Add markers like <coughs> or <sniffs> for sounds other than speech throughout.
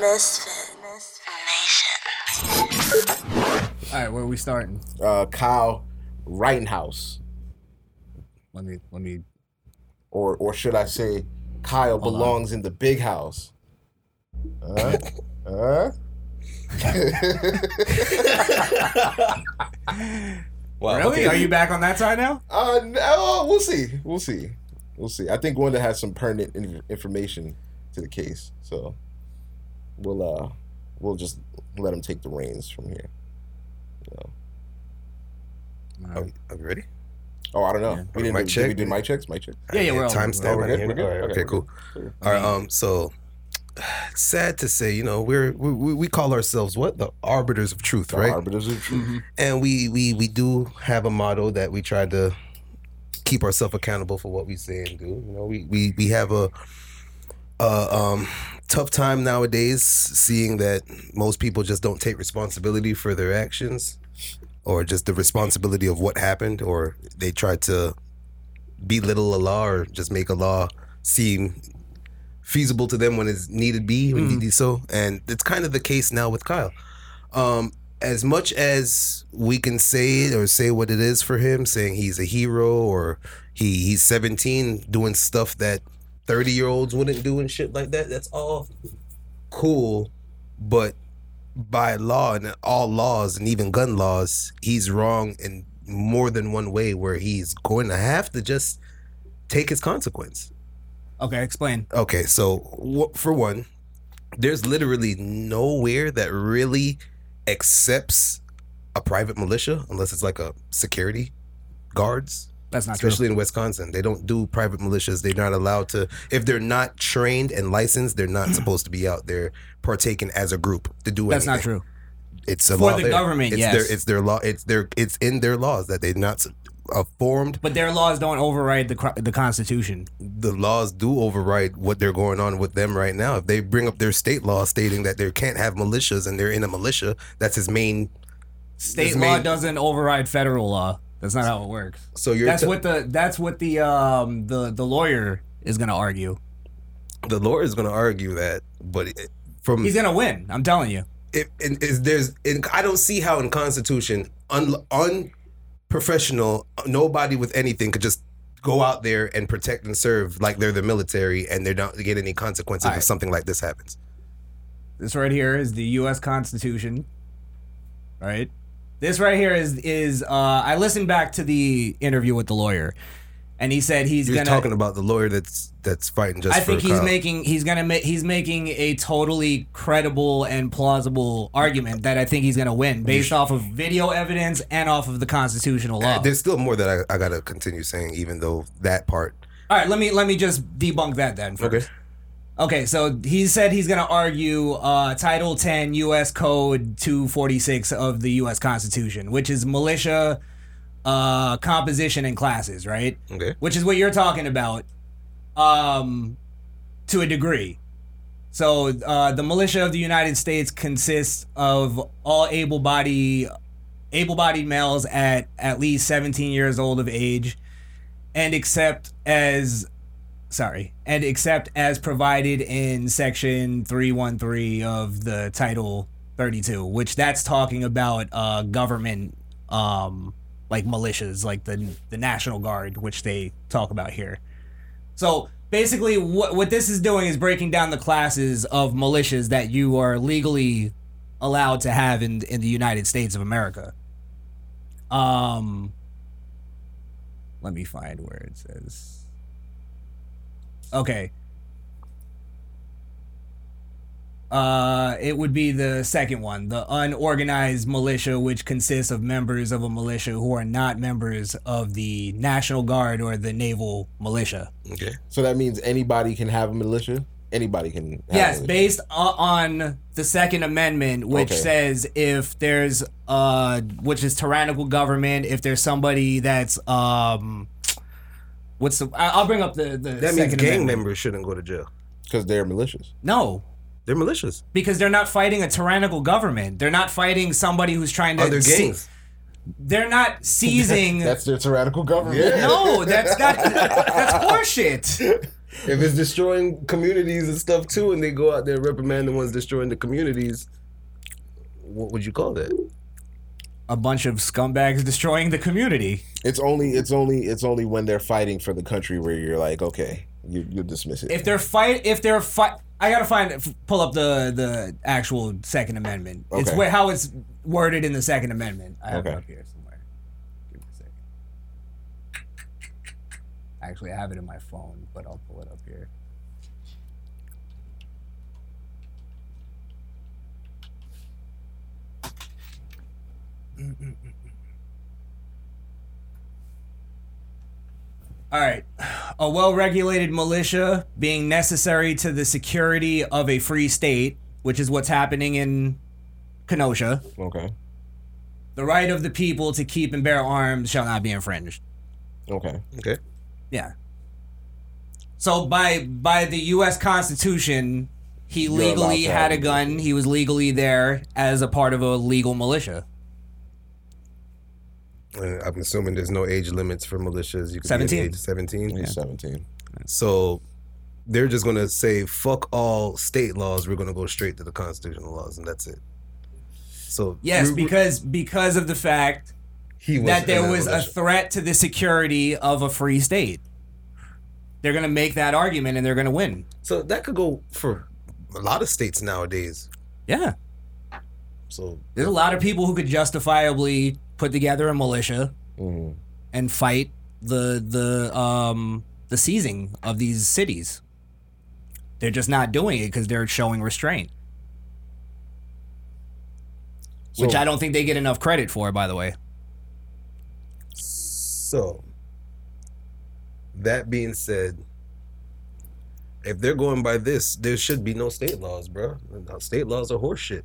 Misfit. Nation. All right, where are we starting? Uh, Kyle Rittenhouse, Let me let me. or or should I say, Kyle belongs in the big house. Uh, uh? <laughs> Wow. Really? okay. Are you back on that side now? Uh, no, we'll see. We'll see. We'll see. I think Wanda has some pertinent in- information to the case, so we'll uh we'll just let him take the reins from here. Are we, are we ready? Oh, I don't know. Yeah. We didn't Mic do, check? did we do mic checks? Mic checks. Yeah, yeah, we're all- timestamp. we're on good, here. we're good. All right, Okay, okay, we're cool. All right. Um. So sad to say, you know, we're we, we we call ourselves what the arbiters of truth, The right? Arbiters of truth. Mm-hmm. and we we we do have a motto that we try to keep ourselves accountable for what we say and do. You know, we we we have a a um tough time nowadays seeing that most people just don't take responsibility for their actions or just the responsibility of what happened or they try to belittle a law or just make a law seem feasible to them when it's needed be when needed so. And it's kind of the case now with Kyle. Um as much as we can say it or say what it is for him saying he's a hero or he he's 17 doing stuff that 30 year olds wouldn't do and shit like that that's all cool but by law and all laws and even gun laws he's wrong in more than one way where he's going to have to just take his consequence Okay, explain. Okay, so for one, there's literally nowhere that really accepts a private militia unless it's like a security guards. That's not true. Especially in Wisconsin, they don't do private militias. They're not allowed to. If they're not trained and licensed, they're not <clears throat> supposed to be out there partaking as a group to do That's not true. It's a For law the there. government, it's yes. Their, it's their law. It's their. It's in their laws that they're not uh, formed But their laws don't override the cr- the Constitution. the laws do override what they're going on with them right now. If they bring up their state law stating that they can't have militias and they're in a militia, that's his main. State His law main- doesn't override federal law. That's not how it works. So you're That's t- what the that's what the um the the lawyer is gonna argue. the lawyer is going to argue that, but it, from He's gonna win. I'm telling you. it, it, is there's in, I don't see how in Constitution un, unprofessional nobody with anything could just go out there and protect and serve like they're the military and they don't get any consequences if something like this happens. This right here is the U.S. Constitution. Right. This right here is is uh I listened back to the interview with the lawyer, and he said he's You're gonna. talking about the lawyer that's that's fighting just I for think he's making he's gonna make he's making a totally credible and plausible argument that I think he's gonna win based off of video evidence and off of the constitutional law. There's still more that I, I gotta continue saying, even though that part. All right, let me let me just debunk that then. First. Okay. Okay, so he said he's going to argue uh, Title 10 U.S. Code 246 of the U.S. Constitution, which is militia uh, composition and classes, right? Okay. Which is what you're talking about um, to a degree. So uh, the militia of the United States consists of all able-bodied able-bodied males at at least 17 years old of age and except as sorry, and except as provided in section 313 of the title 32, which that's talking about uh government um like militias, like the the National Guard, which they talk about here. So basically what what this is doing is breaking down the classes of militias that you are legally allowed to have in in the United States of America. Um let me find where it says Okay. Uh, it would be the second one, the unorganized militia, which consists of members of a militia who are not members of the National Guard or the Naval Militia. Okay. So that means anybody can have a militia. Anybody can. Have Yes, a militia. based on the Second Amendment, which Okay. says if there's uh, which is tyrannical government, if there's somebody that's um, what's the? I- I'll bring up the the That means Second gang Amendment. members shouldn't go to jail. because they're militias. No, They're militias. because they're not fighting a tyrannical government. They're not fighting somebody who's trying to. Other se- gangs. they're not <laughs> seizing. That's their tyrannical government. no, that's not. <laughs> That's horseshit. if it's destroying communities and stuff too, and they go out there and reprimand the ones destroying the communities, what would you call that? A bunch of scumbags destroying the community. It's only it's only it's only when they're fighting for the country where you're like, okay, you you dismiss it. If they're fight, if they're fight, I gotta find pull up the the actual Second Amendment. It's where how it's worded in the Second Amendment. I have it up here somewhere. Give me a second. Actually, I have it in my phone, but I'll pull it up here. Mm, mm, mm, All right. A well regulated militia being necessary to the security of a free state, which is what's happening in Kenosha. okay, The right of the people to keep and bear arms shall not be infringed. okay, Okay. Yeah. So by by the U.S. Constitution, he You're legally had a gun. He was legally there as a part of a legal militia. I'm assuming there's no age limits for militias. You can 17. be age 17. he's seventeen. So they're just gonna say fuck all state laws. We're gonna go straight to the constitutional laws, and that's it. So Yes, we- because because of the fact he was that there in was a threat to the security of a free state. They're gonna make that argument and they're gonna win. so that could go for a lot of states nowadays. Yeah. So There's a lot of people who could justifiably put together a militia hmm and fight the the um the seizing of these cities. They're just not doing it because they're showing restraint, which I don't think they get enough credit for. By the way, So, that being said, if they're going by this, there should be no state laws, bro. State laws are horseshit.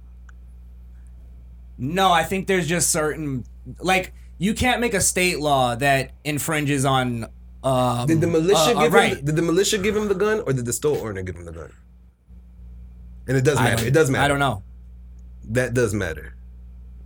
no, I think there's just certain like you can't make a state law that infringes on. Um, Did the militia uh, uh, give right? him? Did the militia give him the gun, or did the store owner give him the gun? And it does I matter. It does matter. I don't know. That does matter.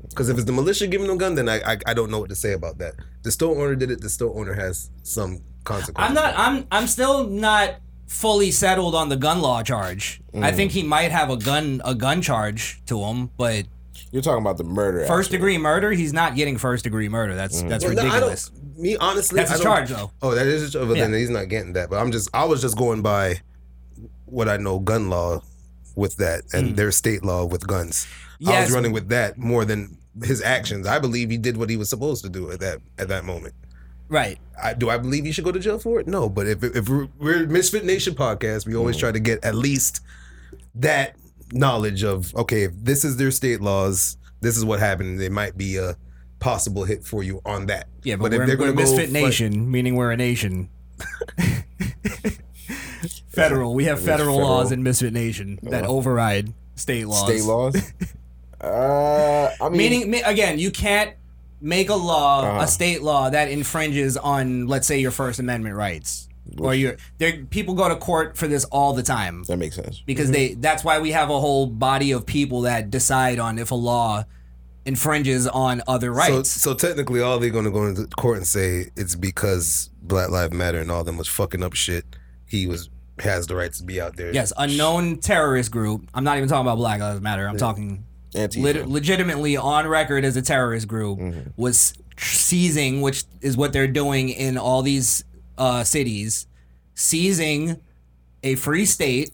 Because if it's the militia giving them the gun, then I, I I don't know what to say about that. The store owner did it. The store owner has some consequences. I'm not. I'm. I'm still not fully settled on the gun law charge. I Mm. think he might have a gun a gun charge to him, but You're talking about the murder. first aspect. degree murder, he's not getting first degree murder. That's that's Well, no, I ridiculous. don't. Me honestly, That's I a don't- charge though. Oh, that is. But then Yeah. he's not getting that. But I'm just. I was just going by what I know gun law with that and their state law with guns. I Mm. Was running with that more than his actions. I believe he did what he was supposed to do at that at that moment. Right. I, do I believe he should go to jail for it? No, but if if we're, we're Misfit Nation podcast, we Mm. always try to get at least that knowledge of okay, if this is their state laws, this is what happened. There might be a possible hit for you on that. Yeah, but, if we're, they're gonna go misfit fight- nation, meaning we're a nation. <laughs> federal. We have federal, federal. laws in misfit nation that override state laws. state laws. <laughs> uh, I mean, Meaning, again, you can't make a law, Uh-huh. a state law that infringes on, let's say, your First Amendment rights, or your. There, people go to court for this all the time that makes sense. because they. Mm-hmm. That's why we have a whole body of people that decide on if a law infringes on other rights. so so technically, all they're going to go into court and say it's because Black Lives Matter and all them was fucking up shit. He was has the right to be out there. yes, unknown terrorist group. I'm not even talking about Black Lives Matter. I'm talking lit- legitimately on record as a terrorist group mm-hmm. was seizing, which is what they're doing in all these uh, cities, seizing a free state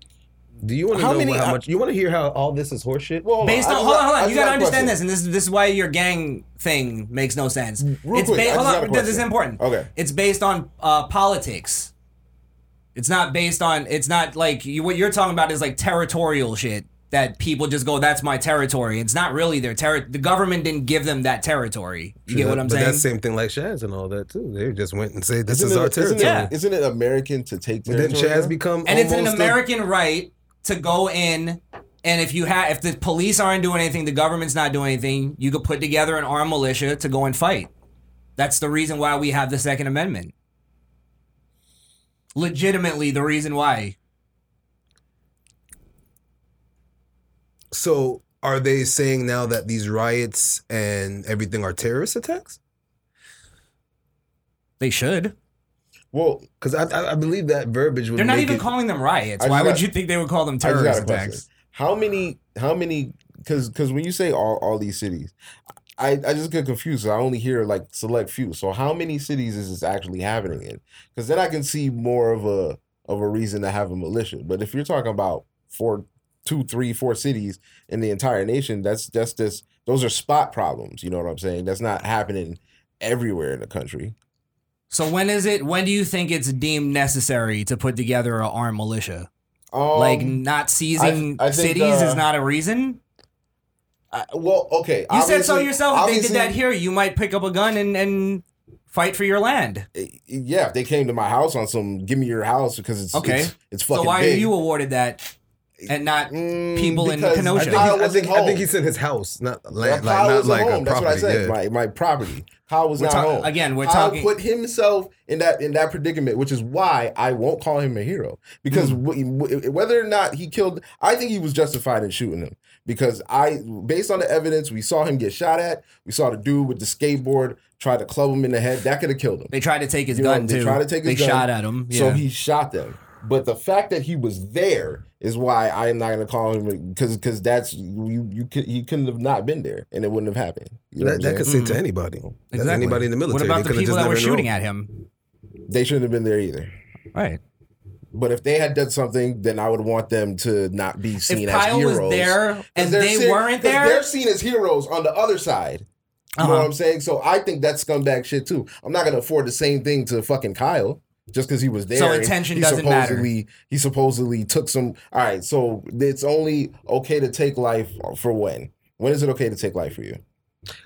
Do you want to How know many- how much? You want to hear how all this is horseshit? Well, based on just hold on, hold on. You got gotta understand question. this, and this this is why your gang thing makes no sense. Real it's quick, based. Hold on, this is important. Okay. it's based on uh, politics. It's not based on. It's not like you, what you're talking about is like territorial shit that people just go, "That's my territory." It's not really their territory. The government didn't give them that territory. You get what I'm but saying? that's same thing like Chaz and all that too. They just went and said, this Isn't is it, our isn't territory. isn't it American to take But territory? then Chaz though? become and it's an almost a- American right to go in. And if you have, if the police aren't doing anything, the government's not doing anything, you could put together an armed militia to go and fight. That's the reason why we have the Second Amendment. Legitimately, the reason why. So are they saying now that these riots and everything are terrorist attacks? They should. Well, Because I, I I believe that verbiage would They're not even it- calling them riots. I Why would got- you think they would call them I just got terrorist attacks? How many? How many? Because because when you say all all these cities, I I just get confused. I only hear like select few. So how many cities is this actually happening in? Because then I can see more of a of a reason to have a militia. But if you're talking about four, two, three, four cities in the entire nation, that's that's just those are spot problems. You know what I'm saying? That's not happening everywhere in the country. So when is it? When do you think it's deemed necessary to put together an armed militia? Um, like not seizing I think, cities uh, is not a reason. I- well, okay. You said so yourself. If they did that here, you might pick up a gun and and fight for your land. yeah, if they came to my house on some, give me your house because it's Okay. It's, it's fucking So why big. are you awarded that and not Mm, people in because Kenosha? I think, Kyle he, I, think, I think home. he said his house, not Yeah, land, like, not like home. a That's what I property. said. yeah. My my property. Kyle was We're not talk- home. again, we're Kyle talking- put himself in that in that predicament, which is why I won't call him a hero because Hmm. w- w- whether or not he killed, I think he was justified in shooting him because I, based on the evidence, we saw him get shot at. We saw the dude with the skateboard try to club him in the head. That could have killed him. They tried to take his You know, gun they too. tried to take his they gun, They shot at him. Yeah. So he shot them. But the fact that he was there is why I am not going to call him because because that's you you could he couldn't have not been there and it wouldn't have happened. You know That, that I'm could saying? say to anybody. That's anybody in the military. What They about the people that were shooting at him? They shouldn't have been there either. Right. But if they had done something, then I would want them to not be seen If as Kyle heroes. was there 'Cause and they're seen- weren't 'cause there, they're seen as heroes on the other side. You know Uh-huh. what I'm saying? So I think that's scumbag shit too. I'm not gonna afford the same thing to fucking Kyle just because he was there. So and intention he doesn't matter. supposedly, He supposedly took some. All right, so it's only okay to take life for when? When is it okay to take life for you?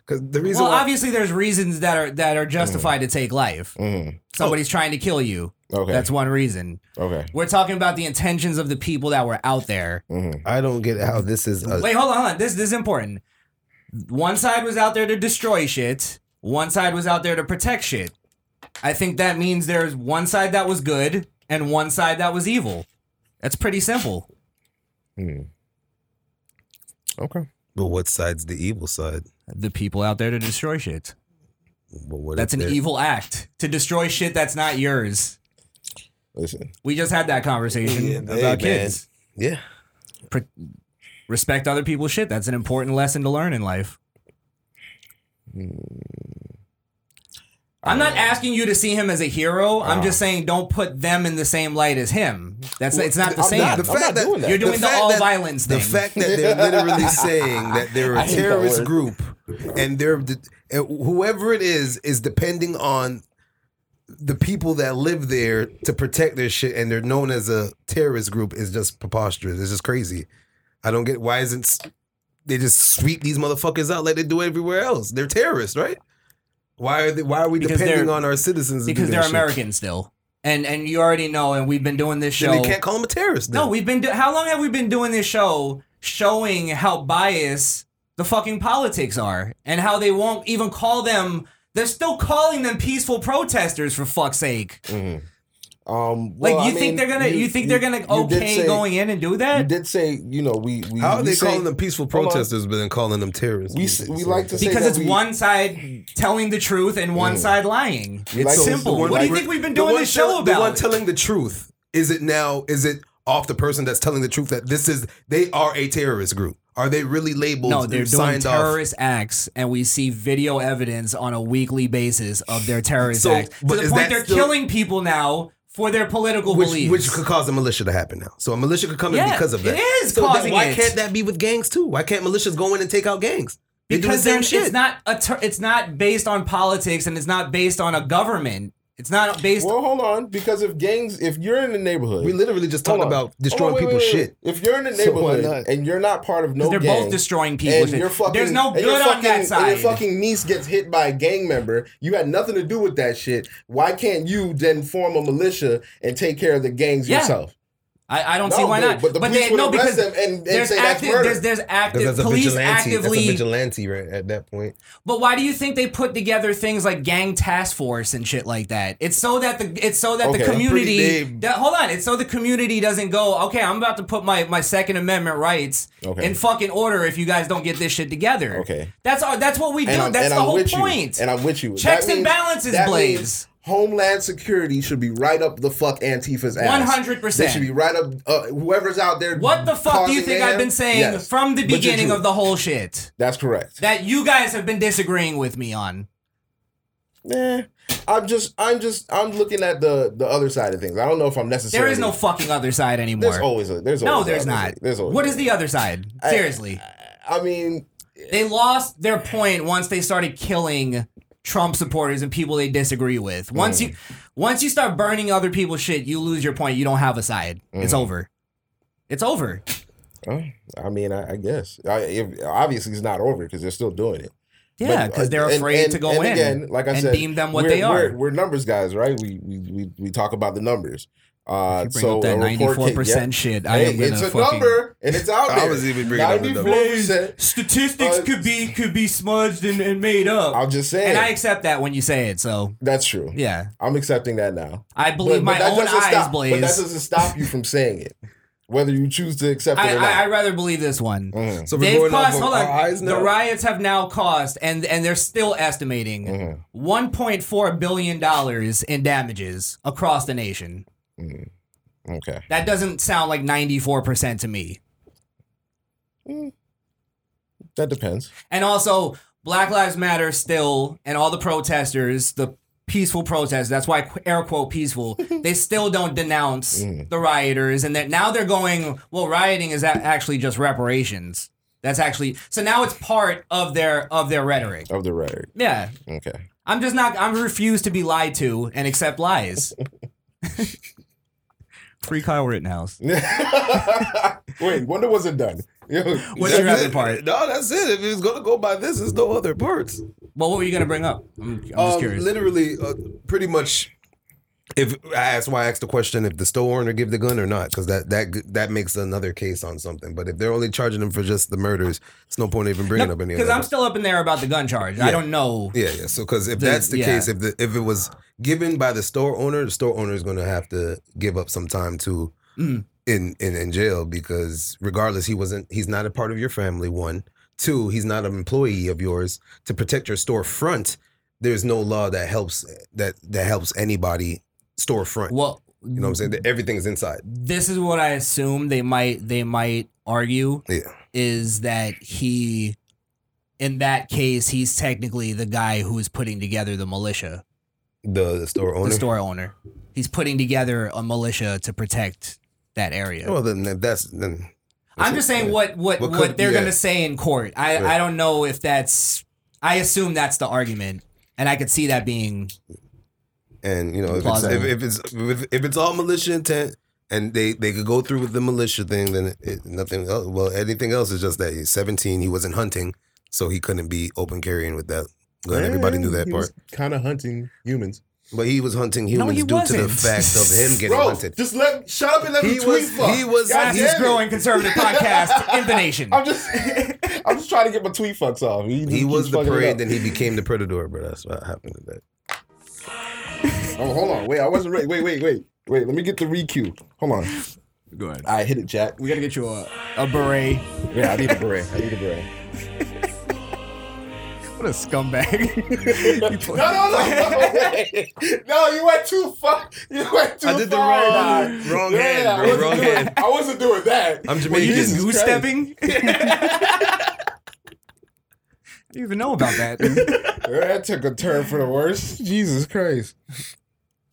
Because the reason well, why, obviously there's reasons that are that are justified to take life. Mhm. Somebody's trying to kill you. Okay. That's one reason. okay. We're talking about the intentions of the people that were out there. Mhm. I don't get how this is. A, Wait, hold on, hold on. This this is important. One side was out there to destroy shit. One side was out there to protect shit. I think that means there's one side that was good and one side that was evil. That's pretty simple. Hmm. Okay. but what side's the evil side? The people out there to destroy shit. But what That's an they're- evil act. To destroy shit that's not yours. Listen. We just had that conversation Yeah, about hey, man. kids. Yeah. Pre- respect other people's shit. That's an important lesson to learn in life. Hmm. I'm not asking you to see him as a hero. I'm just saying don't put them in the same light as him. That's it's not the I'm same. not- The I'm fact not that doing that. You're doing the, fact all that- violence thing. The fact that they're <laughs> literally saying that they're a hate that terrorist word. group and they're and eh, whoever it is is depending on the people that live there to protect their shit and they're known as a terrorist group is just preposterous. It's just crazy. I don't get why isn't s- they just sweep these motherfuckers out like they do everywhere else? They're terrorists, right? Why are they, why are we Because depending on our citizens? because they're shit? Americans still. And and you already know, and we've been doing this show. Then they can't call them a terrorist. Then. No, we've been. Do- how long have we been doing this show, showing how biased the fucking politics are, and how they won't even call them. They're still calling them peaceful protesters for fuck's sake. Mm-hmm. Um, Like you I think mean, they're gonna? You, think they're gonna okay say- going in and do You that? did say, you know, we we How are we they say- calling them peaceful protesters, but then calling them terrorists? We we like to say Because it's we- one side telling the truth and one side lying. It's like simple. the one- what do you think we've been doing this show tell- about? The one telling the truth. Is it now? Is it off the person that's telling the truth that this is they are a terrorist group? Are they really labeled? No, they're and doing signed off? terrorist acts, and we see video evidence on a weekly basis of their terrorist So, acts. To but the point they're still- killing people now for their political Which, beliefs. which could cause a militia to happen now. So a militia could come in because of that. it is so causing why it. can't that be with gangs too? Why can't militias go in and take out gangs? They do the because same shit. it's not a ter- it's not based on politics, and it's not based on a government. It's not based. Well, hold on, because if gangs, if you're in the neighborhood, we literally just Hold talked about destroying Hold on, oh, wait, people's wait, shit. wait. If you're in the <laughs> neighborhood not? and you're not part of no they're gang, both destroying people's and shit. your fucking, There's no good on fucking, that And side. your fucking niece gets hit by a gang member. You had nothing to do with that shit. Why can't you then form a militia and take care of the gangs Yeah. yourself? I, I don't No, see why but- not. but the police they would no arrest because them and- and there's say that's active murder. there's there's active Because that's a police vigilante. That's a vigilante right at that point. But why do you think they put together things like gang task force and shit like that? It's so that the it's so that Okay. the Pretty community that- hold on, it's so the community doesn't go, okay, I'm about to put my my second amendment rights Okay. in fucking order if you guys don't get this shit together. Okay. That's all that's what we do. And That's and the I'm whole point. you. And I'm with you. Checks That and means- balances, that Blaze. Homeland Security should be right up the fuck Antifa's ass. One hundred percent. They should be right up. Uh, whoever's out there. What the fuck do you think I've been saying Yes. from the beginning of the whole shit? That's correct. That you guys have been disagreeing with me on. Nah, I'm just, I'm just, I'm looking at the the other side of things. I don't know if I'm necessarily. There is no fucking other side anymore. There's always a. There's always no. there's not. side. There's always. What is the other side? I- Seriously. I mean, they lost their point once they started killing Trump supporters and people they disagree with. Once Mm. you once you start burning other people's shit, you lose your point. You don't have a side. It's Mm. over. It's over. I mean, I, I guess. I, if, obviously, it's not over because they're still doing it. Yeah, because uh, they're afraid and- to go and in again, like I and said, deem them what they are. We're, we're numbers guys, right? We we, we we talk about the numbers. Uh, You bring so up that a report ninety four came- percent yeah. shit. I Hey, am gonna it's a fucking number and it's out I there. was even bringing up the number. 94%. statistics Uh, could be could be smudged and, and made up. I'm just saying. and I accept that when you say it. So that's true. yeah, I'm accepting that now. I believe my that own eyes, stop, Blaze. But that doesn't stop you from saying it, whether you choose to accept it I, or not. I I rather believe this one. Mhm, So we're They've going off Hold on. eyes now. The riots have now cost, and and they're still estimating mhm, 1.4 billion dollars in damages across the nation. Mhm. Okay. That doesn't sound like 94 percent to me. That depends. And also, Black Lives Matter still, and all the protesters, the peaceful protesters, that's why air quote peaceful, <laughs> they still don't denounce Mm. the rioters. And that now they're going, well, rioting is actually just reparations. That's actually so now it's part of their of their rhetoric. Of the rhetoric. Yeah. Okay. I'm just not I'm refused to be lied to and accept lies. <laughs> Free Kyle Rittenhouse. <laughs> Wait, Wonder wasn't done. What's your other part? No, that's it. If it's gonna go by this, there's no other parts. Well, what were you gonna bring up? I'm, I'm just Um, curious. literally, uh, pretty much. If I asked why I asked the question if the store owner give the gun or not, because that that that makes another case on something. But if they're only charging them for just the murders, it's no point even bringing up any. Because. I'm still up in there about the gun charge. I don't know. Yeah, yeah. So because if The- that's the yeah. case, if the if it was given by the store owner, the store owner is going to have to give up some time to Mm. in, in in jail because regardless, he wasn't. He's not a part of your family. One, two, he's not an employee of yours. To protect your storefront, there's no law that helps that that helps anybody storefront. Well, You know what I'm saying? Everything's inside. this is what I assume they might they might argue Yeah. is that he in that case he's technically the guy who's putting together the militia, The, the store owner. the store owner. He's putting together a militia to protect that area. Well, then that's then. I'm just saying what what What what, they're gonna say in court. I Right. I don't know if that's. I assume that's the argument, and I could see that being And you know, if it's, if, if it's if, if it's all militia intent, and they they could go through with the militia thing, then it, it, nothing else. Well, anything else is just that he's 17. He wasn't hunting, so he couldn't be open carrying with that gun. Everybody knew eh, that part, Kind of hunting humans. but he was hunting humans he due to the fact of him <laughs> getting Bro, hunted. just let shut up and let He me tweet. was- fuck. he was- God he- damn growing conservative <laughs> podcast in the nation. I'm just, <laughs> I'm just trying to get my tweet fucks off. He, He keeps was the fucking prey, then he became the predator. But that's what happened to that. Oh, hold on. Wait, I wasn't ready. Wait, wait, wait, wait. Let me get the re-cue. Hold on. Go ahead. I hit it, Jack. We gotta get you a, a beret. Yeah, I need a beret. I need a beret. <laughs> What a scumbag. <laughs> no, no, no, no, wait. no! You went too far. You went too far. I did the far. wrong- nah. wrong yeah, hand, I bro, wrong doing, hand. I wasn't doing that. I'm Were Jamaican. you just Jesus goose stepping? <laughs> I didn't even know about that. that took a turn for the worse. Jesus Christ.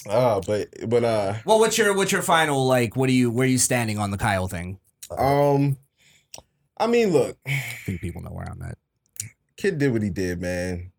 Uh, but but uh, well, what's your what's your final like? What are you where are you standing on the Kyle thing? um, I mean, look, I think people know where I'm at. kid did what he did, man.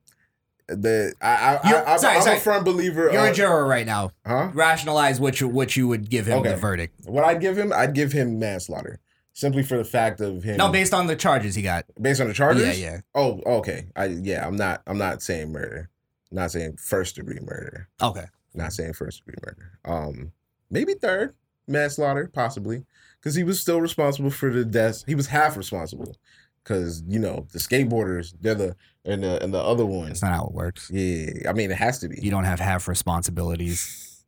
The I I, You're- I, I sorry, I'm sorry. a firm believer. You're a of, juror right now. huh? Rationalize what you what you would give him the verdict. What I'd give him, I'd give him manslaughter, simply for the fact of him. No, based on the charges he got. based on the charges. Yeah, yeah. Oh, okay. I yeah, I'm not. I'm not saying murder. I'm not saying first degree murder. Okay. Not saying first degree murder. Um, maybe third manslaughter, possibly, because he was still responsible for the deaths. He was half responsible, because you know the skateboarders, they're the and the and the other ones. That's not how it works. Yeah, I mean it has to be. You don't have half responsibilities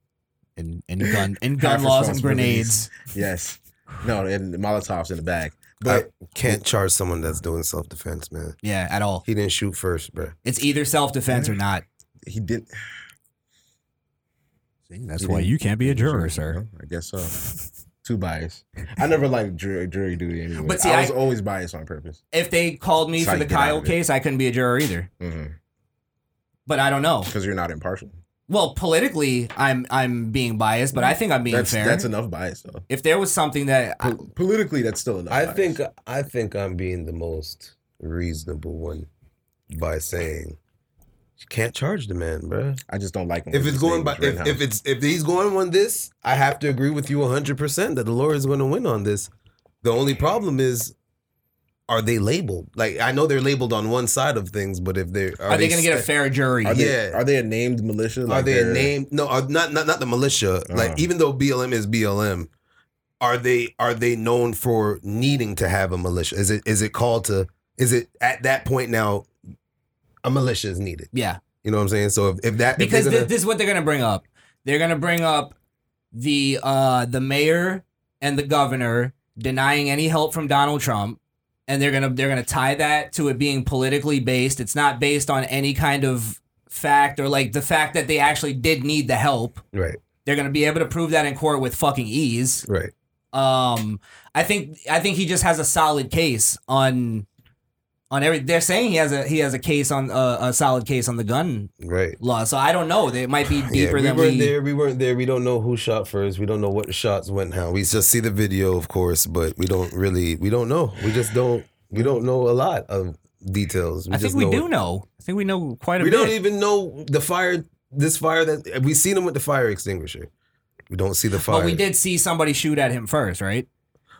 <laughs> in in gun in gun laws and grenades. Yes. No, and Molotovs in the bag. But Can't charge someone that's doing self defense, man. Yeah, at all. He didn't shoot first, bro. It's either self defense or not. he didn't. See, that's why you can't be a juror, sir. I guess so. <laughs> Too biased. I never liked jury, jury duty anyway. But see, I was I- always biased on purpose. If they called me That's how for the you get out Kyle case, I couldn't be a juror either. Because But I don't know. Because you're not impartial. Well, politically, I'm I'm being biased, but I think I'm being That's fair. that's enough bias though. if there was something that I, Po- politically, that's still enough. I bias. think I think I'm being the most reasonable one by saying you can't charge the man, bro. I just don't like when If it's going by if, if it's if he's going on this, I have to agree with you 100 percent that the lawyer is going to win on this. The only problem is, are they labeled? Like I know they're labeled on one side of things, but if they're are, they going to get a fair jury? are they yeah. are they a named militia? Are they a they're- name? No, are not not not the militia. Uh. Like even though BLM is BLM, are they are they known for needing to have a militia? Is it is it called to? Is it at that point now? A militia is needed. Yeah. You know what I'm saying? So if, if that because they're gonna- this is what they're gonna bring up. They're gonna bring up the uh the mayor and the governor denying any help from Donald Trump, and they're gonna they're gonna tie that to it being politically based. It's not based on any kind of fact or like the fact that they actually did need the help. right, They're gonna be able to prove that in court with fucking ease. right. Um, I think I think he just has a solid case on on every. They're saying he has a he has a case on uh, a solid case on the gun Right. law. So I don't know. It might be <sighs> Yeah, deeper we than weren't we. there. We weren't there. We don't know who shot first. We don't know what shots went how. We just see the video, of course, but we don't really. We don't know. We just don't. We don't know a lot of details. We I think we know do know. I think we know quite a bit. we don't even know the fire. This fire that we seen him with the fire extinguisher. We don't see the fire. but we did see somebody shoot at him first, right?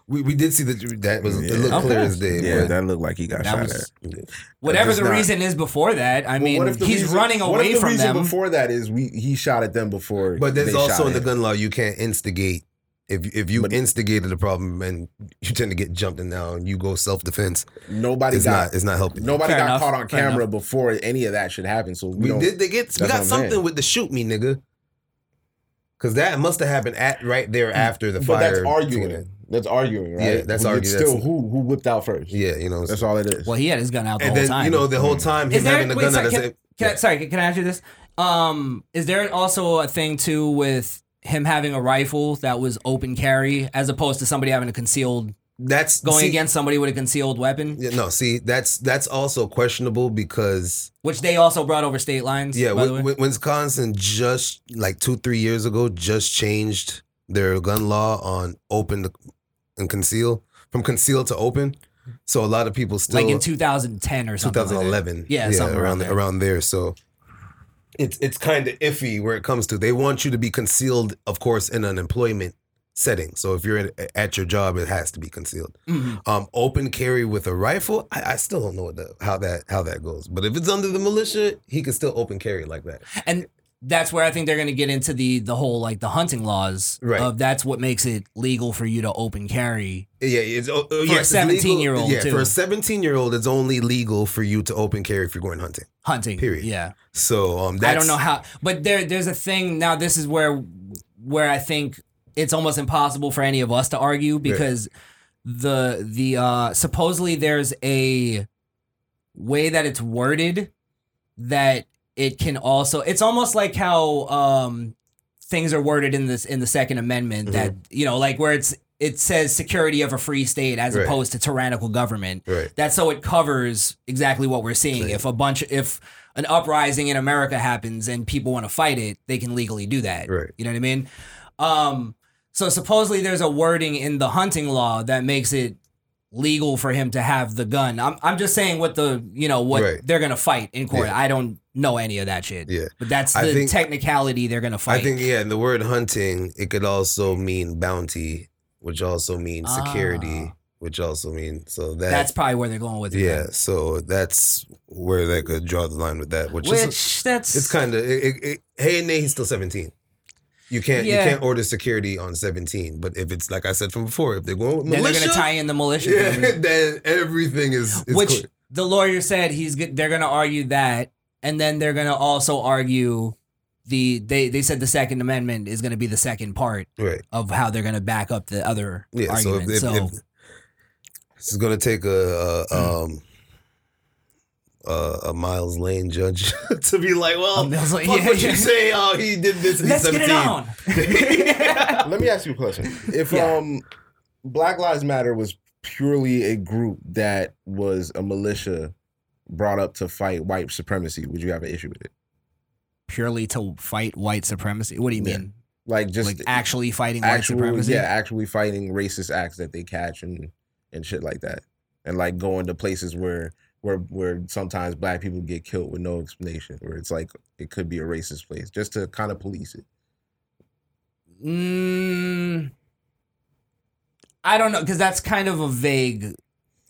We, we did see the that was it looked Yeah. clear as day. Yeah, but- that looked like he got That shot was- at. Whatever the not- reason is before that, I mean, what if the he's reason- running what away if the from reason them. Before that is we he shot at them before. But there's they also shot in the gun law you can't instigate. If if you But- instigated a problem and you tend to get jumped in now and you go self defense, Nobody it's got not it's not helping. nobody Fair got enough, caught on camera enough. before any of that should happen. So we, We did. They get. We got something saying. with the shoot me, nigga. Because that must have happened at right there mm, after the But fire. that's thing. arguing. That's arguing, right? Yeah, that's It's arguing. Still, That's- who who whipped out first? Yeah, you know. That's all it is. well, he had his gun out the and whole then time. you know the whole time Is him there? having the wait, gun sorry, out. can, Can, can, I- sorry, can I ask you this? Um, is there also a thing too with him having a rifle that was open carry as opposed to somebody having a concealed that's going see, against somebody with a concealed weapon, Yeah, no, see, that's that's also questionable because which they also brought over state lines. yeah, by the way. Wi- Wisconsin just like two three years ago just changed their gun law on open to, and conceal from conceal to open. So a lot of people still like in 2010 or something. like that. 2011. Yeah, around around around there. there. So it's it's kind of iffy where it comes to. They want you to be concealed, of course, in an employment setting. So if you're at, at your job, it has to be concealed. Mhm. Um, open carry with a rifle, I, I still don't know what the, how that how that goes. But if it's under the militia, he can still open carry like that. and that's where I think they're going to get into the the whole like the hunting laws. Right. Of that's what makes it legal for you to open carry. Yeah, it's oh, oh, a yes, it's legal- 17-year-old, Yeah, too. for a 17 year old, it's only legal for you to open carry if you're going hunting. Hunting. Period. Yeah. So um, that's, I don't know how, but there there's a thing now. This is where where I think it's almost impossible for any of us to argue because the the uh supposedly there's a way that it's worded that it can also it's almost like how um things are worded in this in the second amendment that you know like where it's it says security of a free state as Right. opposed to tyrannical government Right. that's so it covers exactly what we're seeing. Right. If a bunch, if an uprising in America happens and people want to fight it, they can legally do that. Right. You know what I mean? Um, so supposedly there's a wording in the hunting law that makes it legal for him to have the gun. I'm I'm just saying what the you know what Right. they're gonna fight in court. Yeah. I don't know any of that shit. Yeah. But that's the think- technicality they're gonna fight. I think yeah, and the word hunting it could also mean bounty, which also means security, Ah. which also means so that that's probably where they're going with it. yeah. So that's where they could draw the line with that, which, Which is that's it's kind of hey and nay he's still seventeen. You can't Yeah. you can't order security on seventeen, but if it's like I said from before, if they're going with then they're gonna tie in the militia. yeah, <laughs> then everything is, is which clear. the lawyer said he's they're going to argue that and then they're going to also argue the they they said the second amendment is going to be the second part right. of how they're going to back up the other Yeah, so if, argument if, so, if this is gonna take a, a um uh, a Miles Lane judge <laughs> to be like, well, Um, like, fuck yeah, what yeah. you say. Oh, he did this. Let's he's get it on. <laughs> <laughs> Let me ask you a question. If Yeah. um Black Lives Matter was purely a group that was a militia brought up to fight white supremacy, would you have an issue with it? Purely to fight white supremacy. What do you Yeah. mean? Like just like actually fighting actual, white supremacy? yeah, actually fighting racist acts that they catch and and shit like that, and like going to places where where where sometimes black people get killed with no explanation, where it's like it could be a racist place, just to kind of police it. Mm, I don't know because that's kind of a vague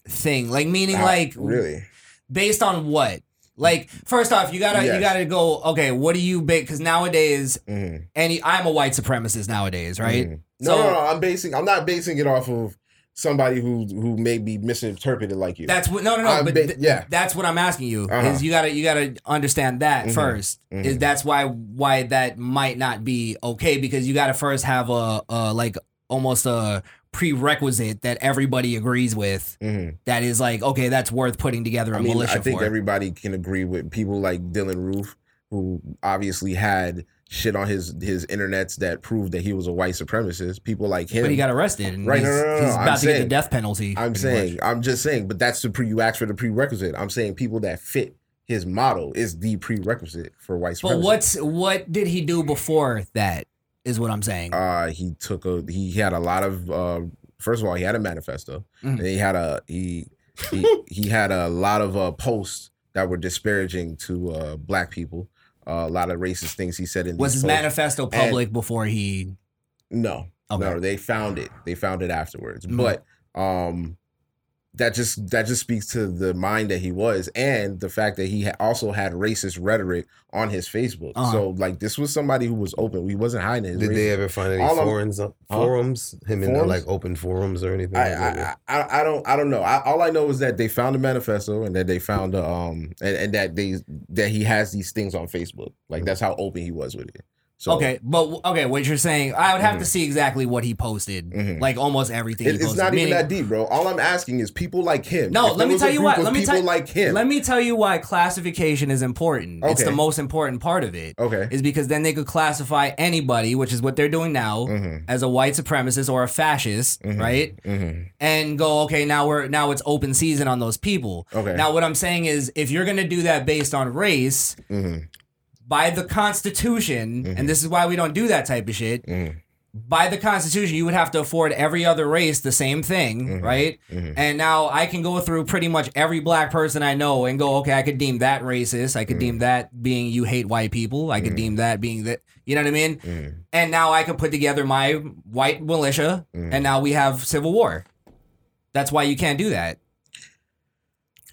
thing. Like meaning How- like really, based on what? Like first off, you gotta you gotta go. Okay, what do you big? Because nowadays, Mhm, any I'm a white supremacist nowadays, right? mhm. No, So- no, no, I'm basing. I'm not basing it off of somebody who who may be misinterpreted like you. That's what no no no. I'm but ba- th- yeah. that's what I'm asking you. Uh-huh. Is you gotta you gotta understand that Mhm, 1st Is mhm. that's why why that might not be okay because you gotta first have a, a like almost a prerequisite that everybody agrees with Mhm. that is like okay that's worth putting together a I mean, militia I think for. everybody can agree with people like Dylann Roof, who obviously had shit on his his internets that proved that he was a white supremacist. People like him. but he got arrested and Right, he's, no, no, no, he's about I'm to get the death penalty. I'm saying, much. I'm just saying, but that's the pre. You asked for the prerequisite. I'm saying people that fit his model is the prerequisite for white supremacy. But what's what did he do before that? Is what I'm saying. uh he took a he had a lot of uh first of all he had a manifesto Mhm. and he had a he he, he had a lot of uh posts that were disparaging to uh black people uh, a lot of racist things he said in Was his posts. manifesto public before he? no Okay. no they found it they found it afterwards Mhm. but um that just that just speaks to the mind that he was and the fact that he ha- also had racist rhetoric on his facebook Uh-huh. so like this was somebody who was open he wasn't hiding his Did they ever find any All I'm- forums, forums, him in Forums? like open forums or anything? I, like that? I, I I don't I don't know. I, all I know is that they found a manifesto and that they found a, um and, and that they that he has these things on Facebook. Like that's how open he was with it. So okay, but okay, what you're saying, I would have Mhm. to see exactly what he posted. Mhm. Like almost everything. it- it's not even that deep, bro. All I'm asking is people like him. No, If let me tell you what, let me tell- like him. Let me tell you why classification is important. It's the most important part of it. okay. Is because then they could classify anybody, which is what they're doing now, Mm-hmm. as a white supremacist or a fascist, Mhm. right? Mm-hmm. And go, okay, now we're now it's open season on those people. Okay. Now what I'm saying is if you're gonna do that based on race, mm-hmm. By the Constitution, Mhm. and this is why we don't do that type of shit. Mm-hmm. By the Constitution, you would have to afford every other race the same thing, Mhm. right? Mhm. And now I can go through pretty much every black person I know and go, okay, I could deem that racist. I could deem that being you hate white people. I could Mhm. deem that being that, you know what I mean? Mm-hmm. And now I could put together my white militia, and now we have civil war. That's why you can't do that.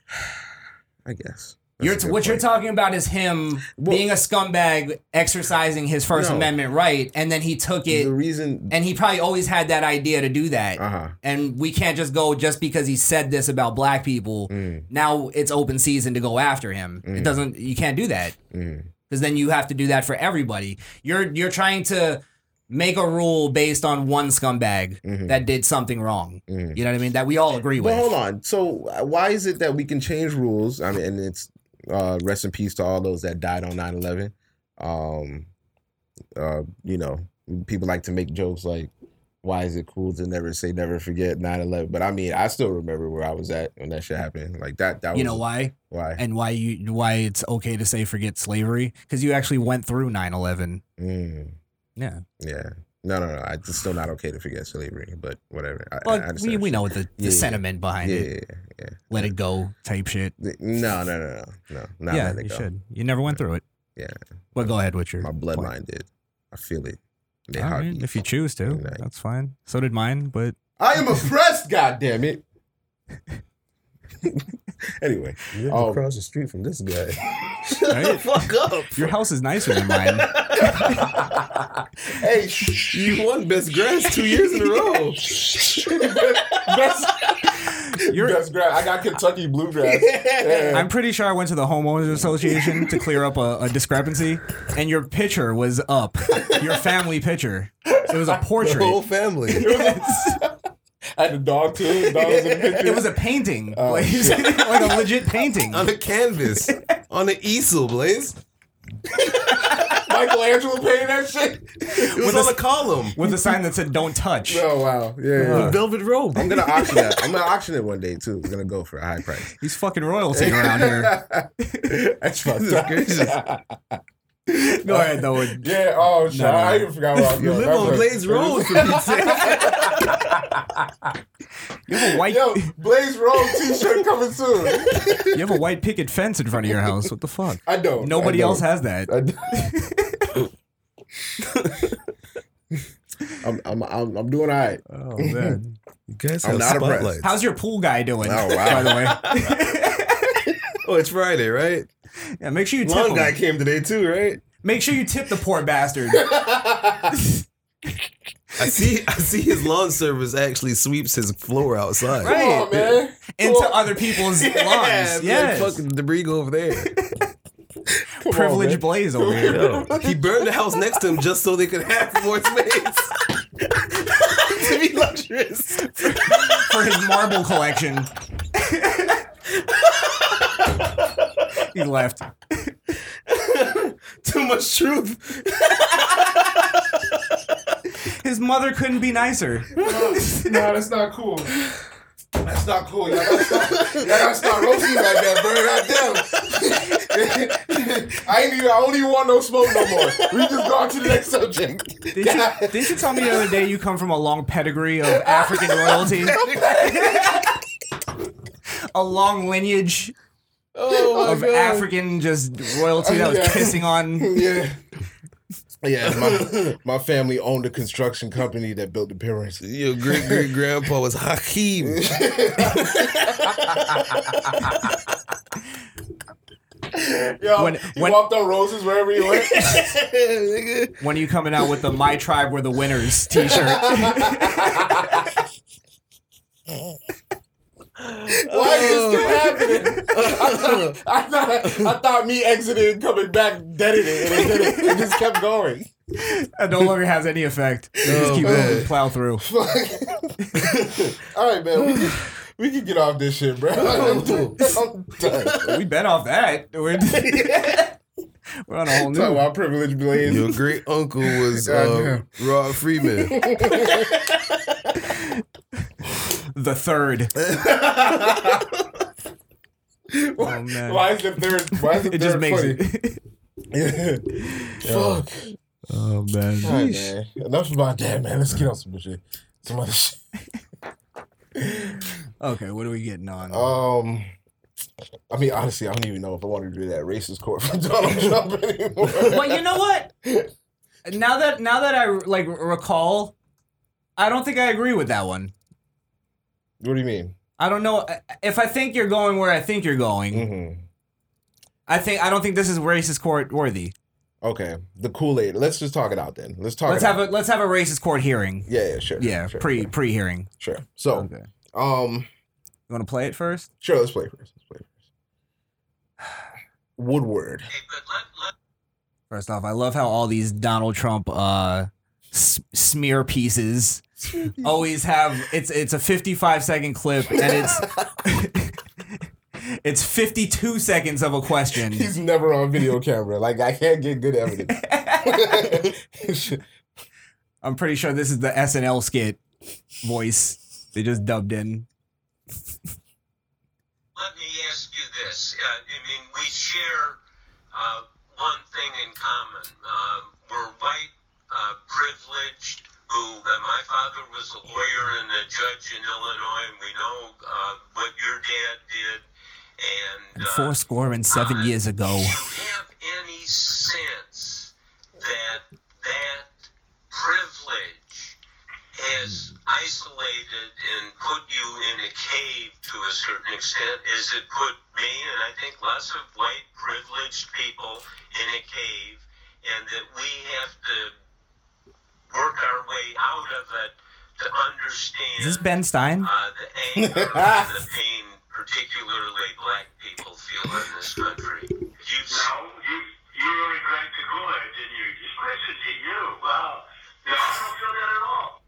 <sighs> I guess. You're good what you're talking about is him Well- being a scumbag, exercising his First No. Amendment right, and then he took it, The reason. and he probably always had that idea to do that. Uh huh. And we can't just go just because he said this about black people. Mm, Now it's open season to go after him. It Mhm. doesn't. You can't do that mm, because then you have to do that for everybody. You're you're trying to make a rule based on one scumbag mhm, that did something wrong. mm. You know what I mean? That we all agree with. But hold on. So uh, why is it that we can change rules? I mean, and it's uh, rest in peace to all those that died on 9-11. Um, uh, you know, people like to make jokes like, why is it cool to never say never forget 9-11? But I mean, I still remember where I was at when that shit happened. Like that, that was You know why? why. And why you why it's okay to say forget slavery? Because you actually went through 9-11. Mm, Yeah. yeah. No, no, no. It's still not okay to forget slavery, but whatever. I, I Well, understand we, we know the, the Yeah, sentiment behind Yeah, it. yeah, yeah, Let it go type shit. No, no, no, no, no. Not yeah, you go. should. You never went through it. Yeah. Well, go ahead with your My bloodline did. I feel it. They All right, heartbeat. if you choose to, that's fine. So did mine, but I am oppressed, God damn it. <laughs> <laughs> anyway, You live Oh. Um, across the street from this guy. <laughs> Right? the <laughs> fuck up. your house is nicer than mine. hey, shh. You won best grass two years in a row. Best- You're- best grass. I got Kentucky bluegrass. Yeah. I'm pretty sure I went to the homeowners association to clear up a, a discrepancy, and your picture was up. Your family picture. It was a portrait. The portrait. whole family. And a dog too. The dog was in the <laughs> picture. It was a painting, Oh, Blaze. <laughs> like a legit painting. on a canvas, on an easel, Blaze. <laughs> Michelangelo painted that shit. It was With on a- the column. with a sign that said "Don't touch." Oh wow, yeah. Uh. yeah. Velvet robe. I'm gonna auction that. I'm gonna auction it one day too. I'm gonna go for a high price. He's fucking royalty around here. That's fucked This up. Gracious. <laughs> Go ahead, though. <laughs> Yeah. Oh shit. No, no. I even forgot where I was You live on Blaze Road for Pete's sake. You have a white, Yo, Blaze Road T-shirt coming soon. you have a white picket fence in front of your house. What the fuck? I don't. Nobody I else don't. has that. I <laughs> I'm, I'm, I'm, I'm doing all right. Oh man. You guys I'm have not impressed. spotlights. How's your pool guy doing? Oh, wow. By the way. Oh, it's Friday, right? Yeah, make sure you tip Long him. guy came today too, right? Make sure you tip the poor <laughs> bastard. I see. I see his lawn service actually sweeps his floor outside. Right. Come on, man. into on. other people's <laughs> Yeah, lawns. yeah. Fucking debris go over there. <laughs> Privileged blaze over here. Yo, he burned the house next to him just so they could have more space to be luxurious. for his marble collection. He left. <laughs> Too much truth. His mother couldn't be nicer. no, that's not cool. That's not cool. Y'all gotta stop, y'all gotta stop roasting like that, bro. Goddamn. <laughs> I ain't even, I don't even want no smoke no more. We just go on to the next subject. Didn't you, didn't you tell me the other day you come from a long pedigree of African royalty? <laughs> a long lineage Oh of African just royalty that was Yeah. pissing on. <laughs> Yeah. Yeah, my, my family owned a construction company that built the pyramids. Your great great grandpa <laughs> was Hakeem. <laughs> Yo, When- he when- walked on roses wherever you went. When are you coming out with the "My Tribe Were the Winners" T-shirt? Why is this still oh. happening? <laughs> I thought, I thought, I thought me exiting and coming back deaded it, and it, didn't. it just kept going. It no longer has any effect. You just Oh, keep man. going, plow through. <laughs> All right, man. We can, we can get off this shit, bro. <laughs> I'm, I'm done. We bet off that. We're, we're on a whole Talk new. about privilege, Blaze. Your great uncle was <laughs> uh, Rod Freeman. <laughs> The third. <laughs> why, Oh, man. why is the third? Why is the It just third makes funny? it. Fuck. Oh man. All right, man. Enough about that, man. Let's get on some shit. Some other shit. Okay, what are we getting on? Um, I mean, honestly, I don't even know if I want to do that racist court for <laughs> Donald Trump <laughs> anymore. well, you know what? Now that now that I like recall, I don't think I agree with that one. What do you mean? I don't know if I think you're going where I think you're going. Mm-hmm. I think I don't think this is racist court worthy. Okay, the Kool Aid. Let's just talk it out then. Let's talk. Let's it have out. a let's have a racist court hearing. Yeah, yeah, sure. Yeah, sure, pre sure, pre hearing. sure. So, Okay. um, You want to play it first? sure. Let's play play first. Woodward. First off, I love how all these Donald Trump uh s- smear pieces always have it's it's a 55 second clip and <laughs> it's <laughs> it's 52 seconds of a question. He's never on video camera. Like I can't get good evidence. <laughs> I'm pretty sure this is the SNL skit voice they just dubbed in. Let me you. Uh, I mean, we share uh, one thing in common. Uh, we're white, uh, privileged, who uh, my father was a lawyer and a judge in Illinois, and we know uh, what your dad did. And, And four score and seven years ago. Do you have any sense that that privilege has isolated and put you in a cave to a certain extent? As it put me and I think lots of white privileged people in a cave, and that we have to work our way out of it to understand Is this Ben Stein? uh, the anger and the <laughs> pain particularly black people feel in this country. You No, you you really drank the Kool-Aid, didn't you? Just listen to you. Wow. No, I don't feel that at all.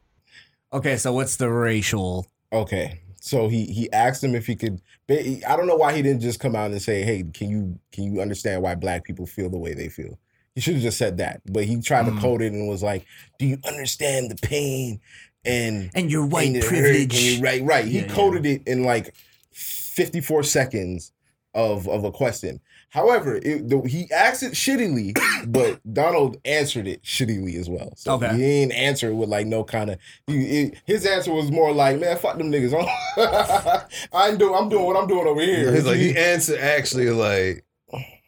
Okay, so what's the racial Okay. So he he asked him if he could. I don't know why he didn't just come out and say, "Hey, can you can you understand why black people feel the way they feel?" He should have just said that, but he tried Mm. to code it and was like, "Do you understand the pain and And your white and privilege. right, right." He Yeah, yeah. coded it in like fifty four seconds of of a question. However, it, the, he asked it shittily, <coughs> but Donald answered it shittily as well. So Okay. he didn't answer it with like no kind of. His answer was more like, "Man, fuck them niggas. <laughs> I ain't do. I'm doing what I'm doing over here." He's like he <laughs> answered actually like,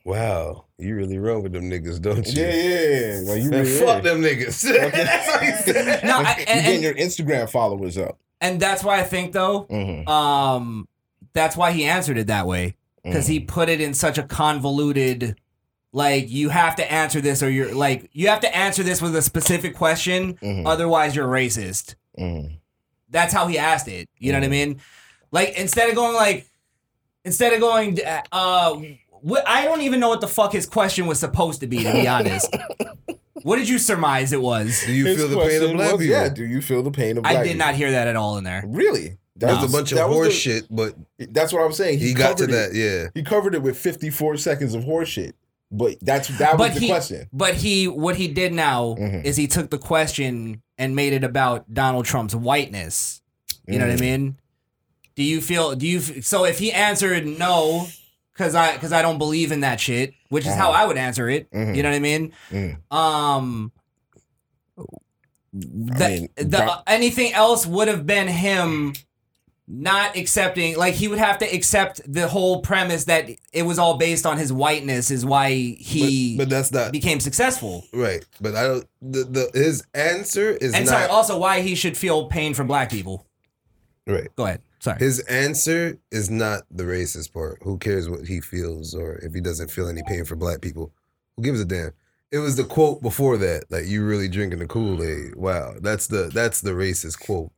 "Wow, you really run with them niggas, don't you?" yeah, yeah. Like you really fuck them niggas. <laughs> That's what he said. No, I, you and, getting your Instagram followers up. and that's why I think though, Mm-hmm. um, that's why he answered it that way because Mm-hmm. he put it in such a convoluted. Like you have to answer this, or you're like you have to answer this with a specific question. Mhm. Otherwise, you're racist. Mhm. That's how he asked it. You know what I Mhm. mean? Like instead of going like, instead of going, uh, what, I don't even know what the fuck his question was supposed to be. To be honest, <laughs> what did you surmise it was? Do you His feel the pain of question black was, people? Yeah. Do you feel the pain of black I did people? not hear that at all in there. Really? That's No. a bunch of that was horse the- shit, but That's what I was saying. he, got to covered it. that. Yeah, He covered it with 54 seconds of horse shit. But that's that was But the he, question. but he, what he did now Mhm. is he took the question and made it about Donald Trump's whiteness. You know what I Mm. mean? Do you feel? Do you? f- So if he answered no, because I because I don't believe in that shit, which is how Uh-huh. I would answer it. Mhm. You know what I mean? Mm. Um. The, mean, the, Don- anything else would have been him not accepting like he would have to accept the whole premise that it was all based on his whiteness is why he but, but that's not became successful right. But I don't. The, the his answer is and not sorry also why he should feel pain for black people right. go ahead sorry His answer is not the racist part. Who cares what he feels or if he doesn't feel any pain for black people? Who gives a damn? It was the quote before that, like you really drinking the Kool Aid. Wow, that's the that's the racist quote.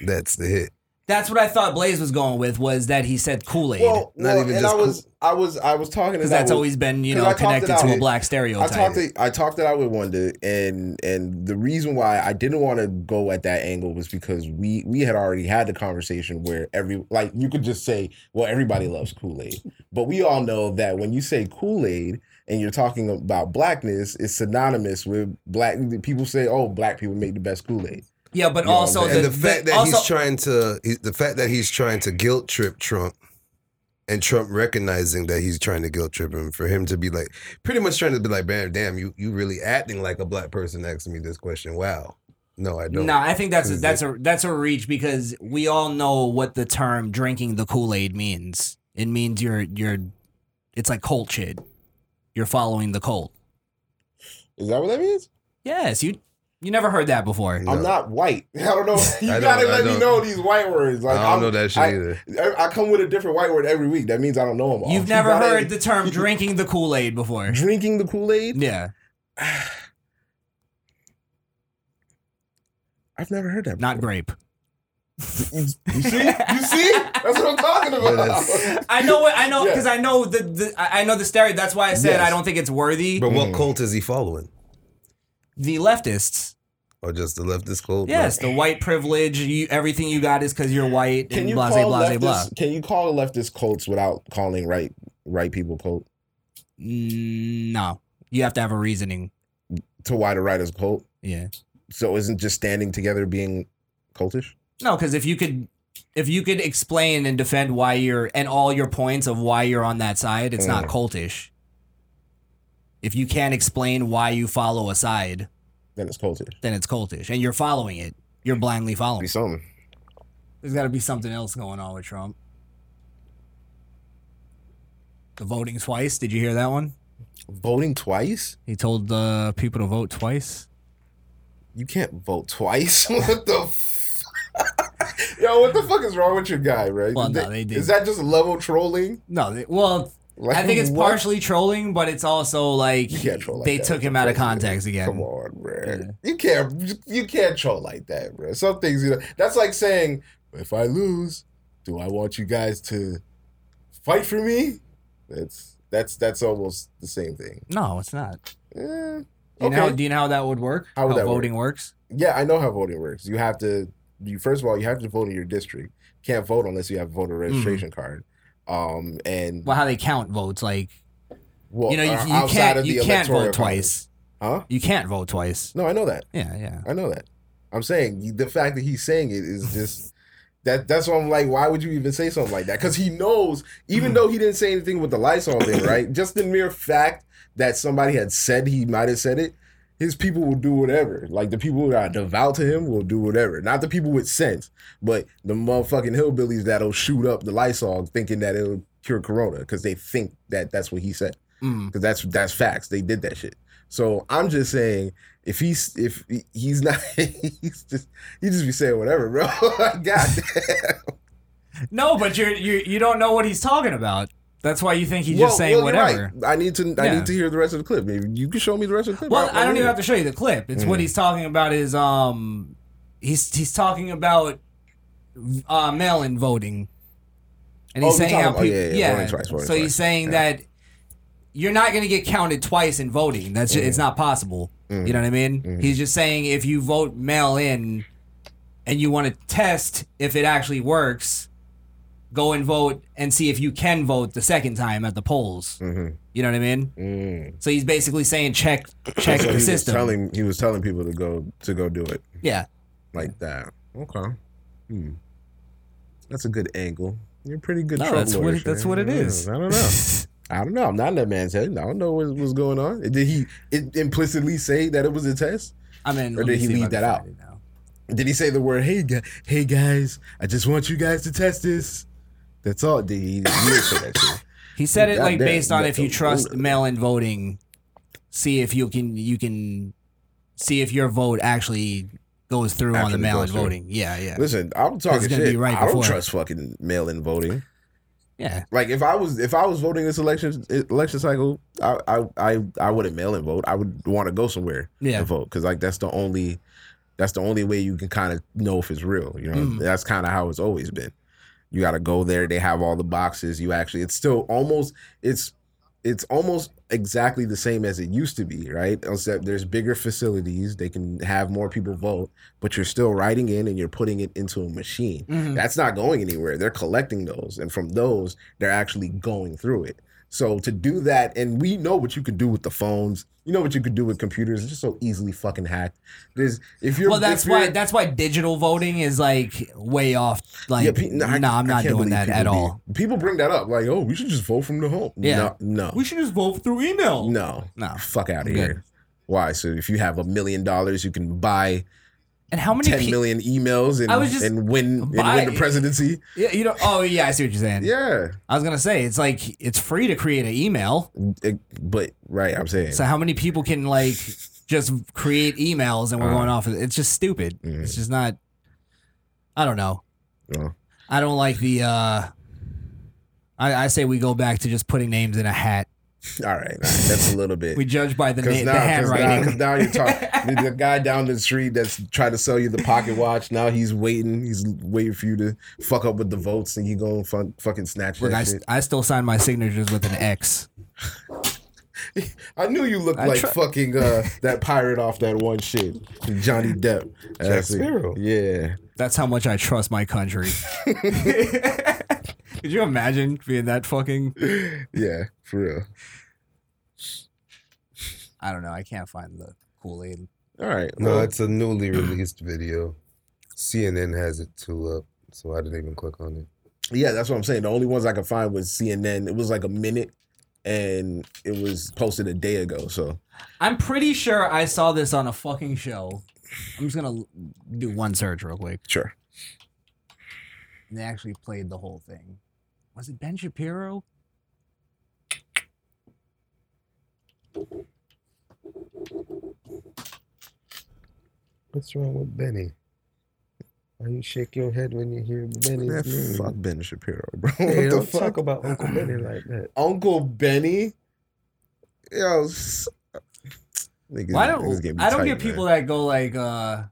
That's the hit. That's what i thought blaze was going with was that he said kool-aid Well, Not well, even and just I was I was I was talking because that's with- always been you know I connected to a black I stereotype talked it, I talked it out with Wanda, and and the reason why I didn't want to go at that angle was because we we had already had the conversation where every like you could just say, well, everybody loves Kool Aid, but we all know that when you say Kool Aid and you're talking about blackness, it's synonymous with black. People say, oh, black people make the best Kool Aid. Yeah but You also the, and the fact that also, he's trying to he, the fact that he's trying to guilt trip Trump and Trump recognizing that he's trying to guilt trip him for him to be like pretty much trying to be like man damn you you really acting like a black person asking me this question wow no I don't No, I think that's a, that's a that's a reach because we all know what the term drinking the Kool Aid means. It means you're you're, it's like cult shit. You're following the cult. Is that what that means? Yes, you you never heard that before. No. I'm not white. <laughs> I don't know. <laughs> You I gotta I let me don't- know these white words. Like I don't I'm- know that shit I- either I, I come with a different white word every week. That means I don't know them all. You've never gotta- heard the term <laughs> drinking the Kool Aid before. drinking the Kool Aid. Yeah, <sighs> I've never heard that. not grape. You, you see? You see? That's what I'm talking about. that's- I know what I know Yeah. because I know the, the I I know the stereo. That's why I said Yes. I don't think it's worthy. but what Mhm. cult is he following The leftists, or just the leftist cult yes, the white privilege. You, everything you got is because you're white Can and you blase call blase leftists? blah. Can you call leftist cults without calling right right people cult? Mm, No, you have to have a reasoning. To why the right is a cult? Yeah. So isn't just standing together being cultish? No, because if you could, if you could explain and defend why you're and all your points of why you're on that side, it's not Mm. cultish. If you can't explain why you follow a side, Then it's cultish. then it's cultish, and you're following it. You're blindly Be following. something. There's got to be something else going on with Trump. The voting twice. Did you hear that one? Voting twice? He told the people to vote twice. You can't vote twice. <laughs> what the? F- <laughs> Yo, what the fuck is wrong with your guy, right? Well, no, they did. Is that just level trolling? No, they, well, Like, I think it's what? partially trolling, but it's also like You can't troll like they that took him out of context again. Come on, bro. Yeah. You can't you can't troll like that, bro. Some things you know, that's like saying, if I lose, do I want you guys to fight for me? That's that's that's almost the same thing. No, it's not. Eh, Do you, know, okay. do you know how that would work? How would that work? voting works? Yeah, I know how voting works. You have to you first of all you have to vote in your district. Can't vote unless you have a voter Mm-hmm. registration card. Um, and Well, how they count votes, like well, you know, you, uh, you can't of the you can't vote twice. huh? You can't vote twice. No, I know that. Yeah, yeah. I know that. I'm saying the fact that he's saying it is just that. That's why I'm like, why would you even say something like that? Because he knows, even though he didn't say anything with the Lysol thing, right? Just the mere fact that somebody had said he might have said it, his people will do whatever. Like the people that are devout to him will do whatever. Not the people with sense, but the motherfucking hillbillies that'll shoot up the Lysol thinking that it'll cure corona because they think that that's what he said Mm. because that's that's facts. They did that shit. So I'm just saying, if he's if he's not, <laughs> he's just he just be saying whatever, bro. <laughs> God damn. No, but you're you you don't know what he's talking about. That's why you think he's just saying well, whatever. right. I need to I need to hear the rest of the clip. Maybe you can show me the rest of the clip. Well, I'll- I I'll don't even have to show you the clip. It's what Mm. he's talking about is um he's he's talking about uh mail-in voting. And he's Oh, saying how talking- oh, people yeah, yeah, voting twice, so he's saying Yeah. that you're not going to get counted twice in voting. That's ju- it's Mm. not possible. You know what I mean? Mm-hmm. He's just saying if you vote mail in and you want to test if it actually works, go and vote and see if you can vote the second time at the polls. Mhm. You know what I mean? Mm. So he's basically saying check check So the he was system. telling he was telling people to go to go do it yeah. like that. Okay. Hmm. That's a good angle. You're a pretty good. No, that's what that's what it is. I don't know. <laughs> I don't know. I'm not in that man's head. I don't know what was going on. Did he it implicitly say that it was a test? I mean, Or did he see if I leave that out? Did he say the word "Hey, gu- hey guys"? I just want you guys to test this. That's all. He, he didn't say that shit. <laughs> He said it like based on if you trust mail-in voting, see if you can you can see if your vote actually goes through on the mail-in voting. Yeah, yeah, Listen, I'm talking shit. right I don't trust fucking mail-in voting. yeah. Like if I was if I was voting this election election cycle, I I I, I wouldn't mail in vote. I would want to go somewhere Yeah. and vote because like that's the only that's the only way you can kind of know if it's real. You know, Mm. that's kind of how it's always been. You got to go there. They have all the boxes. You actually, it's still almost it's it's almost exactly the same as it used to be, right? Except there's bigger facilities. They can have more people vote, but you're still writing in and you're putting it into a machine. Mhm. That's not going anywhere. They're collecting those, and from those, they're actually going through it. So to do that, and we know what you could do with the phones. You know what you could do with computers. It's just so easily fucking hacked. There's if you're Well, that's why that's why digital voting is like way off. Like, yeah, pe- no, I- I'm not doing that people at be- all. People bring that up, like, oh, we should just vote from the home. Yeah. no, no, We should just vote through email. no, No. fuck out of here. Why? So if you have a million dollars, you can buy And how many? ten pe- million emails and, I was just- and win and win the presidency. Yeah, you know. Oh yeah, I see what you're saying. Yeah, I was gonna say it's like it's free to create an email. It- but right, I'm saying. So how many people can like just create emails and we're Uh, going off of? It's just stupid. Mhm. It's just not. I don't know. I don't like the. uh I, I say we go back to just putting names in a hat. All right, all right, that's a little bit. We judge by the, Because name, now, the 'cause now, now you're talking. <laughs> the, the guy down the street that's trying to sell you the pocket watch. Now he's waiting. He's waiting for you to fuck up with the votes, and you go and fucking snatch Look, that I, shit. I still sign my signatures with an X. <laughs> I knew you looked I like try- fucking uh, that pirate off that one shit, Johnny Depp. That's it. Sparrow. Yeah. That's how much I trust my country. <laughs> Could you imagine being that fucking? Yeah, for real. I don't know. I can't find the Kool Aid. All right. No, well, it's a newly <clears throat> released video. CNN has it too up, so I didn't even click on it. yeah, that's what I'm saying. The only ones I could find was CNN. It was like a minute, and it was posted a day ago. So I'm pretty sure I saw this on a fucking show. I'm just gonna do one search real quick. sure. And they actually played the whole thing. Was it Ben Shapiro? What's wrong with Benny? Why you shake your head when you hear Benny's Man, name? fuck Ben Shapiro, bro. Hey, what don't fuck? talk about Uncle Benny like that. Uncle Benny. Yo, s- niggas, Why don't getting me I don't tight, get man. people that go like uh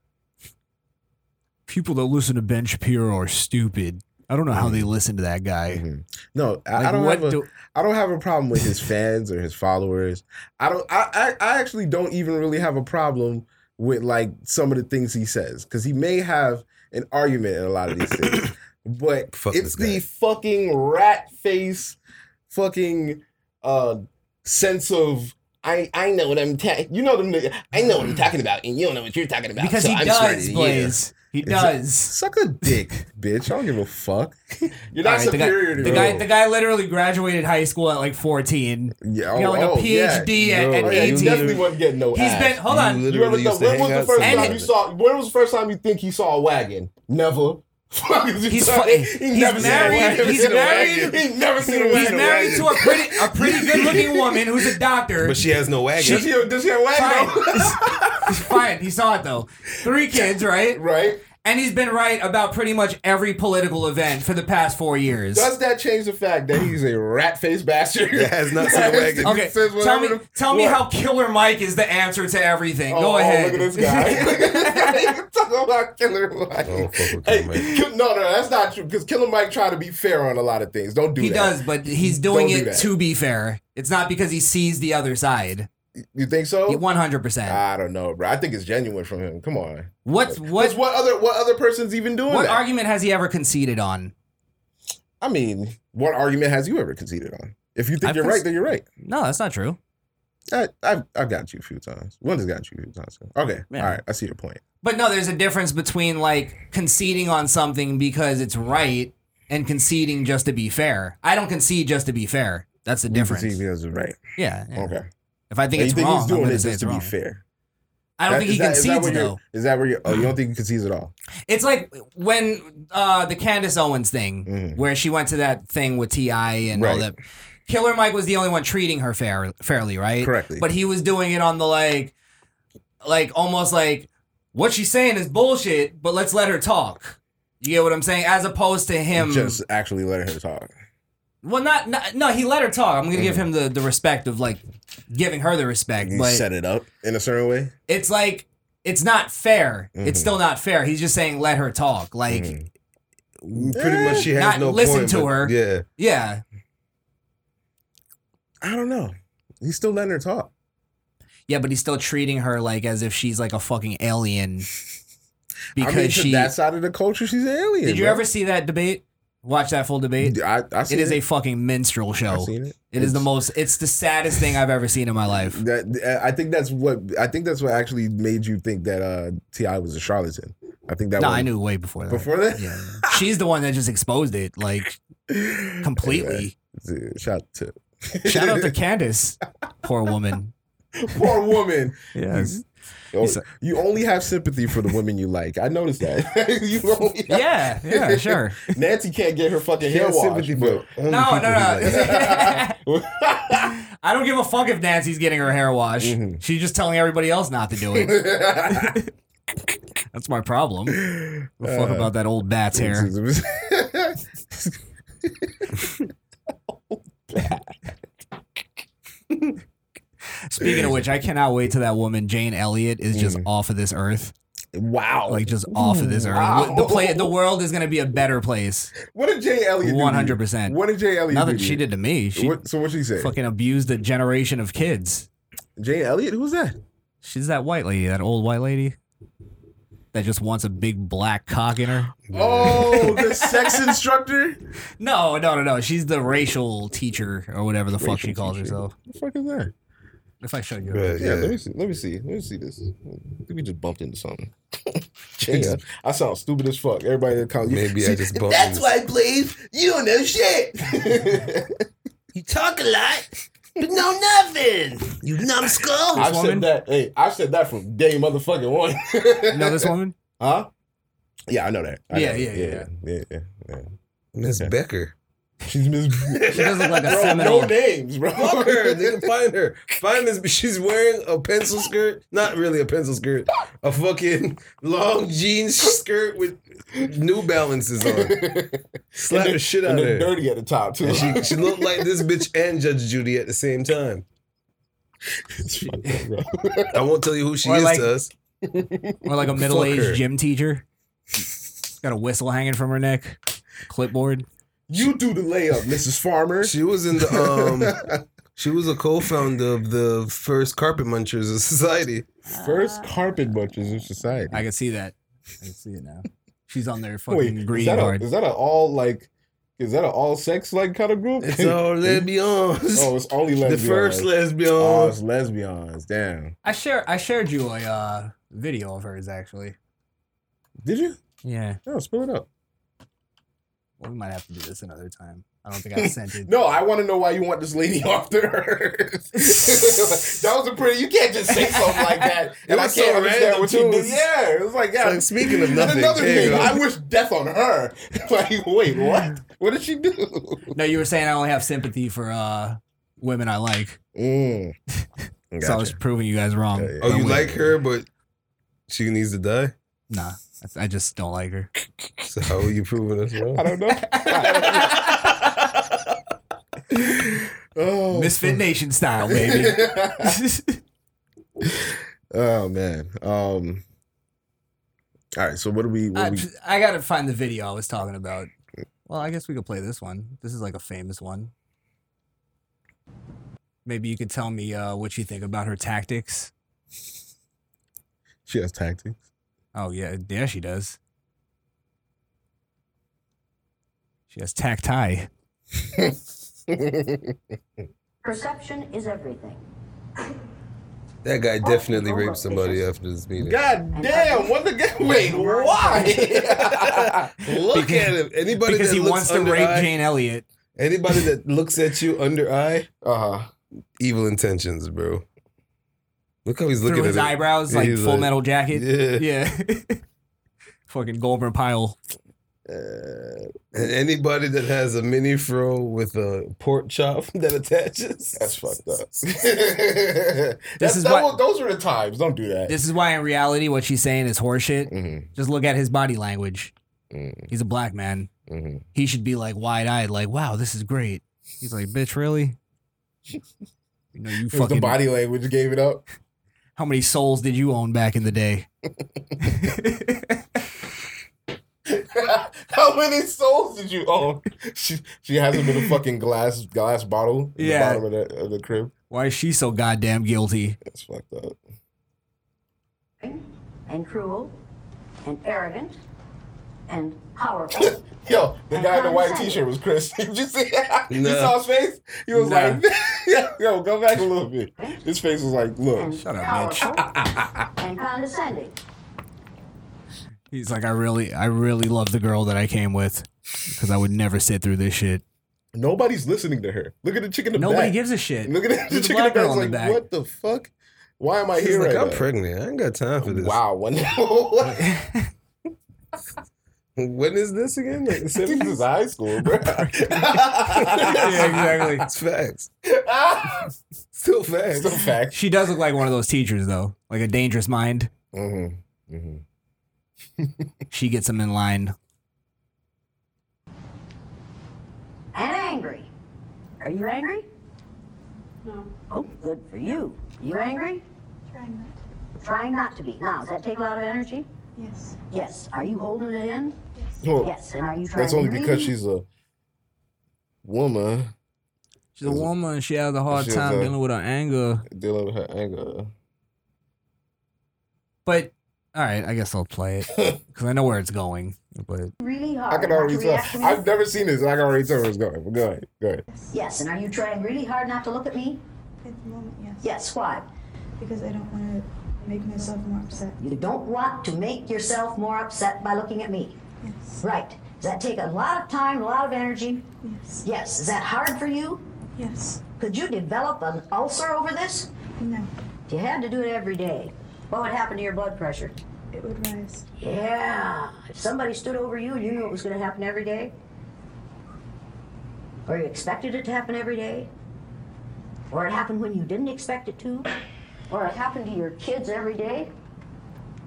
people that listen to Ben Shapiro are stupid. I don't know how they listen to that guy. Mhm. No, I, Like, I don't have a, do- I don't have a problem with his fans or his followers. I don't. I, I, I actually don't even really have a problem with like some of the things he says because he may have an argument in a lot of these things. <coughs> But Fuck it's the fucking rat face, fucking uh sense of I I know what I'm ta- you know them I know what I'm talking about and you don't know what you're talking about Because so he I'm does, than. Blaze. He It's a- does. Suck a dick, bitch. I don't give a fuck. <laughs> You're not right, the guy, superior to the guy, the guy literally graduated high school at like 14. Yeah, You know, like a PhD at- at Oh, yeah, he 18. definitely wasn't getting no He's ass. been, hold on. literally You ever used thought, when was the first time you saw? When was the first time you think he saw a wagon? Never. Fuck is He's fu- eh, He he's never seen a married- he's Seen married- wagon. He never seen a wagon. He's married to a pretty, a pretty good looking woman who's a doctor. But she has no wagon. Does he, does he have a wagon? Fine. though? Fine, he saw it though. Three kids, right? right. And he's been right about pretty much every political event for the past four years. Does that change the fact that he's a rat faced bastard? That has not seen a wagon. Okay, Says tell me, the- tell me what? how Killer Mike is the answer to everything. Oh, Go oh, ahead. <laughs> <laughs> Look at this guy. Look at this guy. Talking about Killer Mike. I don't fuck Hey, Killer Mike. Kill- no, no, that's not true. Because Killer Mike try to be fair on a lot of things. Don't do He that. He does, but he's doing Don't do it that. to be fair. It's not because he sees the other side. You think so? One hundred percent. I don't know, bro. I think it's genuine from him. Come on. What's What? what? what other what other person's even doing What that? argument has he ever conceded on? I mean, what argument has you ever conceded on? If you think I've you're cons- right, then you're right. No, that's not true. I, I've I've got you a few times. One has got you a few times. Okay, Yeah. all right. I see your point. But no, there's a difference between like conceding on something because it's right and conceding just to be fair. I don't concede just to be fair. That's the You difference. concede because it's right. Yeah. yeah. Okay. If I think it's wrong, he's doing it just to wrong. be fair? I don't That- think he that- is concedes it though. Is that where you? Oh, you don't think he concedes at all? It's like when uh, the Candace Owens thing, Mhm. where she went to that thing with T.I. and all Right. that. Killer Mike was the only one treating her fair, fairly, right? Correctly. But he was doing it on the like, like almost like what she's saying is bullshit, but let's let her talk. You get what I'm saying? As opposed to him, Just actually letting her talk. Well, not, not no, he let her talk. I'm gonna give Mm. him the the respect of like giving her the respect, You but set it up in a certain way. it's like it's not fair. It's Mhm. still not fair. He's just saying let her talk. Like, Mhm. Pretty much, she has Not no listen point, to her. Yeah, yeah, I don't know. He's still letting her talk. yeah, but he's still treating her like as if she's like a fucking alien because <laughs> I mean, she. that side of the culture, she's an alien. did you bro. ever see that debate? Watch that full debate. I, I It seen is a fucking minstrel I've show. seen it. It is the most. It's the saddest thing I've ever seen in my life. <laughs> That I think that's what I think that's what actually made you think that uh, T.I. was a charlatan. I think that No, was, I knew way before that. before that. Yeah, she's the one that just exposed it like <laughs> completely. Anyway, shout to Shout out to <laughs> Candace, poor woman. poor woman. Yes. Oh, you only have sympathy for the women you like. I noticed that. <laughs> you <laughs> only have- Yeah, yeah, sure. <laughs> Nancy can't get her fucking hair Can't washed. sympathy but- for No, no, no. I don't give a fuck if Nancy's getting her hair washed. Mhm. She's just telling everybody else not to do it. That's my problem. The fuck Uh, about that old bat's hair. Speaking of which, I cannot wait till that woman Jane Elliott is just Mhm. off of this earth, wow. like just off of this earth. Wow. The play, the world is gonna be a better place. What did Jay Elliott do? 100%. What did Jay Elliott do? Nothing she did to me. She What, so what she say? fucking abused a generation of kids. Jay Elliott? Who's that? She's that white lady, that old white lady that just wants a big black cock in her. Oh, <laughs> the sex instructor? No, no, no, no. She's the racial teacher or whatever the fuck she calls teacher. herself. What the fuck is that? If I show you, Right, Yeah, yeah. let me see. Let me see. Let me see this. I think we just bumped into something. <laughs> yeah, I sound stupid as fuck. Everybody that comes. Maybe I just bumped That's into- why, Blaze, you don't know shit. <laughs> You talk a lot, but know nothing. You numbskull. I woman? said that. Hey, I said that from day motherfucking one. you know this woman? <laughs> Huh? Yeah, I know that. I Yeah, know yeah, that. yeah. yeah, yeah, yeah. Miss Okay. Becker. She's Miss. <laughs> She does look like a bro, Seminole. No names, bro. Fuck her. They can <laughs> find her. Find this. She's wearing a pencil skirt. Not really a pencil skirt. A fucking long jeans skirt with New Balances on. Slap the shit out and of her. dirty at the top too. And she she looked like this bitch and Judge Judy at the same time. It's fucked up, bro. I won't tell you who she Or is like- to us. Or like a middle-aged gym teacher. Got a whistle hanging from her neck, clipboard. You do the layup, Mrs. Farmer. She was in the um. <laughs> She was a co-founder of the first Carpet Munchers of Society. First carpet munchers of society. I can see that. I can see it now. She's on their Wait, fucking is green that, a, card. is that a all like is that an all sex like kind of group? It's all <laughs> lesbians. oh, it's only lesbians. the first lesbians. Oh, it's lesbians. Damn. I share I shared you a uh, video of hers actually. Did you? Yeah. No, spill it up. Well, we might have to do this another time. I don't think I sent it. No, I want to know why you want this lady <laughs> off the earth. <laughs> that was a pretty. You can't just say <laughs> something like that, and I was can't so understand random, what you too. did. Yeah, it was like, yeah. It's like, speaking of and nothing, another thing. I wish death on her. like, wait, what? What did she do? No, you were saying I only have sympathy for uh, women I like. Mm. So I was proving you guys wrong. Yeah, yeah. Oh, you I'm like her, but she needs to die. Nah, I just don't like her. So how are you proving us wrong? I don't know. <laughs> oh, Misfit Nation style, baby. <laughs> oh man. Um. All right. So what do we? What I, we I gotta find the video I was talking about. Well, I guess we could play this one. This is like a famous one. Maybe you could tell me uh, what you think about her tactics. she has tactics. Oh yeah, yeah, she does. She has tacti. <laughs> Perception is everything. That guy definitely raped somebody after this meeting. God damn! What the guy? Wait, why? <laughs> Look at him. Anybody Because that he looks wants to rape eye, Jane Elliott. anybody that looks at you under eye, uh huh. evil intentions, bro. Look how he's looking Through at his it. eyebrows, Yeah, like full like- metal jacket. Yeah. Yeah. <laughs> Fucking Gomer Pyle. Uh, And anybody that has a mini fro with a pork chop <laughs> that attaches. that's fucked up. <laughs> This That's, is that what- was- those are the times. Don't do that. This is why, in reality, what she's saying is horseshit. Mhm, Just look at his body language. mhm, He's a black man. mhm. He should be like wide eyed, like, wow, this is great. He's like, bitch, really? You know, you It was the fucking. body language gave it up. How many souls did you own back in the day? <laughs> How many souls did you own? She she has them in a fucking glass glass bottle. In Yeah. The bottom of the, of the crib. Why is she so goddamn guilty? That's fucked up. and cruel and arrogant and powerful. <laughs> Yo, the And guy in the white. T-shirt was Chris. <laughs> Did you see? You No. saw his face? He was Nah. <laughs> like, "Yo, go back a little bit." His face was like, "Look." and Shut up, powerful and condescending. He's like, I really, I really love the girl that I came with because I would never sit through this shit. Nobody's listening to her. Look at the chicken. the Nobody back. gives a shit. Look at the There's a chick in the black back. girl It's in like, the back. what the fuck? Why am I She's here like, right I'm now? pregnant. I ain't got time for this. Wow. When, When is this again? Like, the I think 70s? this is high school, bro. <laughs> yeah, exactly. <laughs> It's facts. Still facts. Still fact. She does look like one of those teachers, though, like a dangerous mind. Mm-hmm. Mm-hmm. <laughs> She gets him in line. and angry. Are you angry? No. Oh, good for you. You angry? Trying not. Trying not to be. Now, does that take a lot of energy? Yes. Yes. Are you holding it in? Well, Yes. And are you trying that's only because she's a woman She's a woman. She has a hard She has time a- dealing with her anger. dealing with her anger. But all right, I guess I'll play it <laughs> because I know where it's going. But really hard. I can not already to tell. react to me? I've never seen this. and I can already tell where it's going. But go ahead. Go ahead. Yes. And are you trying really hard not to look at me? At the moment, yes. Yes. Why? Because I don't want to make myself more upset. You don't want to make yourself more upset by looking at me. Yes. Right. Does that take a lot of time, a lot of energy? Yes. Yes. Is that hard for you? Yes. Could you develop an ulcer over this? No. If you had to do it every day, what would happen to your blood pressure? It would rise. Yeah. If somebody stood over you and you knew it was going to happen every day, or you expected it to happen every day, or it happened when you didn't expect it to, or it happened to your kids every day,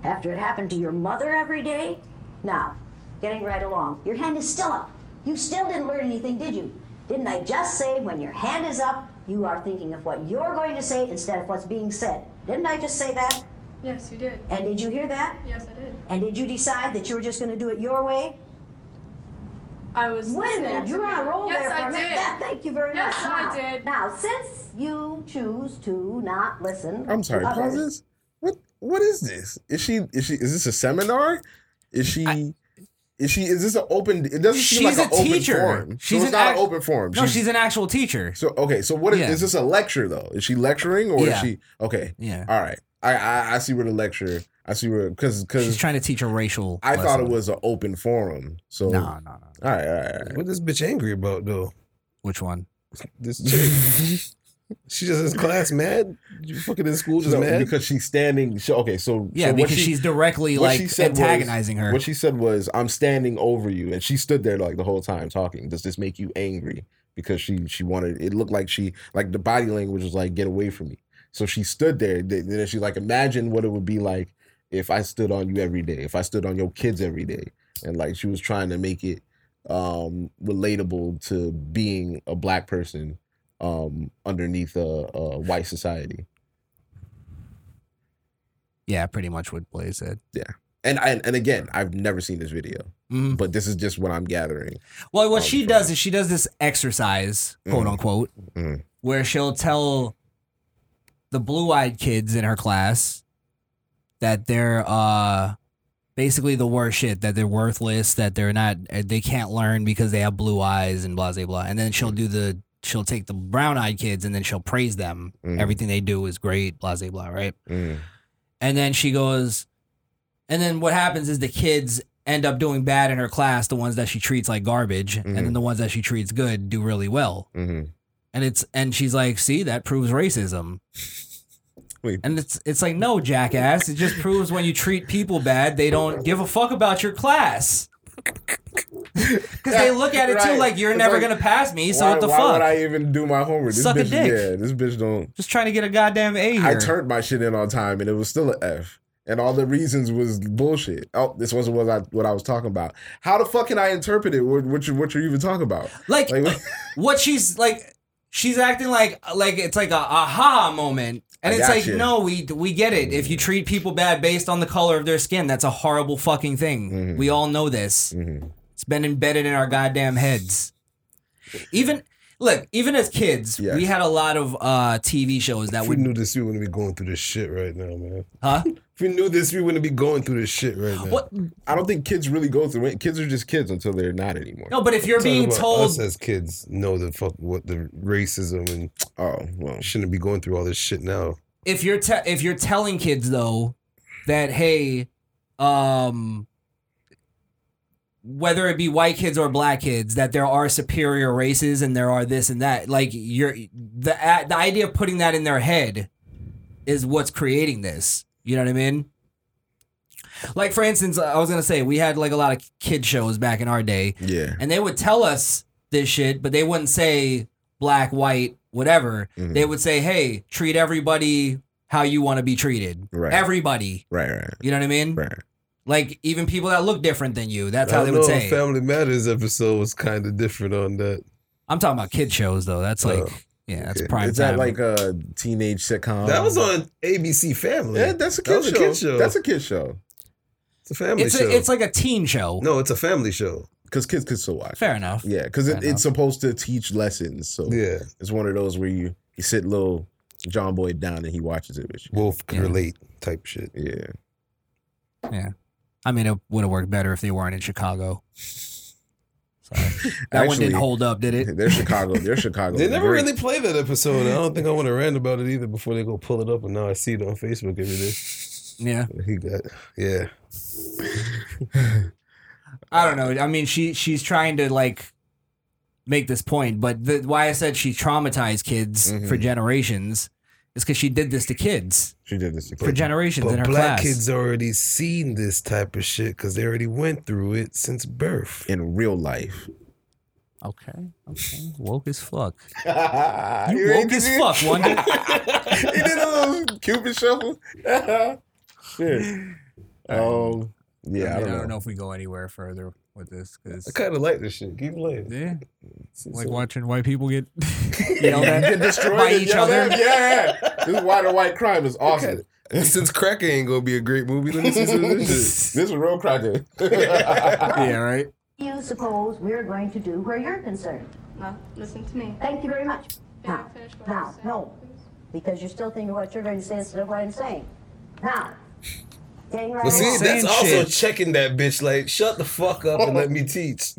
after it happened to your mother every day. Now, getting right along, your hand is still up. You still didn't learn anything, did you? Didn't I just say when your hand is up, you are thinking of what you're going to say instead of what's being said? Didn't I just say that? Yes, you did. And did you hear that? Yes, I did. And did you decide that you were just going to do it your way? I was. Wait a minute, you're on a roll yes, there for I a minute. did. That, thank you very Yes, much. I Now- did. Now, since you choose to not listen, I'm sorry. to Pause this. What? What is this? Is she? Is she? Is this a seminar? Is she? I- Is she? Is this an open? It doesn't seem She's like an a open teacher. forum. She's so it's not act- an open forum. No, she's an actual teacher. So okay, so what is, Yeah. is this a lecture though? Is she lecturing or Yeah. is she okay? Yeah. All right, I I, I see where the lecture. I see where because because She's trying to teach a racial. I thought it was an open forum. So No, no, no. all right, all right, all right. What this bitch angry about though? Which one? This chick. <laughs> she just in class mad. You fucking in school just No, mad. because she's standing. So, okay, so Yeah, so because she- she's directly what like she said was- antagonizing her. What she said was, "I'm standing over you," and she stood there like the whole time talking. Does this make you angry? Because she she wanted. It looked like she like the body language was like, "Get away from me." So she stood there. th- Then she's like, "Imagine what it would be like if I stood on you every day. If I stood on your kids every day." And like she was trying to make it um relatable to being a black person um underneath a, a white society. yeah, pretty much what Blaze said. Yeah. And I, and again, I've never seen this video, Mhm. but this is just what I'm gathering. Well, what Oh, she does is she does this exercise, quote Mhm. unquote, Mhm. where she'll tell the blue-eyed kids in her class that they're uh basically the worst shit, that they're worthless, that they're not, they can't learn because they have blue eyes and blah blah blah. And then she'll do the, she'll take the brown-eyed kids and then she'll praise them. Mhm. Everything they do is great, blah blah blah, right? Mm. And then she goes, and then what happens is the kids end up doing bad in her class, the ones that she treats like garbage, and then Mhm. the ones that she treats good do really well. hmm And it's and she's like, see, that proves racism. <laughs> Wait. And it's it's like, no, jackass. It just proves when you treat people bad, they don't give a fuck about your class. Because they look at it too like you're It's never like, gonna pass me. So why, what the why fuck? would I even do my homework? This Suck a bitch, dick. Yeah, this bitch don't. Just trying to get a goddamn A here. I turned my shit in on time and it was still an F. And all the reasons was bullshit. Oh, this wasn't what I what I was talking about. How the fuck can I interpret it? What what you what you're even talking about? like, Like, <laughs> what she's like she's acting like like it's like a aha moment and I it's like you. no we we get it if you treat people bad based on the color of their skin that's a horrible fucking thing Mhm. we all know this Mhm. it's been embedded in our goddamn heads even look even as kids we had a lot of uh tv shows that we would knew this, we wouldn't be going through this shit right now, man. huh <laughs> we knew this, we wouldn't be going through this shit right now. what I don't think kids really go through it. Kids are just kids until they're not anymore. no but if you're being told us as kids know the fuck what the racism and Oh well. shouldn't be going through all this shit now. if you're te- if you're telling kids though that hey um whether it be white kids or black kids that there are superior races and there are this and that like you're the the idea of putting that in their head is what's creating this you know what i mean like for instance i was gonna say we had like a lot of kid shows back in our day Yeah. and they would tell us this shit, but they wouldn't say black, white, whatever. Mhm. They would say, "Hey, treat everybody how you want to be treated. Right. Everybody." Right. Right. You know what I mean? Right. Like even people that look different than you. That's how they would say. Family Matters episode was kind of different on that. I'm talking about kid shows though. That's like, Oh, yeah, that's okay. prime Is time. that like a teenage sitcom? that was on ABC Family. Yeah, that's a kid, was show. a kid show. That's a kid show. It's a family it's show. a, it's like a teen show. no, it's a family show. Because kids could still watch. Fair enough. Yeah, because it, it's supposed to teach lessons. So Yeah, it's one of those where you you sit little John Boy down and he watches it with you. Wolf can Yeah. relate type shit. Yeah. Yeah. I mean, it would have worked better if they weren't in Chicago. Sorry. That one didn't hold up, did it? They're Chicago. They're Chicago. <laughs> They never Great. really played that episode. I don't think I want to rant about it either before they go pull it up. And now I see it on Facebook every day. Yeah. He got yeah. <laughs> I don't know. I mean, she she's trying to like make this point, but the, why I said she traumatized kids Mhm. for generations is because she did this to kids She did this. to for kids. generations in But her black class. kids already seen this type of shit because they already went through it since birth. in real life. Okay, okay, woke as fuck. <laughs> you You woke as fuck, <laughs> Wonder. he did a little Cupid shuffle. <laughs> Shit. Um. Yeah, I, I, mean, don't, know. if we go anywhere further with this because I kind of like this shit. Keep playing. yeah, It's- like it's- watching white people get <laughs> yelled Get at destroyed by and each other. at. Yeah, yeah. This white on white crime is awesome. Since Cracker ain't gonna be a great movie, let me see some of this shit. <laughs> This is real cracker. yeah, <laughs> right. You suppose we're going to do where you're concerned. Well, listen to me. Thank you very much. May Now, finish what I now, was no, please? because you're still thinking what you're going to say instead of what I'm saying. Now, Dang right. But see, I am. saying that's also shit. checking that bitch. Like, shut the fuck up and let me teach.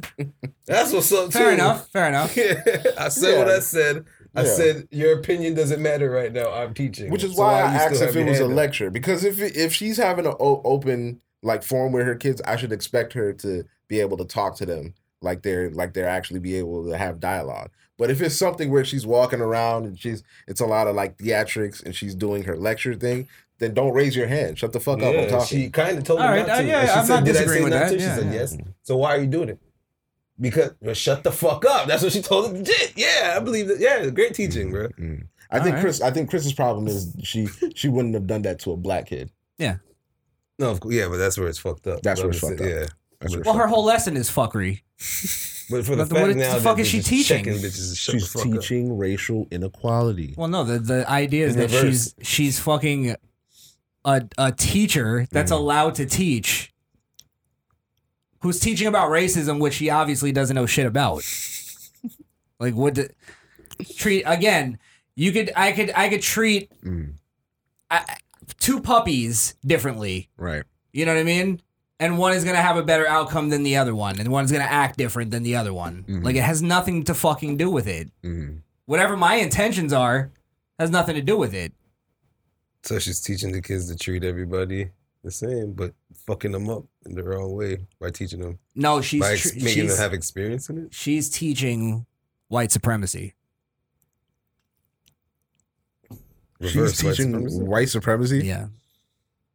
That's what's up too. Fair enough. Fair enough. <laughs> I said what I said. I Yeah. said your opinion doesn't matter right now. I'm teaching, Which is So why I asked if it was a up? lecture. Because if if she's having an open like forum with her kids, I should expect her to be able to talk to them like they're like they're actually be able to have dialogue. But if it's something where she's walking around and she's it's a lot of like theatrics and she's doing her lecture thing, then don't raise your hand. Shut the fuck up. I'm talking. she kind of told All me right, not uh, to. yeah, And she I'm said, not "Did I say disagreeing with that, to?" She yeah, said, yeah. "Yes." So why are you doing it? Because well, shut the fuck up. That's what she told him. Yeah, I believe that. Yeah, great teaching, bro. Mm. I think Alright. Chris. I think Chris's problem is she she wouldn't have done that to a black kid. Yeah. No, of course, yeah, but that's where it's fucked up. That's where it's fucked up. Yeah, That's Well, her whole lesson is fuckery. but for the But fact what the fuck is she teaching? bitches she's the fuck up. teaching racial inequality. Well, no, the the idea is In that reverse. she's she's fucking a a teacher that's allowed to teach, who's teaching about racism, which he obviously doesn't know shit about. <laughs> like, would the, treat again? You could, I could, I could treat Mm, I, two puppies differently. right. You know what I mean? And one is gonna have a better outcome than the other one, and one's gonna act different than the other one. Mhm. Like, it has nothing to fucking do with it. Mm. Whatever my intentions are, has nothing to do with it. So she's teaching the kids to treat everybody the same, but fucking them up in the wrong way by teaching them No, she's by tr- making she's, them have experience in it. she's teaching white supremacy. Reverse She's white teaching supremacy? white supremacy. Yeah,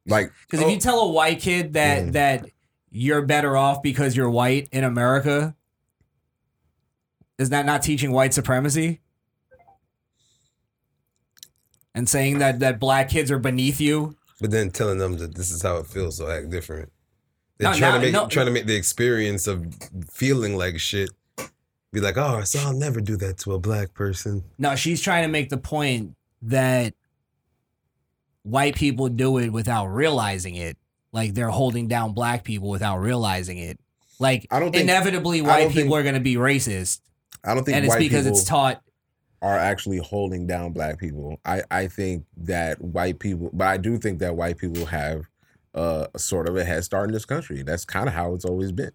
Like because if you tell a white kid that Mm. that you're better off because you're white in America, is that not teaching white supremacy? And saying that that black kids are beneath you. But then telling them that this is how it feels, so act different. They're No, trying no, to make no. trying to make the experience of feeling like shit be like, oh, so I'll never do that to a black person. No, she's trying to make the point that white people do it without realizing it. Like they're holding down black people without realizing it. Like I don't think- inevitably white people think- are going to be racist, I don't think and it's because people it's taught. Are actually holding down black people. I I think that white people, but I do think that white people have uh sort of a head start in this country. That's kind of how it's always been.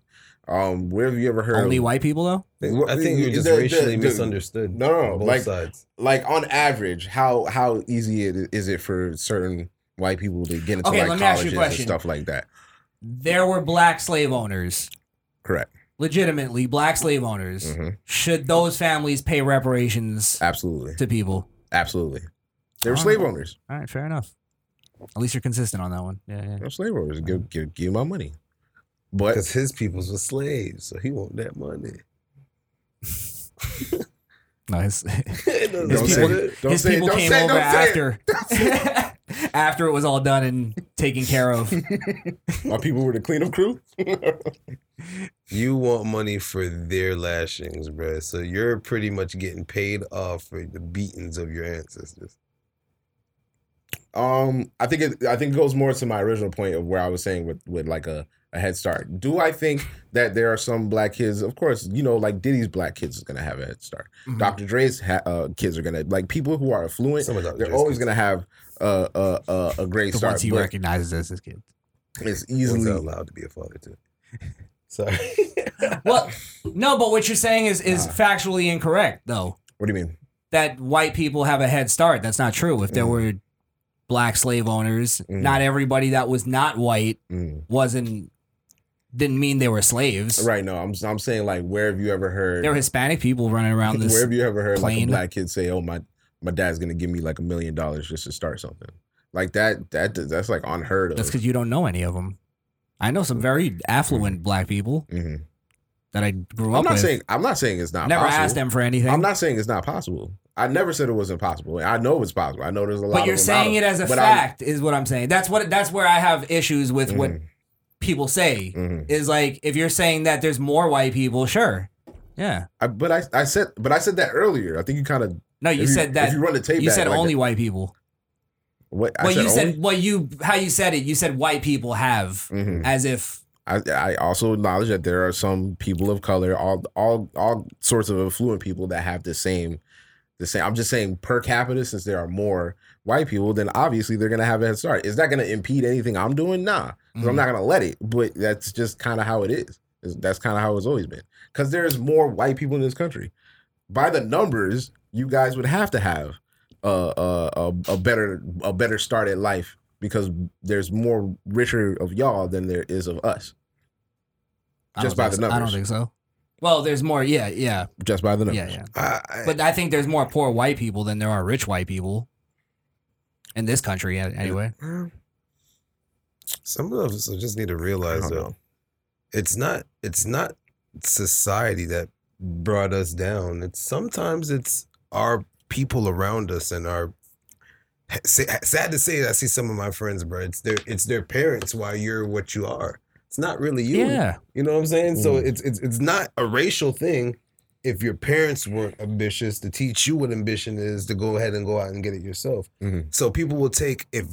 Um, where have you ever heard Only of, white people though. I think, Well, I think you're just the- the- racially the- misunderstood. No, no, no, both like- sides. like on average, how how easy it is it for certain white people to get into Okay, like let me ask you a colleges and stuff like that? There were black slave owners, Correct. Legitimately black slave owners. hmm Should those families pay reparations Absolutely, to people? absolutely. They were slave right. owners. All right, fair enough. At least you're consistent on that one. Yeah, yeah. They were slave owners. Give give give my money. But Because his peoples were slaves, so he want that money. <laughs> No, his, It <laughs> Don't his say people, it. Don't his say it. people Don't came say it. over Don't say it. after <laughs> after it was all done and taken care of. <laughs> my people were the cleanup crew. <laughs> You want money for their lashings, bruh. So you're pretty much getting paid off for the beatings of your ancestors. Um, I think it. I think it goes more to my original point of where I was saying with with like a, a head start. Do I think that there are some black kids? Of course, you know, like Diddy's black kids is gonna have a head start. Mhm. Dr. Dre's ha- uh, kids are gonna like people who are affluent. Some of Dr. They're Dre's always kids. gonna have a a a, a great the start. ones he but recognizes as his kid. it's One's easily allowed to be a father too. <laughs> Sorry. <laughs> Well, no, but what you're saying is is Ah. factually incorrect though. What do you mean? That white people have a head start. That's not true. If there Mm. were black slave owners, Mm. not everybody that was not white Mm. wasn't didn't mean they were slaves. Right? No, I'm I'm saying like where have you ever heard? There were Hispanic people running around <laughs> this. where have you ever heard like a black kid say, "Oh my my dad's gonna give me like a million dollars just to start something"? Like that that that's like unheard of. That's because you don't know any of them. I know some very affluent black people Mhm. that I grew I'm up not with. saying I'm not saying it's not Never possible. asked them for anything. I'm not saying it's not possible. I never said it was impossible. I know it's possible. I know there's a lot. but you're saying it as a I'm- fact, is what I'm saying. That's what. That's where I have issues with what Mhm, people say. mhm. Is like if you're saying that there's more white people, sure, yeah. I, but I, I said, but I said that earlier. I think you kind of. No, you said that. You run the tape, You said like only that- white people. What I Well, you only- said well, you how you said it. You said white people have Mhm. as if I, I also acknowledge that there are some people of color, all all all sorts of affluent people that have the same the same. I'm just saying per capita, since there are more white people, then obviously they're gonna have a head start. Is that gonna impede anything I'm doing? Nah, 'cause Mm-hmm. I'm not gonna let it. But that's just kind of how it. Is- That's kind of how it's always been. Because there's more white people in this country. By the numbers, you guys would have to have a a, a, a better a better start at life because there's more richer of y'all than there is of us. Just by think the so. I don't think so. Well, there's more. Yeah, yeah, Just by the numbers. yeah, yeah. I, I, But I think there's more poor white people than there are rich white people in this country. Anyway, some of us just need to realize don't though, know. it's not it's not society that brought us down. It's sometimes it's our people around us and our sad to say I see some of my friends, bro. It's their it's their parents why you're what you are. It's not really you. yeah. You know what I'm saying? So Mm. it's it's it's not a racial thing. If your parents weren't ambitious to teach you what ambition is, to go ahead and go out and get it yourself. Mhm. So people will take if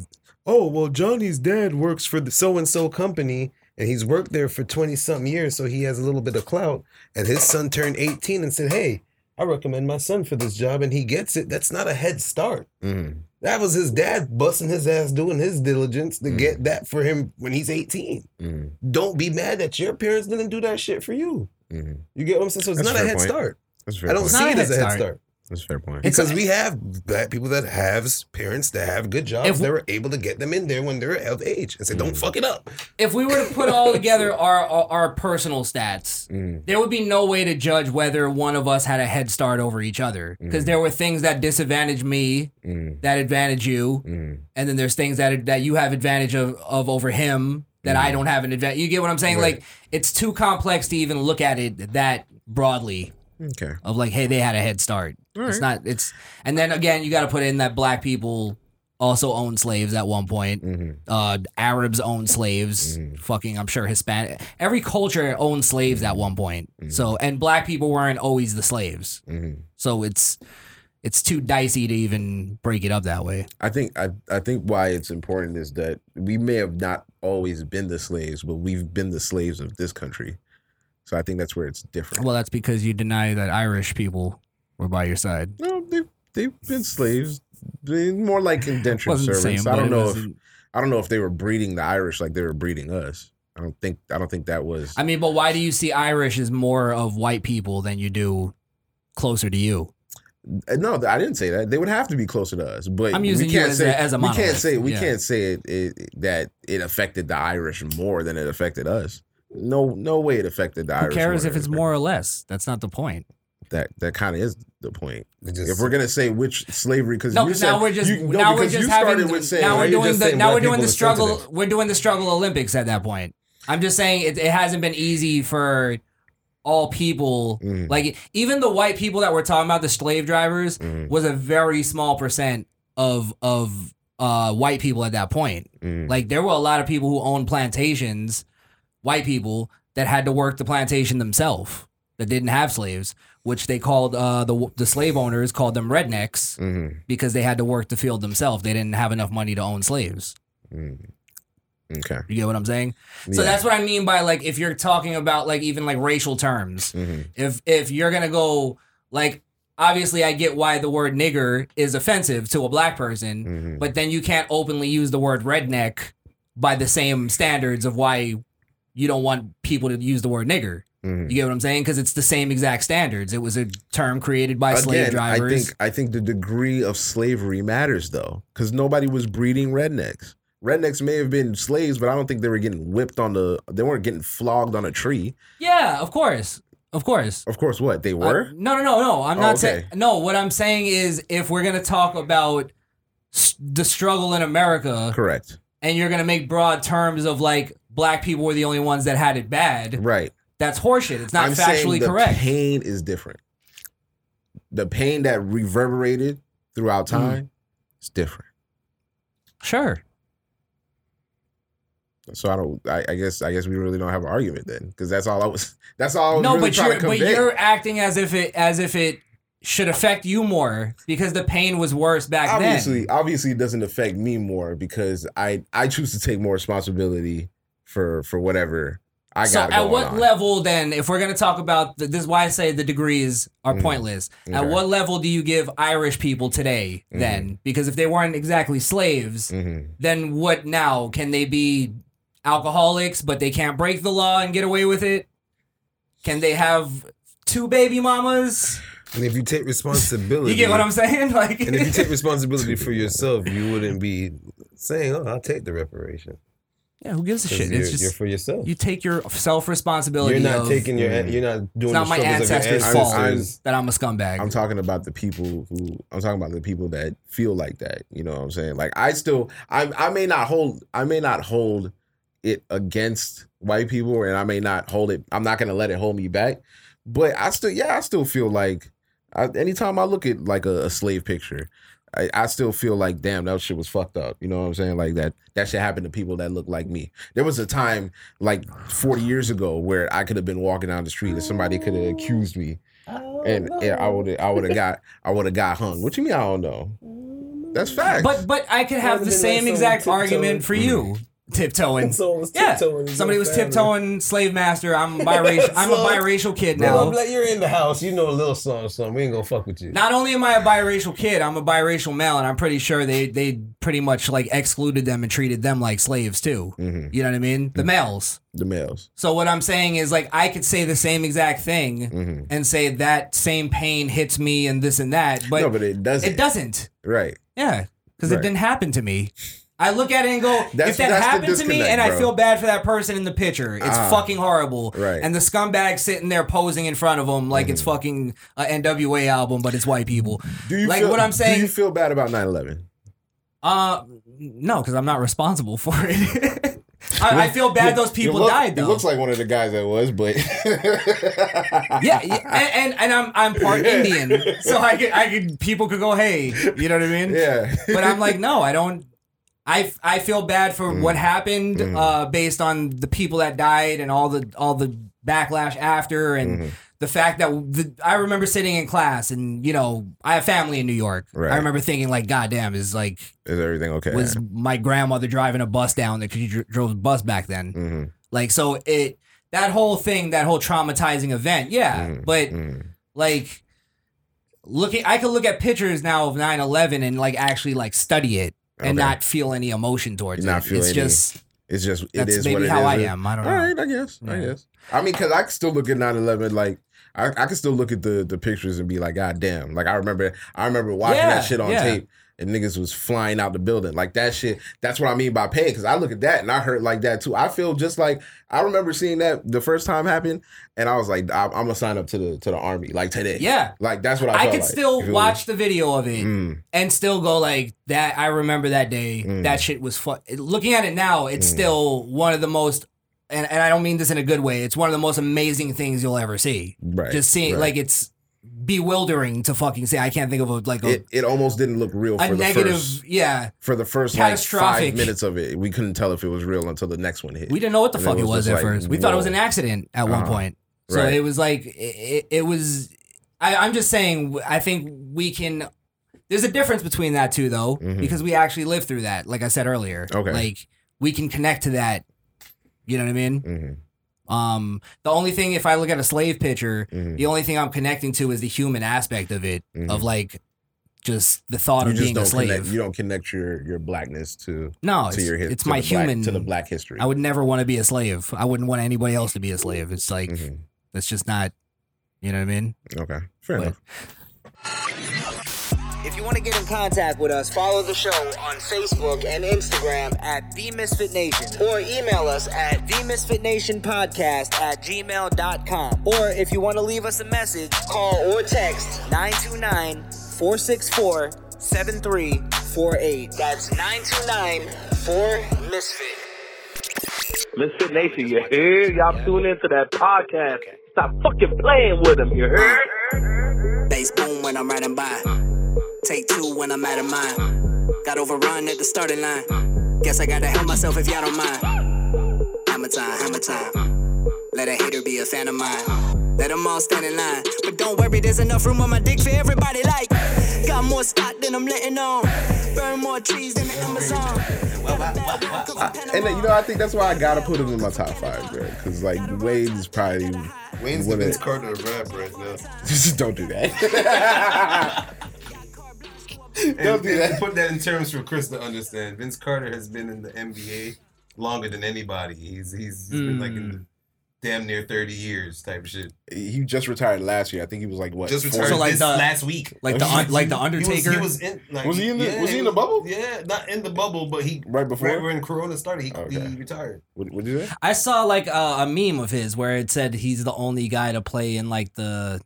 oh well Johnny's dad works for the so and so company and he's worked there for 20 something years, so he has a little bit of clout. And his son turned 18 and said, Hey, I recommend my son for this job, and he gets it. That's not a head start. Mhm. That was his dad busting his ass doing his diligence to get that for him when he's 18 Mhm. don't be mad that your parents didn't do that shit for you. Mhm. You get what I'm saying? So it's That's not a head point. start. That's I don't point. see it as a head head start. Start That's a fair point. Because we have black people that have parents that have good jobs If- that were able to get them in there when they're of age and say, "Don't fuck it up." If we were to put all together our, our our personal stats, Mhm. there would be no way to judge whether one of us had a head start over each other because there were things that disadvantage me Mhm. that advantage you, Mhm. and then there's things that that you have advantage of of over him that I don't have an advantage. You get what I'm saying? Right. Like it's too complex to even look at it that broadly. Okay. Of like, hey, they had a head start. It's not. It's and then again, you got to put in that black people also owned slaves at one point. Mhm. Uh, Arabs owned slaves. Mm-hmm. Fucking, I'm sure Hispanic. Every culture owned slaves at one point. Mm-hmm. So and black people weren't always the slaves. Mhm. So it's it's too dicey to even break it up that way. I think I, I think why it's important is that we may have not always been the slaves, but we've been the slaves of this country. So I think that's where it's different. Well, that's because you deny that Irish people were by your side. no, they they've been slaves. They more like indentured Wasn't servants. same, I don't know if I don't know if they were breeding the Irish like they were breeding us. I don't think I don't think that was I mean, but why do you see Irish as more of white people than you do closer to you? Uh, No, I didn't say that. They would have to be closer to us, but I'm we using you can't as say a- as a we can't say we Yeah. can't say it, it, that it affected the Irish more than it affected us. No, no way it affected the Who Irish. cares more if it's more or less? That's not the point. That that kind of is the point. Just- if we're gonna say which slavery, because No, you said, now we're just you, no, now we're just having with saying now we're doing the now we're doing the struggle we're doing the struggle Olympics at that point. I'm just saying it, it hasn't been easy for all people. Mhm. Like even the white people that we're talking about, the slave drivers, Mhm. was a very small percent of of uh, white people at that point. Mhm. Like there were a lot of people who owned plantations, white people that had to work the plantation themselves that didn't have slaves, which they called uh, the the slave owners called them rednecks Mhm. because they had to work the field themselves. They didn't have enough money to own slaves. Mhm. Okay. You get what I'm saying? So Yeah. that's what I mean by like if you're talking about like even like racial terms. Mhm. If if you're gonna go like obviously I get why the word nigger is offensive to a black person, Mhm. but then you can't openly use the word redneck by the same standards of why you don't want people to use the word nigger. Mhm. You get what I'm saying? Because it's the same exact standards. It was a term created by slave Again, I drivers. think I think the degree of slavery matters though, because nobody was breeding rednecks. Rednecks may have been slaves, but I don't think they were getting whipped on the. They weren't getting flogged on a tree. yeah, of course, of course. Of course, what they Uh, were. no, no, no, no. I'm Oh, not okay. saying. No, what I'm saying is, if we're gonna talk about s- the struggle in America, Correct. and you're gonna make broad terms of like black people were the only ones that had it bad, Right. That's horseshit. It's not I'm factually the correct. pain is different. The pain that reverberated throughout Mm. time is different. Sure. So I don't. I, I guess. I guess we really don't have an argument then, because that's all I was. <laughs> That's all I was No, really but you're but you're acting as if it as if it should affect you more because the pain was worse back obviously, then. obviously, obviously it doesn't affect me more because I I choose to take more responsibility for for whatever I So got. at what level then, if we're gonna talk about the, this, is why I say the degrees are pointless. At Mm-hmm. Okay. what level do you give Irish people today then? Because if they weren't exactly slaves, Mm-hmm. then what now? Can they be alcoholics, but they can't break the law and get away with it? Can they have two baby mamas? And if you take responsibility, <laughs> You get what I'm saying? <laughs> Like, And if you take <laughs> responsibility for yourself, you wouldn't be saying, "Oh, I'll take the reparation." Yeah, who gives a shit? You're, It's just you're for yourself. you take your self responsibility. You're not of, taking your. Mm. You're not doing. It's not my struggles ancestors' fault ancestors. that I'm a scumbag. I'm talking about the people who I'm talking about the people that feel like that. You know what I'm saying? Like I still I I may not hold I may not hold it against white people and I may not hold it I'm not gonna let it hold me back. But I still yeah, I still feel like I, anytime I look at like a, a slave picture, I, I still feel like damn that shit was fucked up. You know what I'm saying? Like that that shit happened to people that look like me. There was a time like 40 years ago where I could have been walking down the street and somebody could have accused me and yeah, I would I would have got I would have got hung. What you mean I don't know? That's facts. But but I could have the same exact argument for you. Mm-hmm. <laughs> Tiptoeing. Was Yeah. tiptoeing Somebody was family. tiptoeing slave master. I'm biracial. <laughs> I'm a biracial kid Bro, now. I'm like, you're in the house. You know a little something, something. We ain't gonna fuck with you. Not only am I a biracial kid, I'm a biracial male, and I'm pretty sure they they pretty much like excluded them and treated them like slaves too. Mhm. You know what I mean? The males. the males. So what I'm saying is like I could say the same exact thing Mhm. and say that same pain hits me and this and that, but, no, but it doesn't. it doesn't. Right. Yeah, because it didn't happen to me. I look at it and go, That's- if that happened to me and I feel bad for that person in the picture, it's Ah. fucking horrible. Right. And the scumbag sitting there posing in front of them like it's fucking a NWA album, but it's white people. Mm-hmm. Do you like feel, what I'm Do saying? you feel bad about 9/11? uh, no, because I'm not responsible for it. <laughs> I, I feel bad those people look- died though. He looks like one of the guys that was, but <laughs> yeah, yeah, and, and and I'm I'm part Indian, so I could I could people could go, hey, you know what I mean? yeah. but I'm like, no, I don't. I, I feel bad for Mm. what happened uh, based on the people that died and all the all the backlash after and Mm-hmm. the fact that the, I remember sitting in class and you know I have family in New York. Right. I remember thinking like, God damn, is like Is everything okay? was my grandmother driving a bus down there because you dr- drove a bus back then. hmm Like so it that whole thing, that whole traumatizing event, yeah. Mhm. But hmm like looking I could look at pictures now of 9-11 and like actually like study it and Okay. not feel any emotion towards Not it. it's any- just It's just it that's is maybe what it how I am. I don't know. right, I guess. I guess. I mean, because I can still look at 9/11 like. I, I can still look at the the pictures and be like, God damn! Like I remember, I remember watching Yeah, that shit on yeah. tape, and niggas was flying out the building. Like that shit. That's what I mean by pain. Because I look at that and I hurt like that too. I feel just like I remember seeing that the first time happen, and I was like, I, I'm gonna sign up to the to the army like today. Yeah. like that's what I. I could like. still You watch the video of it Mm, and still go like that. I remember that day. Mm. That shit was fun. Looking at it now, it's still one of the most, and, and I don't mean this in a good way. It's one of the most amazing things you'll ever see. right. Just seeing right. like it's bewildering to fucking say. I can't think of a like a, it, it almost didn't look real a for the negative. first yeah, for the first like five minutes of it. We couldn't tell if it was real until the next one hit. we didn't know what the And fuck it it was was at like, first. We thought it was an accident at one Uh-huh. point. So Right. it was like it, it, was. I, I'm just saying. I think we can. There's a difference between that two, though, Mhm. because we actually lived through that. Like I said earlier. Okay. Like we can connect to that. You know what I mean? Mhm, Um, the only thing, if I look at a slave picture, mhm. the only thing I'm connecting to is the human aspect of it, Mhm. of like just the thought You of being a slave. connect. You don't connect your your blackness to no, to it's, your his, it's my the black- human. to the black history. I would never want to be a slave. I wouldn't want anybody else to be a slave. It's like Mhm. that's just not. You know what I mean? Okay, fair But- enough. If you want to get in contact with us, follow the show on Facebook and Instagram at The Misfit Nation or email us at TheMisfitNationPodcast at gmail.com. Or if you want to leave us a message, call or text 929 464 7348. That's 929 4 Misfit. Misfit Nation, you heard? Y'all tune into that podcast. Stop fucking playing with them, you heard? Bass boom when I'm riding by. Take two when I'm out of mind. Got overrun at the starting line. Guess I gotta help myself if y'all don't mind. Hammer time, hammer time. Let a hater be a fan of mine. Let them all stand in line. But don't worry, there's enough room on my dick for everybody. Like, got more stock than I'm letting on. burn more trees than the Amazon. And then, you know, I think that's why I gotta put him in my top five, bro. Because like Wayne's probably Wayne's the one of- Vince Carter of rap right now. <laughs> Just don't do that. <laughs> And, Don't do that. put that in terms for Chris to understand, Vince Carter has been in the NBA longer than anybody. He's he's, he's been like in hmm. damn near thirty years type of shit. he just retired last year. I think he was like what? Just retired So, like this the- last week. Like the like the He was, Undertaker. he was in. Like, Was he in the- yeah, was he in the bubble? Yeah, not in the bubble, but he Right before? right when Corona started, he, Okay. he retired. What would you say? I saw like a, a meme of his where it said he's the only guy to play in like the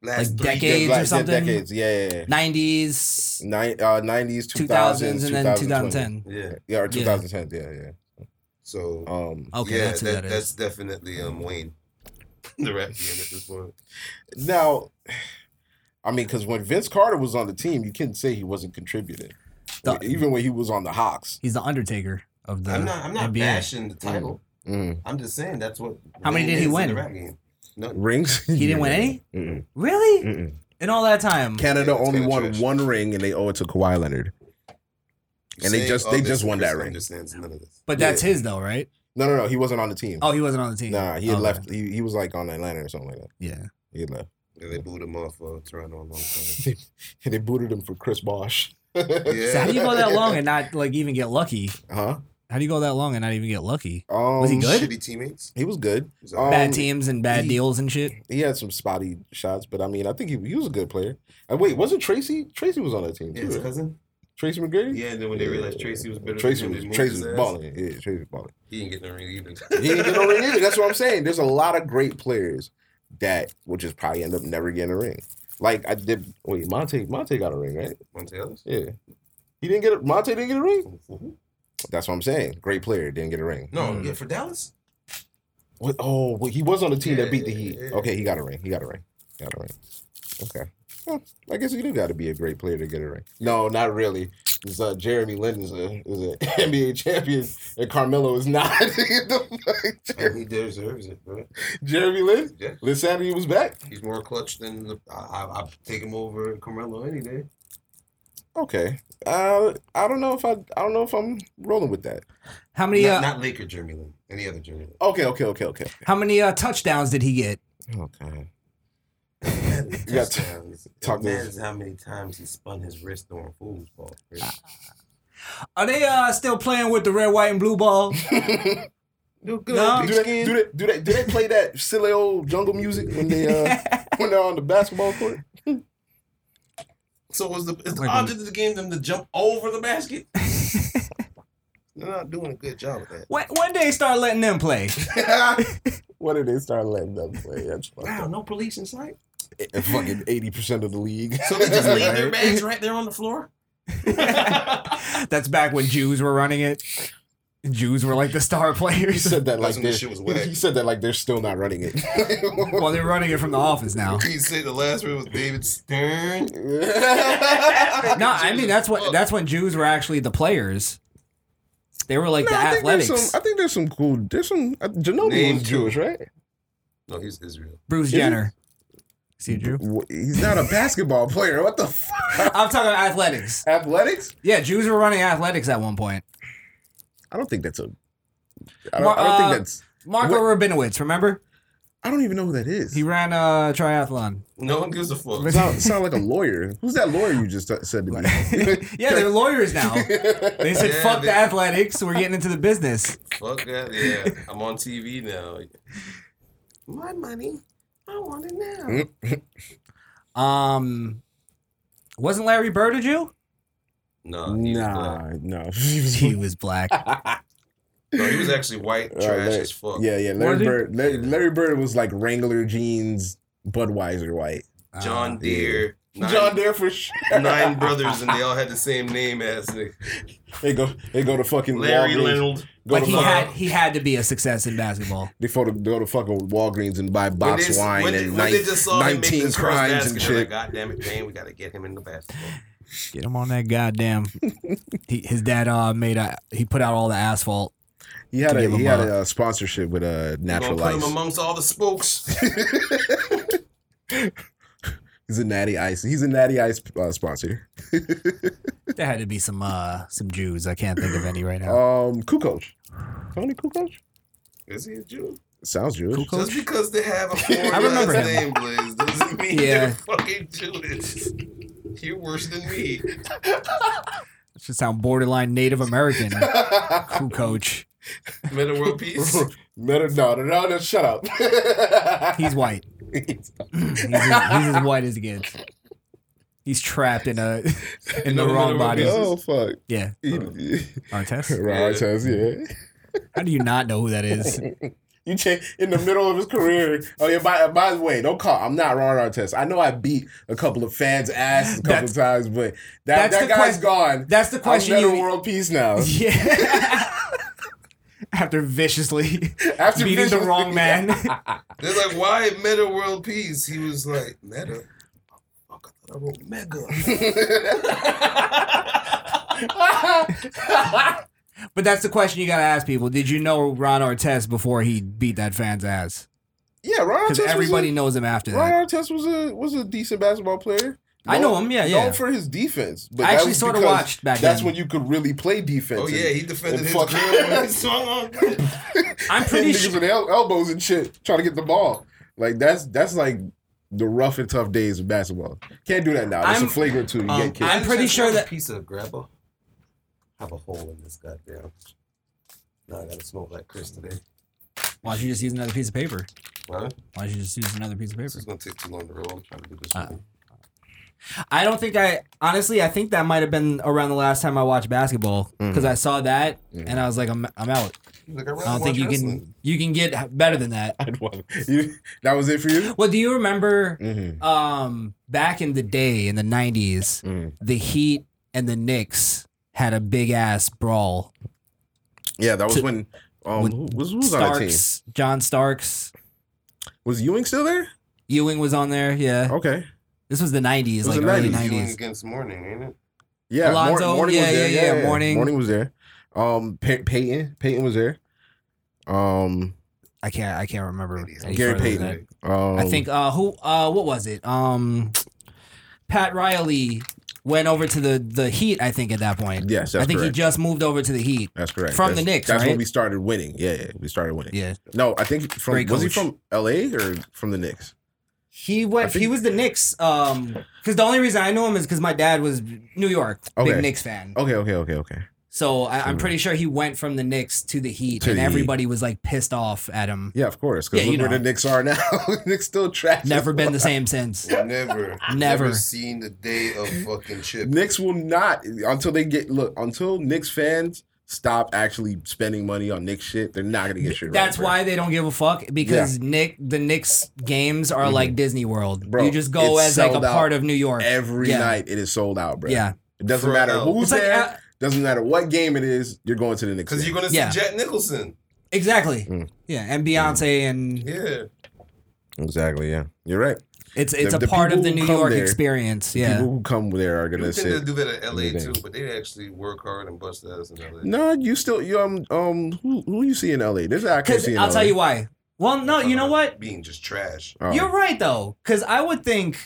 Last Like decades Like, or something. Decades, yeah, yeah, yeah. 90s, Nine, uh, 90s, 2000s, 2000s, and then 2020. 2010. Yeah. Yeah, or Yeah. 2010, yeah, yeah. So Um, Okay, yeah, that's who that, that that's definitely um Wayne, <laughs> the rap game at this point. now, I mean, because when Vince Carter was on the team, you couldn't say he wasn't contributing. The- Even when he was on the Hawks. He's the Undertaker of the I'm not. I'm not NBA. bashing the title. Mm. I'm just saying that's what. How many did he is in win? The rap game. Nothing. Rings? He didn't <laughs> win any? Mm-mm. Really? Mm-mm. In all that time? Canada Yeah, only won trash. one ring, and they owe it to Kawhi Leonard. And they just- they just won that ring. Understands none of this. But that's Yeah. his though, right? No, no, no. He wasn't on the team. Oh, he wasn't on the team. Nah, he had Okay. left. He, he was like on Atlanta or something like that. Yeah. He had left. Yeah, they booed him off uh, Toronto a long time. <laughs> and they booted him for Chris Bosh. Yeah. So how do you go that <laughs> long and not like even get lucky? Huh? How do you go that long and not even get lucky? Um, Was he good? Shitty teammates. He was good. He's all- bad Um, teams and bad he- deals and shit. He had some spotty shots, but I mean, I think he, he was a good player. Uh, wait, wasn't Tracy? Tracy was on that team Yeah, too. his right? cousin. Tracy McGrady. Yeah, and then when they realized Tracy was better, Tracy than was him, Tracy was balling. Yeah, Tracy was balling. He ain't getting no ring either. He didn't get no ring either. That's what I'm <laughs> saying. There's a lot of great players that will just probably end up never getting a ring. Like I did. Wait, Monta Monta got a ring, right? Monta Ellis? Yeah. He didn't get a Monta didn't get a ring. Who? That's what I'm saying. Great player didn't get a ring. No, Mm. yeah, for Dallas. What? Oh, well, he was on the team Yeah, that beat the Heat. yeah. Okay, he got a ring. He got a ring. Got a ring. Okay. Well, I guess you do got to be a great player to get a ring. No, not really. Because uh, Jeremy Lin is a is an <laughs> NBA champion, and Carmelo is not. <laughs> And he deserves it, bro. Jeremy Lin, Yeah. Linsanity was back. He's more clutch than the, I, I, I'd take him over Carmelo any day. Okay. Uh, I don't know if I I don't know if I'm rolling with that. How many not, uh, not Laker Jeremy Lin, any other Jeremy Lin. Okay, okay, okay, okay. how many uh, touchdowns did he get? Okay. <laughs> You got to talk Talk this. how many times he spun his wrist throwing foosball. Are they uh, still playing with the red, white, and blue ball? <laughs> Do good, No. Do they, do they do they do they play that silly old jungle music when they uh <laughs> when they're on the basketball court? So was the is the Like object of the game them to jump over the basket? <laughs> They're not doing a good job of that. when, when they start letting them play? <laughs> <laughs> When did they start letting them play? That's fucked Wow, up. no police in sight. Eh, fucking eighty percent of the league. So they just leave their bags right there on the floor. That's back when Jews were running it. Jews were like the star players. He players. said that like That's when the they're, shit was whack. he said that like they're still not running it. <laughs> well, they're running it from the office now. <laughs> He said the last one was David Stern. <laughs> No, I mean that's what that's when Jews were actually the players. They were like No, the I think athletics. some. I think there's some cool. There's some. Uh, Ginobili Name was two. Jewish, right? No, he's Israel. Bruce Is he? Jenner. See a Jew? He's not a basketball player. What the fuck? I'm talking about athletics. Athletics? Yeah, Jews were running athletics at one point. I don't think that's a. I don't, Mar- I don't uh, think that's. Marco Rabinowitz, remember? I don't even know who that is. He ran a triathlon. No one gives a fuck. sound, sound like a <laughs> lawyer. Who's that lawyer you just uh, said to me? <laughs> Yeah, they're lawyers now. <laughs> They said, Yeah, "Fuck they- the athletics. We're getting into the business." Fuck that. Yeah, I'm on TV now. My money. I want it now. Um, wasn't Larry Bird a Jew? No, he was nah, black. <laughs> no. <laughs> He was black. No, he was actually white, Uh, trash Larry- as fuck. Yeah, yeah. Larry? Bird. Larry, Larry Bird was like Wrangler jeans, Budweiser white. John Uh, Deere. Nine, John Deere for sure. nine <laughs> brothers, and they all had the same name as the They go. They go to fucking Larry Walgreens. Leonard. Go But to he fucking- had he had to be a success in basketball. They go to, go to fucking Walgreens and buy When box they, wine when, they, and when nine- they just saw 19 crimes and they're like, shit. God damn it, Payne, we got to get him in the basketball. Get him on that goddamn. he, his dad uh made a he put out all the asphalt. He had a he had a- a, uh, sponsorship with uh, We're Natural gonna put Ice. him amongst all the spokes. <laughs> He's a Natty Ice. He's a Natty Ice uh, sponsor. <laughs> There had to be some uh some Jews. I can't think of any right now. Um, Kukoc. Toni Kukoc. Is he a Jew? Sounds Jewish. Just because they have a foreign <laughs> I remember last name, Blaze, doesn't mean Yeah. they're fucking Jewish. You're worse than me. <laughs> should sound borderline Native American. Crew coach. Metta World Peace. <laughs> Metta, no, no, no, no, shut up. <laughs> He's white. He's as, he's as white as he gets. He's trapped in a in the No wrong middle body. oh fuck. Yeah. Artest. Right, says yeah. How do you not know who that is? You change in the middle of his career. Oh yeah. By, by the way, don't call. I'm not Ron Artest. I know I beat a couple of fans' asses a couple That's- times, but that that's that the guy's quest- gone. That's the question I'm you world peace now. <laughs> Yeah. <laughs> After viciously After beating the wrong man. <laughs> They're like, why Metta World Peace? He was like, Meta? Fuck, I thought I wrote Mega. But that's the question you gotta ask people. Did you know Ron Artest before he beat that fan's ass? yeah, Ron Because Artest. was everybody a- knows him after Ron that. Ron Artest was a was a decent basketball player. I know him, yeah, yeah. Known for his defense. But I actually sorta watched back then. That's then. when you could really play defense. Oh, and- yeah, he defended his fuck- girl when he swung on. <laughs> I'm pretty sure. with el- elbows and shit trying to get the ball. Like that's that's like the rough and tough days of basketball. Can't do that now. It's I'm- a flagrant two. You um, get kicked. I'm pretty sure that- piece of grabber have a hole in this goddamn. No, I gotta smoke like Chris today. Why don't you just use another piece of paper? What? Why don't you just use another piece of paper? It's gonna take too long to roll. I'm trying to do this. Uh, I don't think I honestly. I think that might have been around the last time I watched basketball because I saw that and I was like, I'm, I'm out. Like, I'd I don't think you can you can get better than that. <laughs> I'd want- you- that was it for you. Well, do you remember Mm-hmm. um back in the day in the 90s, Mm. the Heat and the Knicks had a big ass brawl. Yeah, that was To- when. Um, when who was, who was on that team? Starks, John Starks, Was Ewing still there? Ewing was on there. Yeah, Okay. this was the 90s, like the early 90s. Ewing 90s. against Mourning, ain't it? Yeah, Mor- Alonzo, Mourning yeah, was there. yeah, yeah, Mourning. Mourning was there. Um, Pey- Payton, Payton was there. Um, I can't I can't remember. Gary further than Payton. Um, I think uh who uh what was it? Um Pat Riley went over to the the Heat, I think, at that point. Yes, I think he just moved over to the Heat. that's correct. from the That's- Knicks, That's when we started winning. Yeah, yeah, we started winning. Yeah. No, I think from Great was he from L.A. or from the Knicks? He went think- he was the Knicks um cuz the only reason I know him is cuz my dad was New York, Okay. big Knicks fan. Okay, okay, okay, okay. So I, I'm pretty sure he went from the Knicks to the Heat To and the Heat. everybody was like pissed off at him. Yeah, of course. Because Yeah, look you where the know. Knicks are now. <laughs> Knicks still trash. Never been the same since. <laughs> Never, Never. seen the day of fucking chip. Knicks will not until they get look until Knicks fans stop actually spending money on Knicks shit. They're not gonna get shit. That's right, bro. why they don't give a fuck because Nick the Knicks games are like Disney World. Mm-hmm. Bro, you just go as like a part of New York. every Yeah. night. It is sold out, bro. Yeah. It doesn't For matter L. who's It's like, there. uh, doesn't matter what game it is. You're going to the Knicks. Because you're gonna see Yeah. Jack Nicholson. Exactly. Mm. Yeah, and Beyonce and Yeah. exactly. Yeah, you're right. it's it's The- a the part of the who New come York there- experience. The Yeah. People who come there are gonna You think they'll sit. do that at LA too, but they actually work hard and bust ass in LA. No, you still you um um who who you see in LA? There's an actor Cuz see in I'll LA. tell you why. Well, no, you know what? Being just trash. Oh. You're right though, cuz I would think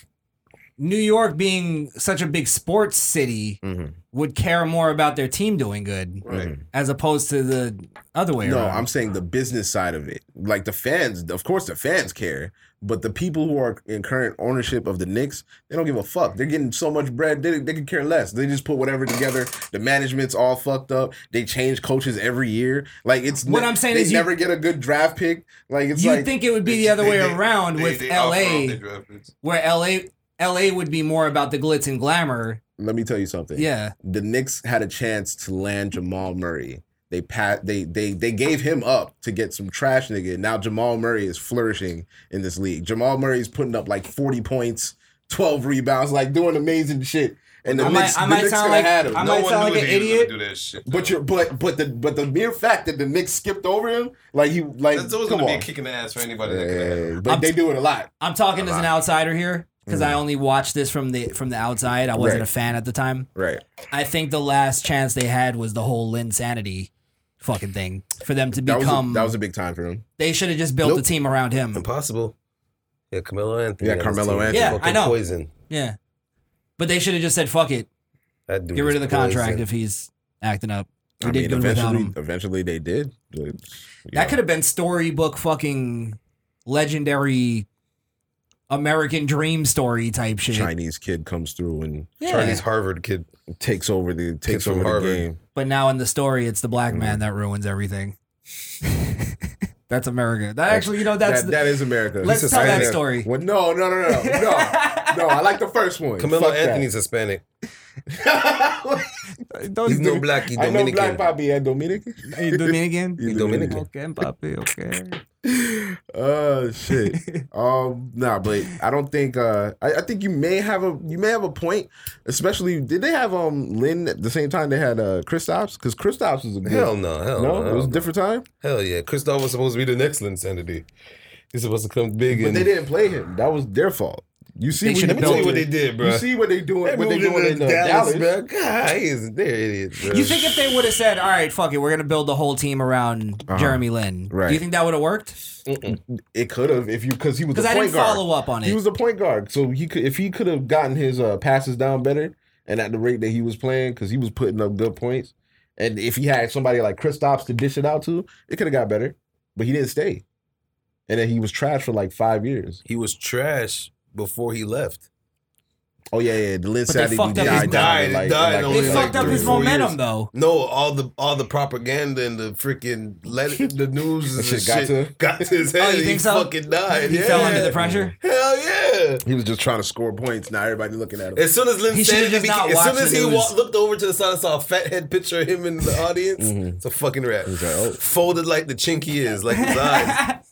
New York being such a big sports city Mhm. Would care more about their team doing good Right. Mm-hmm. as opposed to the other way No, around. No, I'm saying the business side of it. Like the fans, of course, the fans care, but the people who are in current ownership of the Knicks, they don't give a fuck. They're getting so much bread, they, they could care less. They just put whatever together. The management's all fucked up. They change coaches every year. Like it's What ne- I'm saying they is you- never get a good draft pick. Like it's You'd like think it would be the other they- way they- around they- with they LA, their draft picks. where LA LA would be more about the glitz and glamour. Let me tell you something. Yeah. the Knicks had a chance to land Jamal Murray. They pat they they they gave him up to get some trash nigga. Now Jamal Murray is flourishing in this league. Jamal Murray is putting up like 40 points, 12 rebounds, like doing amazing shit. And the I might- Knicks, I the might Knicks sound like- had him. I no might one sound like an he gonna idiot. Do that shit, but though. you're but but the but the mere fact that the Knicks skipped over him, like he like That's always come gonna be on. a kick in the ass for anybody. that could have Yeah, but I'm- they do it a lot. I'm talking as an outsider here because I Mhm. only watched this from the from the outside. I wasn't Right. a fan at the time. Right. I think the last chance they had was the whole Linsanity fucking thing for them to That was a, become. that was a big time for them. they should have just built Nope. the team around him. Impossible. Yeah, Carmelo Anthony. Yeah, on his Carmelo. Anthony. Yeah, Fucking I know. Poison. Yeah, but they should have just said fuck it. That dude Get rid of the contract poison. if he's acting up. We I mean, good eventually, him. eventually they did. But, That know. could have been storybook fucking legendary American dream story type shit. Chinese kid comes through and Yeah. Chinese Harvard kid. takes over the takes from over the Harvard. game. But now in the story, it's the black Mm-hmm. man that ruins everything. <laughs> that's America. That actually, you know, that's that, the, that is America. Let's He's tell that story. Well, no, no, no, no, no, <laughs> no. I like the first one. Carmelo Fuck that. Anthony's Hispanic. Those <laughs> He's no dude- black. He's I know Dominican. Black Papi and Dominican. Hey, Dominican. He's Dominican. Okay, papi. Okay. Oh shit. <laughs> um, nah, but I don't think. Uh, I, I think you may have a you may have a point. Especially, did they have um Lin at the same time they had uh Kristaps? Because Kristaps was a good. Hell no. Hell no. no, it was a different time. Hell yeah. Kristaps was supposed to be the next insanity. He's supposed to come big But and. they didn't play him. That was their fault. You see, They what you have Let me tell you what they did, bro. You see what they doing? They what they moved doing into in uh, Dallas, Dallas? man. God, he is, they're idiots, bro. You think if they would have said, "All right, fuck it, we're gonna build the whole team around Uh-huh. Jeremy Lin," Right. do you think that would have worked? It could have if you because he was Because the I point didn't guard. follow up on it. He was a point guard, so he could if he could have gotten his uh, passes down better and at the rate that he was playing because he was putting up good points, and if he had somebody like Kristaps to dish it out to, it could have got better. But he didn't stay, and then he was trash for like five years. he was trash before he left. Oh yeah, yeah. The Lynn But they Sanity fucked up died his- down died, in, like, died like, only They like fucked up three, his four momentum years. though. No, all the all the propaganda and the freaking let the <laughs> news That and shit got shit to him? got to his head. Oh, you and think he so? fucking died. He yeah. fell under the pressure. Hell yeah. He was just trying to score points. Now everybody looking at him. As soon as Lynn He should've Sanity just not became, as soon watched as the he news. wa- looked over to the side and saw a fat head picture of him in the audience, Mhm. it's a fucking rat. He's like, oh. Folded like the chink he is, like his eyes. <laughs>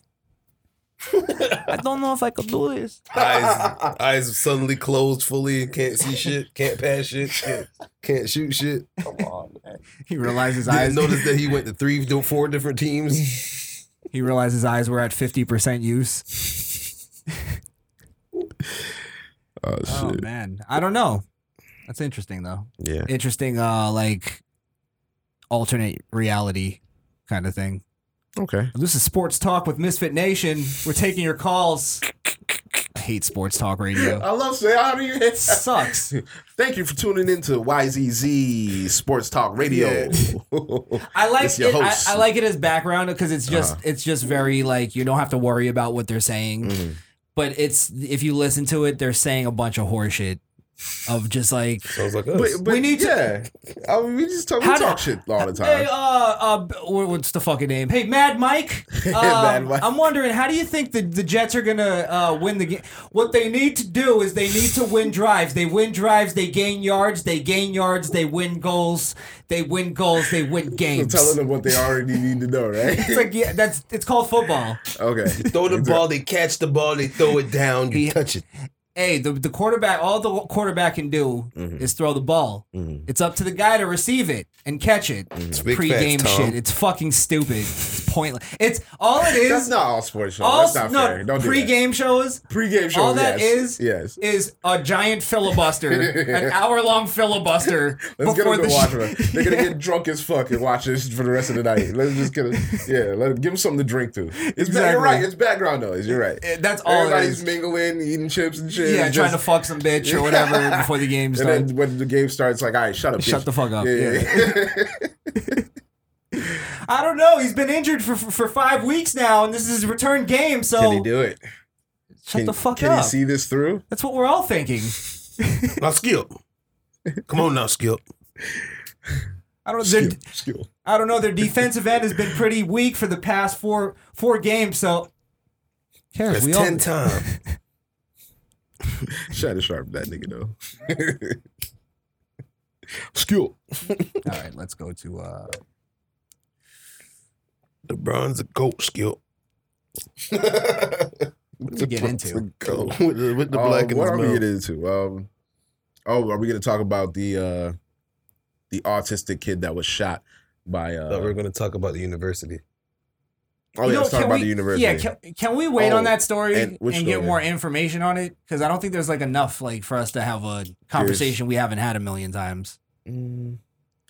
I don't know if I could do this. eyes, eyes suddenly closed fully, can't see shit, can't pass shit, can't, can't shoot shit. Come on, man. He realized his Didn't eyes. notice that he went to three, four different teams. He realized his eyes were at fifty percent use. <laughs> Oh Oh man, I don't know. That's interesting though. Yeah. Interesting, uh, like alternate reality kind of thing. Okay. This is Sports Talk with Misfit Nation. We're taking your calls. <laughs> I hate sports talk radio. I love saying how do you It sucks. <laughs> Thank you for tuning in to YZZ Sports Talk Radio. <laughs> I like It's your it. I, host. I like it as background because it's just Uh-huh. it's just very like you don't have to worry about what they're saying. Mhm. But it's if you listen to it, they're saying a bunch of horseshit of just like Sounds like us. But, but We need to- yeah. I mean, we just talk, we How do- shit all the Hey, time. uh, uh, what's the fucking name? Hey, Mad Mike. <laughs> Um, Mad Mike. I'm wondering, how do you think the, the Jets are gonna uh, win the game? What they need to do is they need to win drives. They win drives, they gain yards. They gain yards, they win goals. They win goals, they win <laughs> games. So games. telling them what they already need to know, right? it's like yeah, that's it's called football. okay. throw the ball, they catch the ball, they throw it down, you The- touch it. Hey, the the quarterback, all the quarterback can do Mm-hmm. is throw the ball. It's up to the guy to receive it and catch it. Mm-hmm. big Pre-game facts, shit. It's fucking stupid. <laughs> It's pointless. It's all it <laughs> is. That's not all sports shows. all That's not no fair. Don't do pre-game shows. Pre-game shows. all that yes. is yes. is a giant filibuster, an <laughs> hour-long filibuster <laughs> Let's get them the to watch sh- They're gonna get drunk as fuck and watch this for the rest of the night. Let's just get a, yeah. Let give them something to drink to. It's Exactly. you're right. It's background noise. You're right. That's all it Everybody's mingling, eating chips and shit. Yeah, and trying to fuck some bitch or whatever before the game And then when the game starts, like, all right, shut up. Shut bitch. the fuck up, Yeah. I don't know. He's been injured for, for for five weeks now, and this is his return game. So Can he do it? shut Can, the fuck can up. Can he see this through? That's what we're all thinking. Now, Skip. Come on now, Skip. I don't. Their, Skill, skill. I don't know. Their defensive end has been pretty weak for the past four four games. So, Kev, That's we all, 10 times. <laughs> Shadow sharp that nigga though. <laughs> skill. all right, let's go to. uh LeBron's a goat, Skip. What to get into? Go. <laughs> with the, with the Um, black in what his are we getting into? Um, oh, are we going to talk about the uh, the autistic kid that was shot by? I thought we're going to talk about the university. oh, You yeah, know, let's talk can about we- the university. Yeah, can, can we wait Oh, on that story and and, which get more information on it? Because I don't think there's like enough like for us to have a conversation we haven't had a million times. Mm.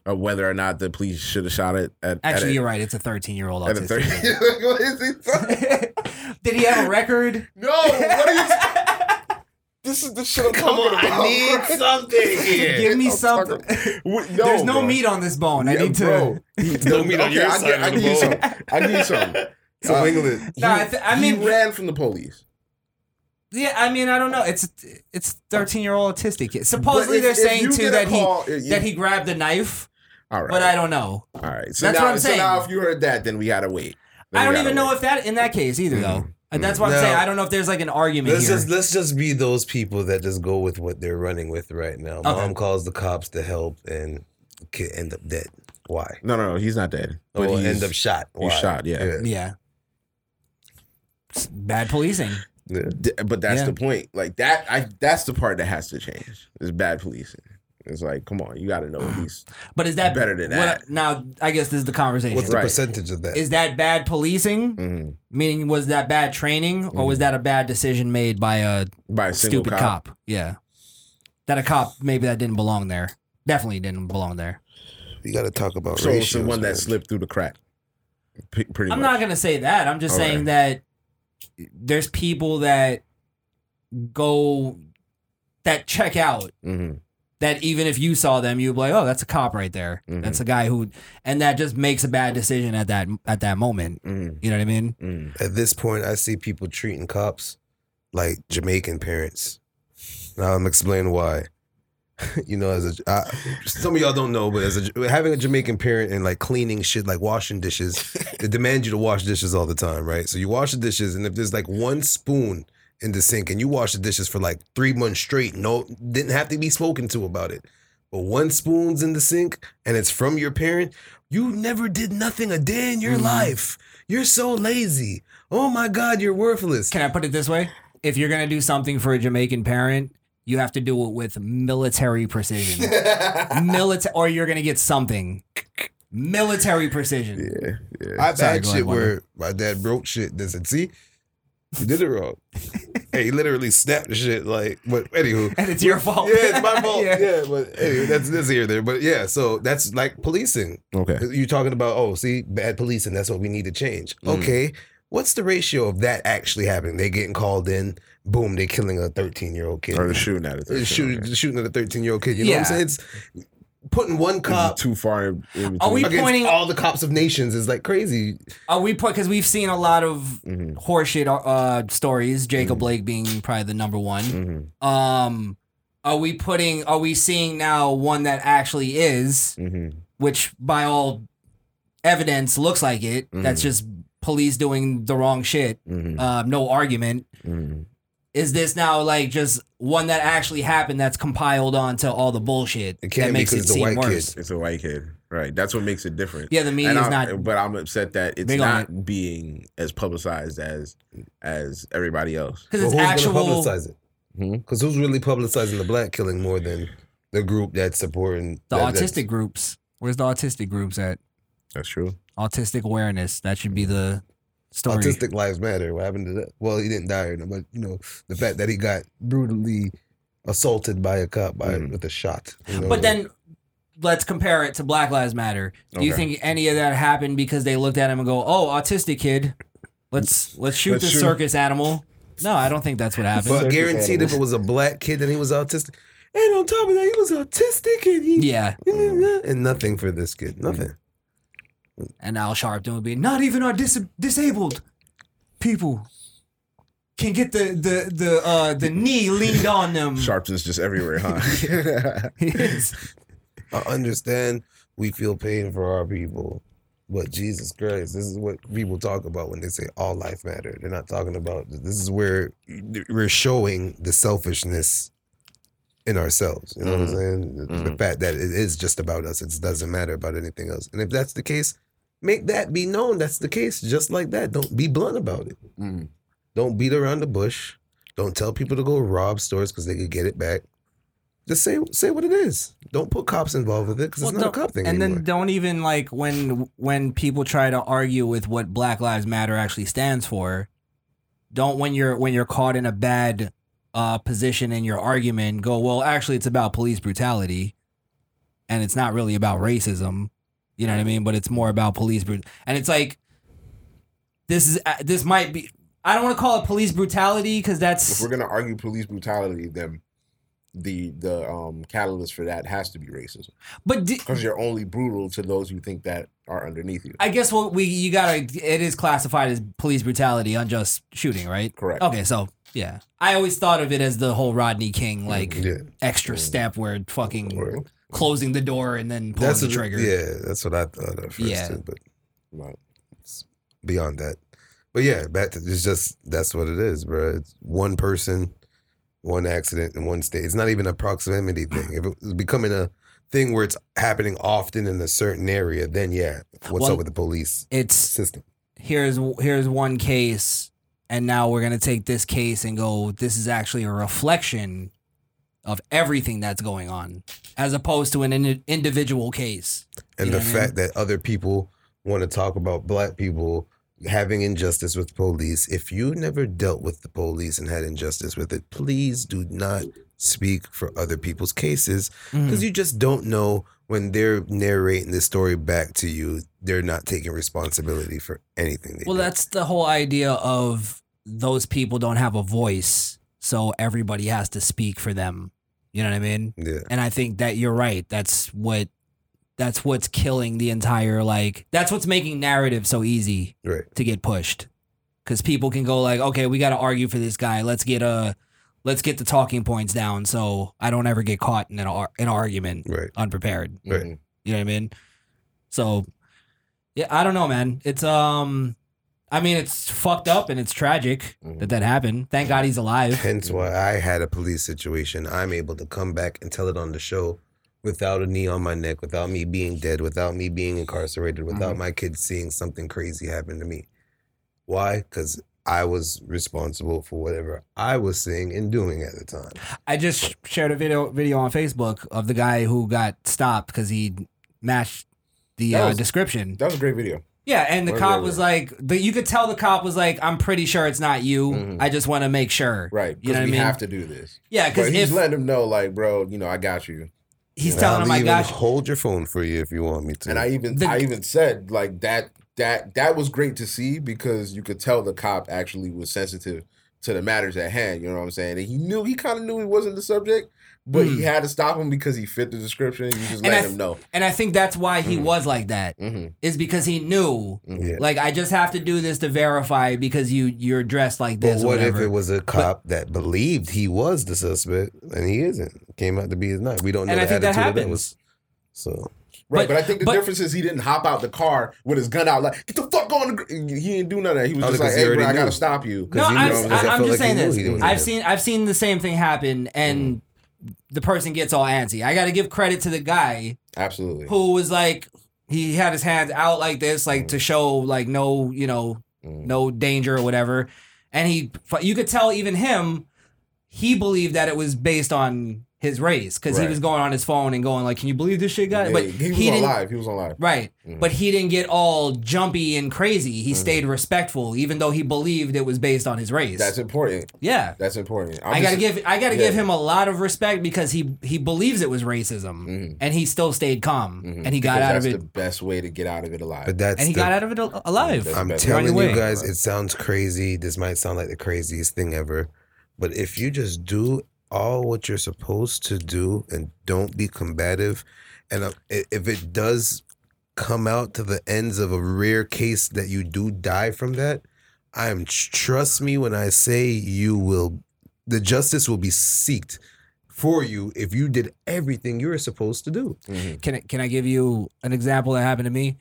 Of whether or not the police should have shot it at Actually, at a, you're right. It's a 13 year old autistic. 30. kid. <laughs> what is he <laughs> talking- Did he have a record? No, what are you? <laughs> This is the shit I'm Come talking on, about. I need something here. Give me I'm something. talking- no, There's no bro. meat on this bone. I Yeah, need to. bro. No meat on your I side get- I of the give you bone. some. I give you some. So Uh, England. No, I, th- I he mean, ran from the police. yeah, I mean, I don't know. It's it's 13 year old autistic kid. Supposedly if- they're if saying too that call- he if you- that he grabbed the knife, All right, but I don't know. All right, so That's now, what I'm so saying. now if you heard that, then we gotta wait. Then I don't gotta even know wait. if that in that case either though. Mhm. And that's what I'm No. saying. I don't know if there's like an argument Let's here. just let's just be those people that just go with what they're running with right now. Okay. Mom calls the cops to help and kid end up dead. Why? No, no, no. He's not dead. But Or he's, end up shot. he's shot, yeah. yeah. It's bad policing. Yeah. D- But that's Yeah. the point. Like that, I that's the part that has to change. Is bad policing. It's like, come on, you got to know at <sighs> least. But is that Better than what- that. now, I guess this is the conversation. What's the Right. percentage of that? Is that bad policing? Mhm. Meaning, was that bad training, or Mm-hmm. was that a bad decision made by a By a stupid cop. Yeah, that a cop maybe that didn't belong there. Definitely didn't belong there. you got to talk about So it's the one that slipped through the crack. P- pretty I'm much. not gonna say that. I'm just Okay. saying that there's people that go that check out. hmm That even if you saw them, you'd be like, "Oh, that's a cop right there. Mhm. That's a guy who," and that just makes a bad decision at that at that moment. hmm You know what I mean? hmm At this point, I see people treating cops like Jamaican parents. Now I'm explaining why. <laughs> you know, as a I, some of y'all don't know, but as a having a Jamaican parent and like cleaning shit, like washing dishes, <laughs> they demand you to wash dishes all the time, right? So you wash the dishes, and if there's like one spoon in the sink, and you wash the dishes for like three months straight, no, didn't have to be spoken to about it. But one spoon's in the sink, and it's from your parent. You never did nothing a day in your Mhm. life. You're so lazy. Oh my God, you're worthless. Can I put it this way? If you're gonna do something for a Jamaican parent, you have to do it with military precision. <laughs> Military, or you're gonna get something. Military precision. Yeah, yeah. I've Sorry, had shit ahead, where my dad broke shit said, see, you did it wrong. hey, he literally snapped the shit like, but anywho. And it's your fault. Yeah, it's my fault. <laughs> Yeah. yeah. but anyway, that's this here there. But yeah, so that's like policing. Okay. You're talking about, oh, see, bad policing, that's what we need to change. Mm. Okay. What's the ratio of that actually happening? They getting called in, boom, they killing a 13 year old kid. Or shooting at it. Uh, shoot, shooting at a 13 year old kid. You know what I'm saying? It's putting one cop too far. In, in Are we against pointing- all the cops of nations is like crazy. Are we put because we've seen a lot of Mhm. horseshit uh, stories. Jacob Mm-hmm. Blake being probably the number one. Mhm. Um, are we putting? Are we seeing now one that actually is, Mhm. which by all evidence looks like it? That's Mhm. just police doing the wrong shit. Mhm. Um, no argument. Is this now like just one that actually happened that's compiled onto all the bullshit It can't that makes it it's a seem white kid. worse? It's a white kid, right? That's what makes it different. Yeah, the And media's not. But I'm upset that it's big on not being as publicized as as everybody else. Because Well, it's who's actual. gonna publicize it? Hmm? Because who's really publicizing the black killing more than the group that's supporting The that- that's- autistic groups. Where's the autistic groups at? That's true. Autistic awareness. That should be the story. Autistic lives matter. What happened to that? Well, he didn't die, or no, but you know the fact that he got brutally assaulted by a cop by Mhm. with a shot. you know? But then let's compare it to Black Lives Matter. Do you think any of that happened because they looked at him and go, "Oh, autistic kid, let's let's shoot Let's this shoot." circus animal"? No, I don't think that's what happened. but Circus guaranteed, if it was a black kid and he was autistic, and on top of that, he was autistic and he yeah, and nothing for this kid, nothing. And Al Sharpton would be not even our dis- disabled people can get the the the uh the knee leaned on them. <laughs> Sharpton's just everywhere, huh? <laughs> Yes. I understand we feel pain for our people, but Jesus Christ, this is what people talk about when they say all life matter. They're not talking about this is where we're showing the selfishness in ourselves. You know what I'm saying? The, the Mhm. fact that it is just about us. It doesn't matter about anything else. And if that's the case, make that be known. That's the case. Just like that. Don't be blunt about it. Mm. Don't beat around the bush. Don't tell people to go rob stores because they could get it back. Just say say what it is. Don't put cops involved with it because Well, it's not a cop thing and anymore. then don't even like when when people try to argue with what Black Lives Matter actually stands for. Don't when you're when you're caught in a bad uh, position in your argument go well. Actually, it's about police brutality, and it's not really about racism. You know what I mean? But it's more about police brut. And it's like this is uh, this might be I don't want to call it police brutality because that's. If we're gonna argue police brutality, then the the um catalyst for that has to be racism but because you're only brutal to those you think that are underneath you. I guess what we you gotta it is classified as police brutality, unjust shooting, right? Correct. Okay, so yeah, I always thought of it as the whole Rodney King like Yeah. extra mm. step where fucking Right. closing the door and then pulling That's the what- trigger. Yeah, that's what I thought at first Yeah. too. But Right. beyond that. But yeah, back to it's just that's what it is, bro. It's one person, one accident in one state. It's not even a proximity thing. If it was becoming a thing where it's happening often in a certain area, then yeah, what's Well, up with the police It's system? here's here's one case, and now we're gonna take this case and go. This is actually a reflection of everything that's going on, as opposed to an in- individual case. And You know the what I mean? fact that other people want to talk about black people having injustice with police. If you never dealt with the police and had injustice with it, please do not speak for other people's cases Mm. because you just don't know when they're narrating the story back to you, they're not taking responsibility for anything. They Well, do. that's the whole idea of those people don't have a voice, so everybody has to speak for them. You know what I mean? yeah. And I think that you're right. That's what that's what's killing the entire like that's what's making narrative so easy Right. to get pushed. Cuz people can go like, "Okay, we got to argue for this guy. Let's get a let's get the talking points down so I don't ever get caught in an, ar- an argument Right. unprepared." Right. You know what I mean? So, yeah, I don't know, man. It's um, I mean, it's fucked up and it's tragic that that happened. Thank God he's alive. Hence why I had a police situation. I'm able to come back and tell it on the show without a knee on my neck, without me being dead, without me being incarcerated, without my kids seeing something crazy happen to me. Why? Because I was responsible for whatever I was saying and doing at the time. I just shared a video video on Facebook of the guy who got stopped because he matched the That uh, was- description. That was a great video. Yeah, and the Right, cop right, was right. like, the, you could tell the cop was like, I'm pretty sure it's not you. Mhm. I just want to make sure. Right. You know Because what I we mean? have to do this. Yeah, But because he's if letting him know, like, bro, you know, I got you. he's Yeah. telling him, I'll I even got you. hold your phone for you if you want me to. And I even The- I even said like that that that was great to see because you could tell the cop actually was sensitive to the matters at hand. You know what I'm saying? And he knew he kind of knew he wasn't the subject, but he Mm. had to stop him because he fit the description. You just And let I- him know. And I think that's why he Mhm. was like that. hmm Is because he knew yeah. Like I just have to do this to verify because you you're dressed like But this. or what if it was a cop that believed he was the suspect and he isn't? Came out to be his not. We don't know And the I think that attitude of that happens. was. So Right, But- but, I think the but- difference is he didn't hop out the car with his gun out like get the fuck on. The gr-" He didn't do none of that. He was Oh, just like, "Hey, bro, already I gotta stop you." No, he I'm, knew- I, because I I'm just like saying this. I've in seen I've seen the same thing happen, and the person gets all antsy. I got to give credit to the guy Absolutely. who was like, he had his hands out like this, like to show like no, you know, Mm. no danger or whatever. And he, you could tell even him, he believed that it was based on his race because he was going on his phone and going like, "Can you believe this shit, guy?" Yeah, but he was he on didn't. live. He was on live. Right. Mhm. But he didn't get all jumpy and crazy. He Mhm. stayed respectful, even though he believed it was based on his race. That's important. yeah. That's important. I'm i gotta just- give I gotta yeah. give him a lot of respect because he he believes it was racism Mhm. and he still stayed calm Mhm. and he got Because out of that's it the best way to get out of it alive. but that's and he the, got out of it al- alive. I'm telling away. you guys, it sounds crazy. This might sound like the craziest thing ever, but if you just do all what you're supposed to do and don't be combative, and uh, if it does come out to the ends of a rare case that you do die from that, I'm trust me when I say you will, the justice will be seeked for you if you did everything you were supposed to do. Mhm. Can I, can I give you an example that happened to me?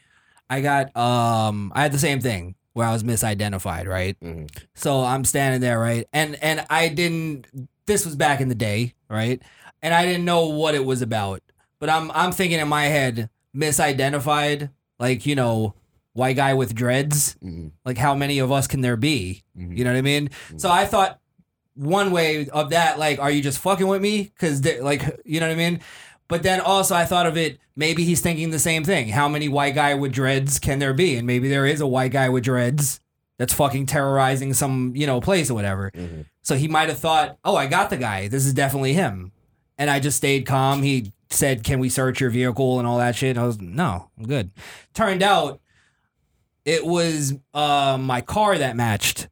I got um I had the same thing where I was misidentified, right? Mhm. So I'm standing there, right? And and I didn't this was back in the day, right? And I didn't know what it was about. But I'm I'm thinking in my head, misidentified, like, you know, white guy with dreads. Mhm. Like how many of us can there be? Mhm. You know what I mean? So I thought one way of that, like, are you just fucking with me? Cause like, you know what I mean? But then also I thought of it, maybe he's thinking the same thing. How many white guy with dreads can there be? And maybe there is a white guy with dreads that's fucking terrorizing some, you know, place or whatever. So he might have thought, oh, I got the guy. This is definitely him. And I just stayed calm. He said, can we search your vehicle and all that shit? I was, no, I'm good. Turned out it was uh, my car that matched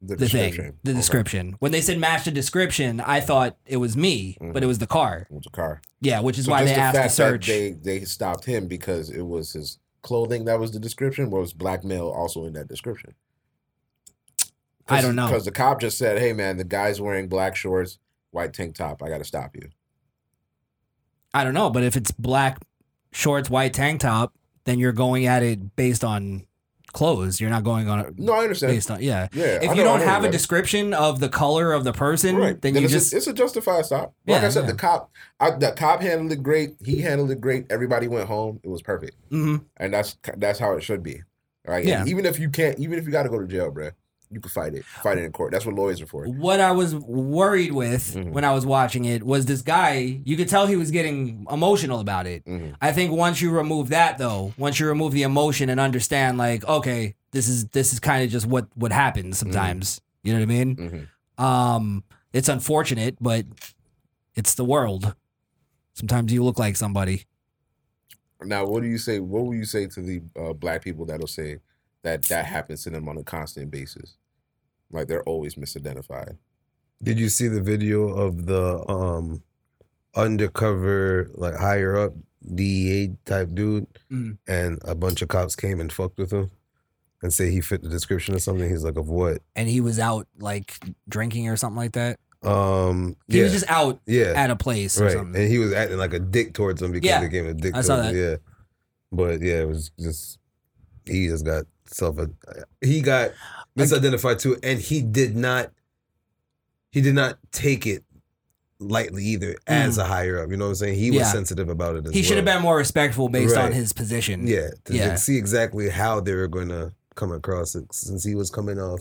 The the thing, description. the Okay. description. When they said match the description, I thought it was me, but it was the car. It was a car. Yeah, which is So why they the asked to search. They they stopped him because it was his clothing that was the description. Was black male also in that description? I don't know. because the cop just said, "Hey man, the guy's wearing black shorts, white tank top. I got to stop you." I don't know, but if it's black shorts, white tank top, then you're going at it based on clothes. You're not going on it No, I understand. based on yeah. Yeah, If I you know- don't have a description of the color of the person, Right. then, Then you it's, just a, it's a justified stop. Like Yeah, I said, yeah. the cop, I, the cop handled it great. He handled it great. Everybody went home. It was perfect, Mhm. and that's that's how it should be. Right? Yeah. And even if you can't, even if you got to go to jail, bruh, you can fight it. Fight it in court. That's what lawyers are for. What I was worried with Mm-hmm. when I was watching it was this guy. You could tell he was getting emotional about it. Mm-hmm. I think once you remove that, though, once you remove the emotion and understand, like, okay, this is this is kind of just what what happens Mm-hmm. sometimes. You know what I mean? Um, it's unfortunate, but it's the world. Sometimes you look like somebody. Now, what do you say? What will you say to the uh, black people that'll say that that happens to them on a constant basis? Like they're always misidentified. Did you see the video of the um undercover like higher up DEA type dude Mm. and a bunch of cops came and fucked with him and say he fit the description or something? He's like, of what? And he was out like drinking or something like that. Um He was just out yeah. at a place or right. something. And he was acting like a dick towards them because Yeah, they gave him a dick I towards saw him. that. Yeah. But yeah, it was just he just got self he got misidentified too, and he did not he did not take it lightly either as a higher up. You know what I'm saying? He was Mm. Yeah. sensitive about it as He should have been more respectful based on his position. Yeah, to Yeah. see exactly how they were going to come across it since he was coming off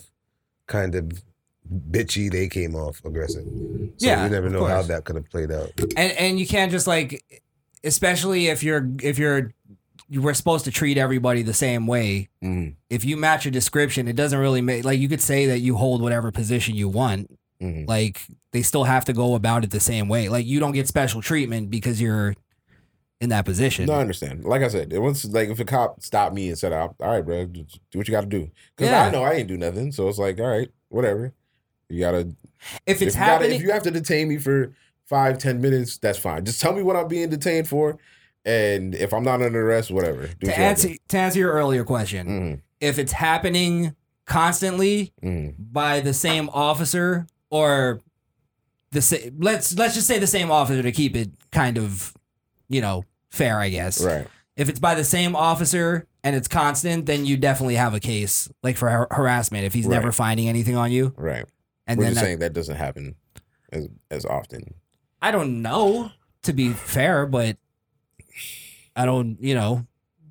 kind of bitchy, they came off aggressive. So Yeah, you never know how that could have played out. and and you can't just like especially if you're if you're you were supposed to treat everybody the same way Mm-hmm. if you match a description it doesn't really make like you could say that you hold whatever position you want Mm-hmm. like they still have to go about it the same way like you don't get special treatment because you're in that position No, I understand. Like I said, it was like if a cop stopped me and said, "All right, bro, do what you got to do," because Yeah. I know I ain't do nothing. So it's like, all right, whatever. You gotta. If it's gotta- happening- if you have to detain me for five, ten minutes, that's fine. Just tell me what I'm being detained for, and if I'm not under arrest, whatever. To answer to answer your earlier question Mm-hmm. if it's happening constantly Mm-hmm. by the same officer or the sa- let's let's just say the same officer to keep it kind of you know fair i guess Right. if it's by the same officer and it's constant then you definitely have a case like for har- harassment if he's never finding anything on you Right. and We're then just that- saying that doesn't happen as as often. i don't know to be fair but i don't you know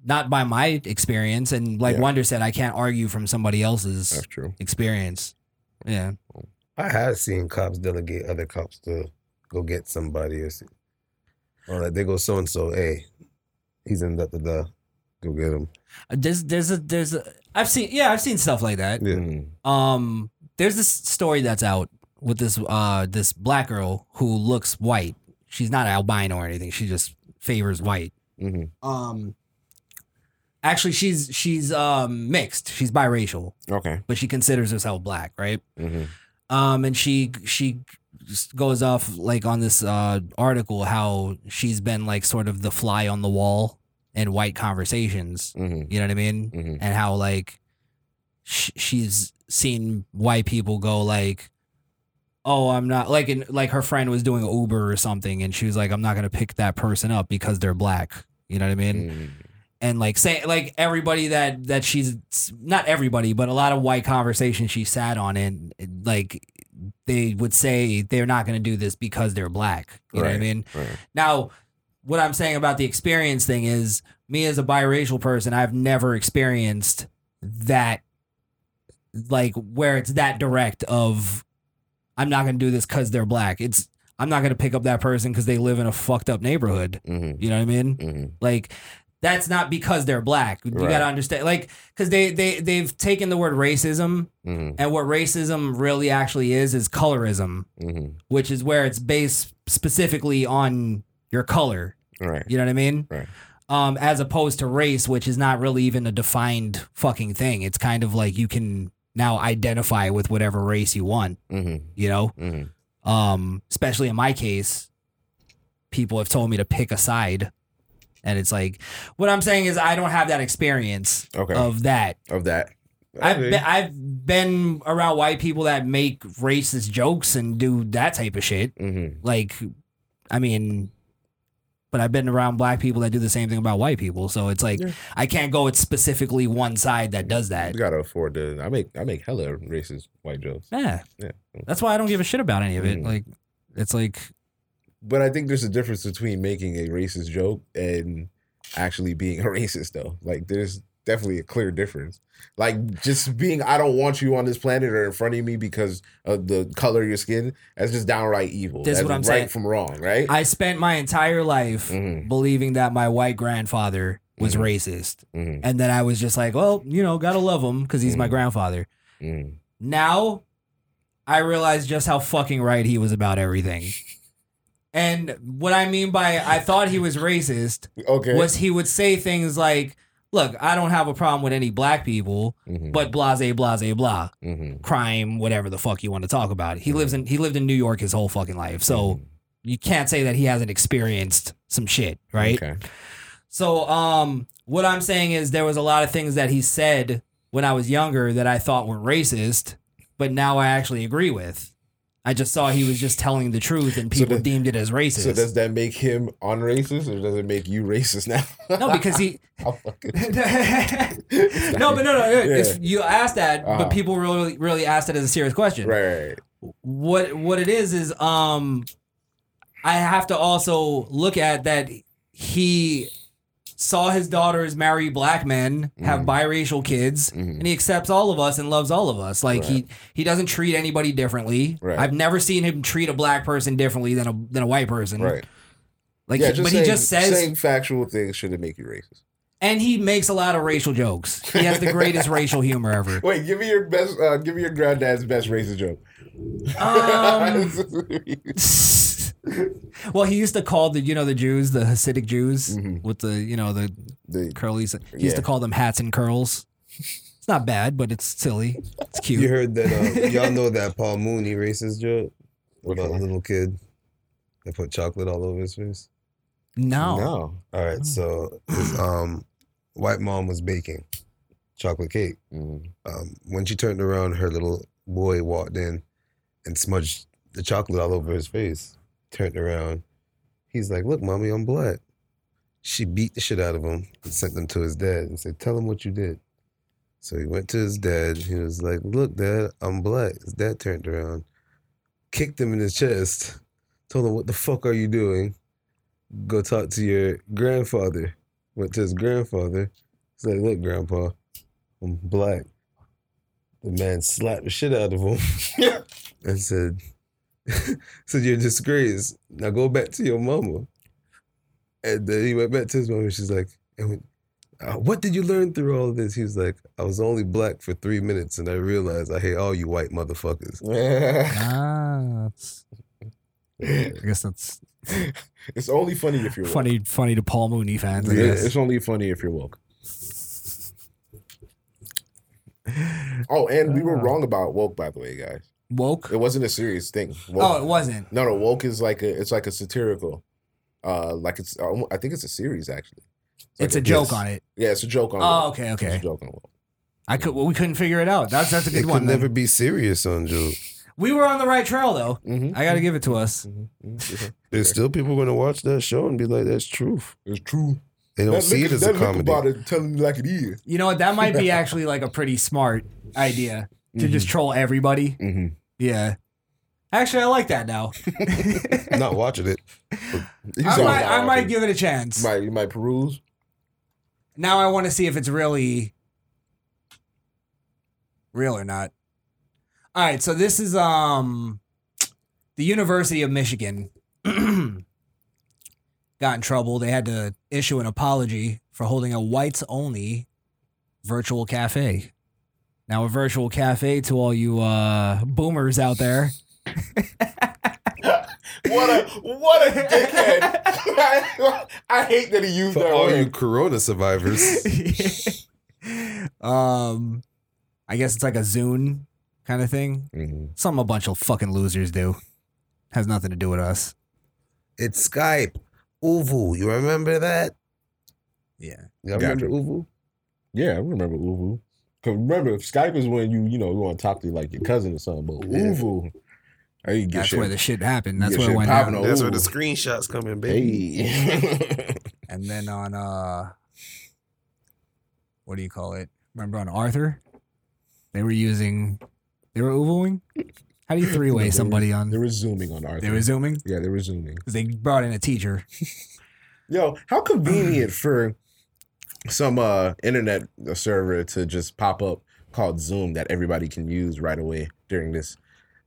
not by my experience and like Yeah. wonder said i can't argue from somebody else's That's true. experience yeah I have seen cops delegate other cops to go get somebody or, see, or like they go so and so, hey, he's in da da da, go get him. There's there's a there's a I've seen yeah I've seen stuff like that. Yeah. Mm-hmm. Um, there's this story that's out with this uh this black girl who looks white. She's not albino or anything. She just favors white. Mm-hmm. Um, actually, she's she's um mixed. She's biracial, Okay. but she considers herself black, right? Mm-hmm. Um, and she she goes off like on this uh article how she's been like sort of the fly on the wall in white conversations. Mm-hmm. You know what I mean? Mm-hmm. And how like sh- she's seen white people go like, "Oh, I'm not like in like her friend was doing Uber or something, and she was like, I'm not gonna pick that person up because they're black." You know what I mean? Mm-hmm. And like say like everybody that that she's not everybody, but a lot of white conversations she sat on, and like they would say they're not gonna do this because they're black. You know what I mean? right. Now, what I'm saying about the experience thing is me as a biracial person, I've never experienced that like where it's that direct of I'm not gonna do this because they're black. It's I'm not gonna pick up that person because they live in a fucked up neighborhood. Mm-hmm. You know what I mean? Mm-hmm. Like that's not because they're black. You Right. gotta understand, like, because they they they've taken the word racism, Mm-hmm. and what racism really actually is is colorism, Mm-hmm. which is where it's based specifically on your color. Right. You know what I mean? Right. Um, as opposed to race, which is not really even a defined fucking thing. It's kind of like you can now identify with whatever race you want. Mm-hmm. You know, Mm-hmm. Um, especially in my case, people have told me to pick a side, and it's like what I'm saying is I don't have that experience Okay. of that. Of that. I've been, I've been around white people that make racist jokes and do that type of shit. Mhm. Like, I mean, but I've been around black people that do the same thing about white people. So it's like Yeah. I can't go with specifically one side that does that. You gotta afford to. I make I make hella racist white jokes. Yeah, Yeah. that's why I don't give a shit about any of it. Mm. Like, it's like But I think there's a difference between making a racist joke and actually being a <laughs> racist, though. Like, there's definitely a clear difference. Like, just being, I don't want you on this planet or in front of me because of the color of your skin, that's just downright evil. That's that's what I'm right saying. from wrong, right? I spent my entire life Mhm. believing that my white grandfather was Mhm. racist, Mhm. and then I was just like, well, you know, gotta love him because he's my Mhm. grandfather. Mhm. Now I realize just how fucking right he was about everything. And what I mean by I thought he was racist <laughs> Okay. was he would say things like, look, I don't have a problem with any black people, Mhm. but blase, blase, blah. Mhm. Crime, whatever the fuck you want to talk about. He lives in he lived in New York his whole fucking life. So you can't say that he hasn't experienced some shit, right? Okay. So um what I'm saying is there was a lot of things that he said when I was younger that I thought were racist, but now I actually agree with. I just saw he was just telling the truth and So people deemed it as racist. So does that make him unracist or does it make you racist now? no, because he <laughs> <laughs> No, but no, no. It's, Yeah. you asked that, Uh-huh. but people really really asked it as a serious question. Right, right, right. what what it is is um I have to also look at that he saw his daughters marry black men, have Mhm. biracial kids, Mhm. and he accepts all of us and loves all of us. Like he he doesn't treat anybody differently. Right. I've never seen him treat a black person differently than a than a white person. Right. Like yeah, he- but saying, he just says saying factual things shouldn't make you racist. and he makes a lot of racial jokes. He has the <laughs> greatest racial humor ever. Wait, give me your best. Uh, give me your granddad's best racist joke. Um, <laughs> <laughs> well, he used to call the you know the Jews, the Hasidic Jews, Mhm. with the you know the The- curlies. He used to call them hats and curls. It's not bad, but it's silly. It's cute. You heard that? Uh, <laughs> y'all know that Paul Mooney racist joke Which about a little kid that put chocolate all over his face. no. no. All right, so his um white mom was baking chocolate cake. Mhm. Um, when she turned around, her little boy walked in and smudged the chocolate all over his face. Turned around, he's like, "Look, mommy, I'm black." She beat the shit out of him and sent him to his dad and said, "Tell him what you did." So he went to his dad. He was like, "Look, dad, I'm black." His dad turned around, kicked him in his chest, told him, "What the fuck are you doing?" Go talk to your grandfather. Went to his grandfather. He's like, "Look, grandpa, I'm black." The man slapped the shit out of him <laughs> and said, <laughs> said, You're a disgrace. Now go back to your mama. And then he went back to his mama and she's like, and when, uh, what did you learn through all of this? He was like, I was only black for three minutes and I realized I hate all you white motherfuckers. <laughs> Ah, that's, I guess that's <laughs> it's only funny if you're woke. funny. Funny to Paul Mooney fans. I It- guess. It's only funny if you're woke. Oh, and we were Ah. wrong about woke, by the way, guys. Woke. It wasn't a serious thing. Woke, Oh, it wasn't. No, no, woke is like a it's like a satirical. Uh like it's I think it's a series actually. like It's a joke on it. Yeah, it's a joke on Oh, woke. okay, It's okay. a joke on woke. I could. Well, we couldn't figure it out. That's that's a It good could one. then. never be serious on joke. We were on the right trail though. Mhm. I got to give it to us. Mhm. There's still people going to watch that show and be like, that's truth. It's true. They don't That see look- it as that a comedy. about it, telling me like it is. You know what? That might be <laughs> actually like a pretty smart idea to just Mm-hmm. troll everybody. Yeah. Actually, I like that now. <laughs> Not watching it. You I saw might, I might give it a chance. You might you might peruse. Now I want to see if it's really real or not. All right, so this is um the University of Michigan <clears throat> got in trouble. They had to issue an apology for holding a whites only virtual cafe. Now a virtual cafe to all you uh boomers out there. <laughs> What a what a dickhead! I, <laughs> I hate that he used For that all word. you corona survivors. <laughs> um I guess it's like a Zoom kind of thing. Mhm. Something a bunch of fucking losers do. Has nothing to do with us. It's Skype. ooVoo. You remember that? Yeah. You remember Gotcha. ooVoo? Yeah, I remember ooVoo. Cause remember, if Skype is when you you know you want to talk to like your cousin or something. But Yeah. ooVoo, hey, That's shit. where the shit happened. That's where it went popping down. on That's where the ooVoo. screenshots come in, baby. Hey. And then <laughs> on uh what do you call it? Remember on Arthur? They were using they were ooVooing? How do you three way They were- somebody on They were zooming on Arthur. they were zooming? Yeah, they were zooming. Because they brought in a teacher. <laughs> Yo, how convenient <clears throat> for some uh internet server to just pop up called Zoom that everybody can use right away during this.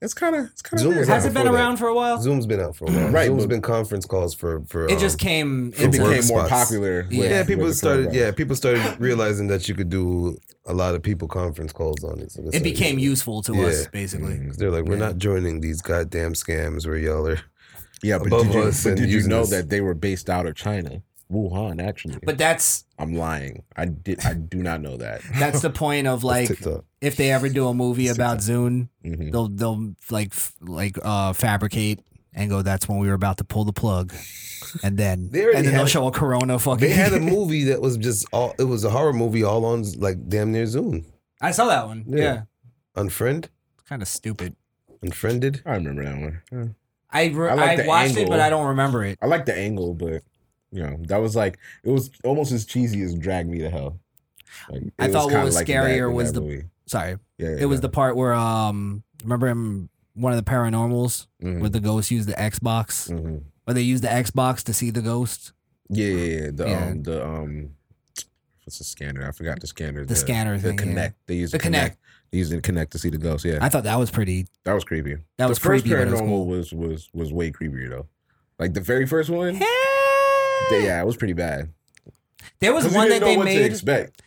It's kind of it's kind of Zoom was out Has it been before that. around for a while? Zoom's been out for a while. Right, Zoom's but- been conference calls for for. It just um, came it for into became more popular. Yeah. with- yeah, people started. Yeah, people started realizing that you could do a lot of people conference calls on it. So it like- became useful to Yeah. us, basically. Mhm. 'Cause They're like, we're Yeah. not joining these goddamn scams where y'all are. Yeah, but above did you, us but did you know this. that they were based out of China, Wuhan? Actually, But that's I'm lying. I did. I do not know that. <laughs> that's the point of like TikTok. if they ever do a movie about Zoom, Mhm. they'll they'll like like uh fabricate and go that's when we were about to pull the plug. And then <laughs> They and then they'll had- show a corona fucking They had a <laughs> movie that was just all. It was a horror movie all on like damn near Zoom. I saw that one. Yeah. Yeah. Unfriend, Kind of stupid. unfriended. I remember that one. Yeah. I re- I I, like the watched it, but I don't remember it. I like the angle, but you know that was like it was almost as cheesy as Drag Me to Hell. Like, I thought what was like scarier in was the- movie. Sorry, yeah, yeah it was yeah. the part where um remember him one of the paranormals Mhm. where the ghost used the Xbox, Mhm. where they used the Xbox to see the ghost. Yeah, yeah, yeah. The Yeah. um the um what's the scanner? I forgot the scanner. The scanner The thing, yeah. Kinect. They used The the connect. Kinect. They used the Kinect to see the ghost. Yeah, I thought that was pretty. that was creepy. That was the first creepy, it was paranormal cool. was, was was way creepier though. Like the very first one! Yeah, it was pretty bad. There was 'Cause you one didn't that know they what to made. expect.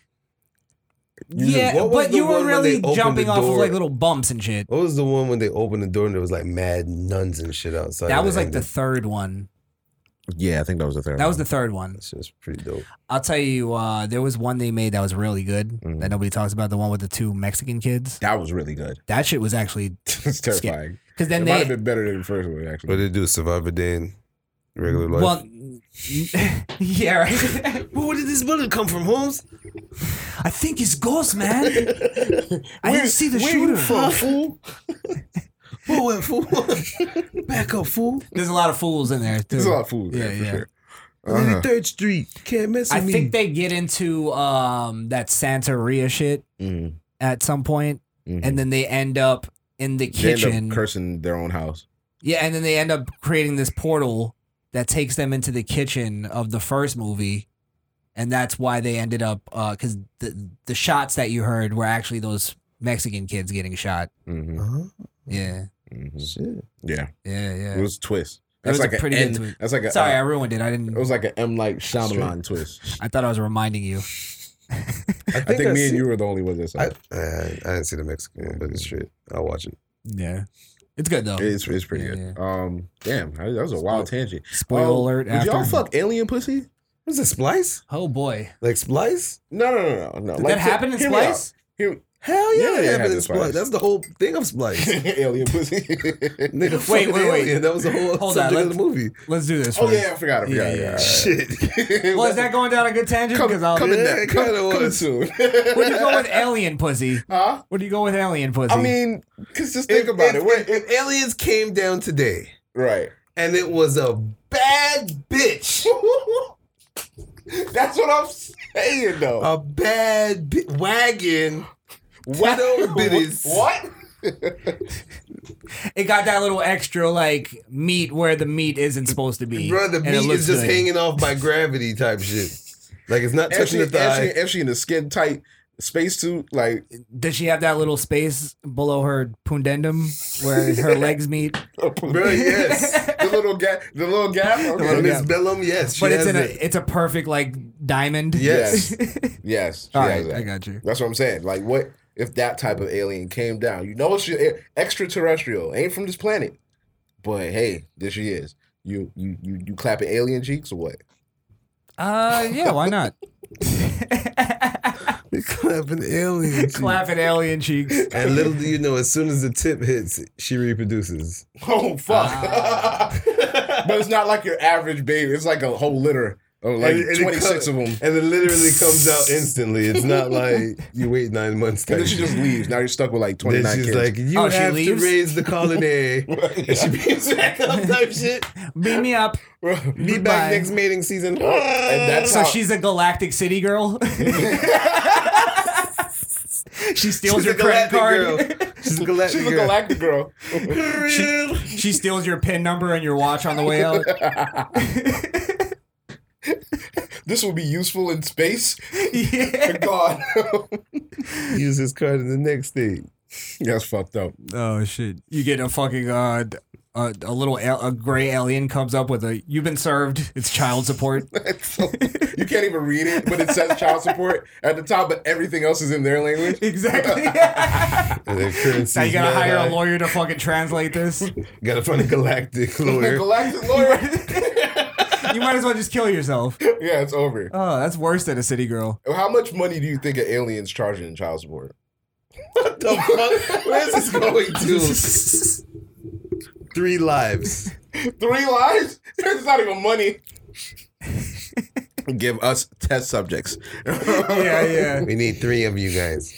You Yeah, what was but you were really jumping off of like little bumps and shit. What was the one when they opened the door and there was like mad nuns and shit outside? That was like the third one. Yeah, I think that was the third. That was the third one. That's just pretty dope. I'll tell you, uh, there was one they made that was really good Mhm. that nobody talks about. The one with the two Mexican kids. That was really good. That shit was actually <laughs> it's terrifying. because then it might have been better than the first one actually. What did they do? Survive a day in regular life. well, <laughs> yeah, right. <laughs> where did this bullet come from, Holmes? I think it's ghost, man. <laughs> I didn't see the Where you shooter. from, fool? Who went fool? Back up, fool. There's a lot of fools in there too. There's a lot of fools. Yeah, Yeah, for yeah. sure. Uh-huh. Third Street. Can't mess with I me. think they get into um that Santeria shit Mhm, at some point, mhm. and then they end up in the They end up kitchen. cursing their own house. Yeah, and then they end up creating this portal that takes them into the kitchen of the first movie, and that's why they ended up because the the shots that you heard were actually those Mexican kids getting shot. hmm Uh-huh. Yeah, hmm Shit. Yeah, yeah, it was a twist. It was That's a like a pretty good N- twist. That's like a. Sorry, I uh, ruined it. I didn't. it was like an M like Shyamalan twist. I thought I was reminding you. <laughs> I I think, me see- and you were the only ones that saw it. I, I didn't see the Mexican one, but it's straight. I'll watch it. Yeah, it's good though. It's, it's pretty Yeah, good. Um, damn, that was a wild tangent. Spoiler Um, alert! Did After y'all fuck alien pussy? Was it Splice? oh boy, Like Splice? No, no, no, no, no. did that happen in hear me out. Splice? Hear- Hell yeah, Yeah, it it happened in Splice. Splice. That's the whole thing of Splice. <laughs> alien pussy. <laughs> Nigga, Wait, wait, wait. alien. That was the whole Hold on, subject of the movie. Let's do this. oh first. yeah, I forgot. I forgot. Yeah, Yeah, yeah, Shit. Well, is that going down a good tangent? coming, Because I'll. coming, Yeah, down, come- kinda coming was. soon? <laughs> Where do you go with alien pussy? Huh? Where do you go with alien pussy? I mean, cause just think If- about if, it. Wait, If, if aliens came down today right. and it was a bad bitch, That's what I'm saying, though. a bad bi- wagon, widow bitties. What? <laughs> <laughs> it got that little extra like meat where the meat isn't supposed to be. Bro, the meat is just good. hanging off by gravity type shit. Like it's not touching she, the if, she, thigh. if she in the skin tight spacesuit, like Does she have that little space below her pudendum where her <laughs> legs meet? Bro, yes. the little gap, the little gap. Okay. little Miss. Bellum, yes. She but it's has in a it. it's a perfect like diamond. Yes. Yes, she All has right, that. I got you. That's what I'm saying. Like, what if that type of alien came down? You know, it's your- extraterrestrial, ain't from this planet, but hey, there she is. You you you you clapping alien cheeks or what? Uh, yeah, why not? <laughs> <laughs> Clapping alien. cheeks. Clapping alien cheeks. And little do you know, as soon as the tip hits, she reproduces. Oh fuck! Ah. <laughs> but it's not like your average baby. It's like a whole litter Oh, of like And it- and twenty six come- of them. And it literally comes out instantly. It's not <laughs> like you wait nine months. And then she just leaves. Now you're stuck with like twenty Then nine she's kids. like, you Oh, she have to raise the colony. <laughs> And she beats back up type <laughs> shit. Beam me up. Be back next mating season. and that's So how, she's a galactic city girl. she steals She's your credit card. girl. She's a galactic she's a girl. galactic girl. she, she steals your pin number and your watch on the way out. <laughs> this will be useful in space. yeah. <laughs> God, Use this card in the next state. that's fucked up. Oh shit! You get a fucking uh, a, a little al- a gray alien comes up with a you've been served. It's child support. <laughs> It's so- you can't even read it, but it says child support at the top, but everything else is in their language. exactly. Currency now you gotta is mad hire a lawyer to fucking translate this. Gotta find a galactic lawyer. Galactic lawyer. You might as well just kill yourself. <laughs> yeah, it's over. Oh, that's worse than a city girl. How much money do you think an alien's charging in child support? what the fuck? Where's this going to? <laughs> Three lives. Three lives? It's not even money. <laughs> Give us test subjects. Yeah, yeah. We need three of you guys.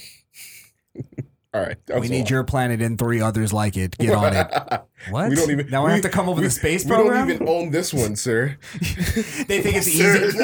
All right. that's We a need your planet and three others like it. Get on it. <laughs> What? We don't even. Now we, have to come up with we- a space we program. don't even own this one, sir. <laughs> they think it's <laughs> easy.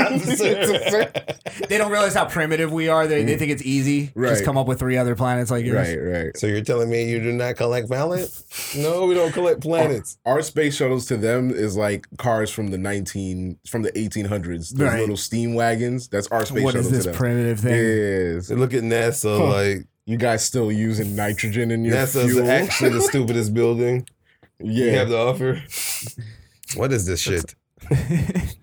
they don't realize how primitive we are. They, they mm. think it's easy. Just come up with three other planets like yours. right, right. So you're telling me you do not collect valid? No, we don't collect planets. Our space shuttles to them is like cars from the nineteen from the eighteen hundreds. Those Right. little steam wagons. That's our space What shuttle is this to them. primitive thing? Yes. So look at NASA, Huh. like You guys still using nitrogen in your NASA's fuel? actually the stupidest building you have to offer. What is this shit? <laughs>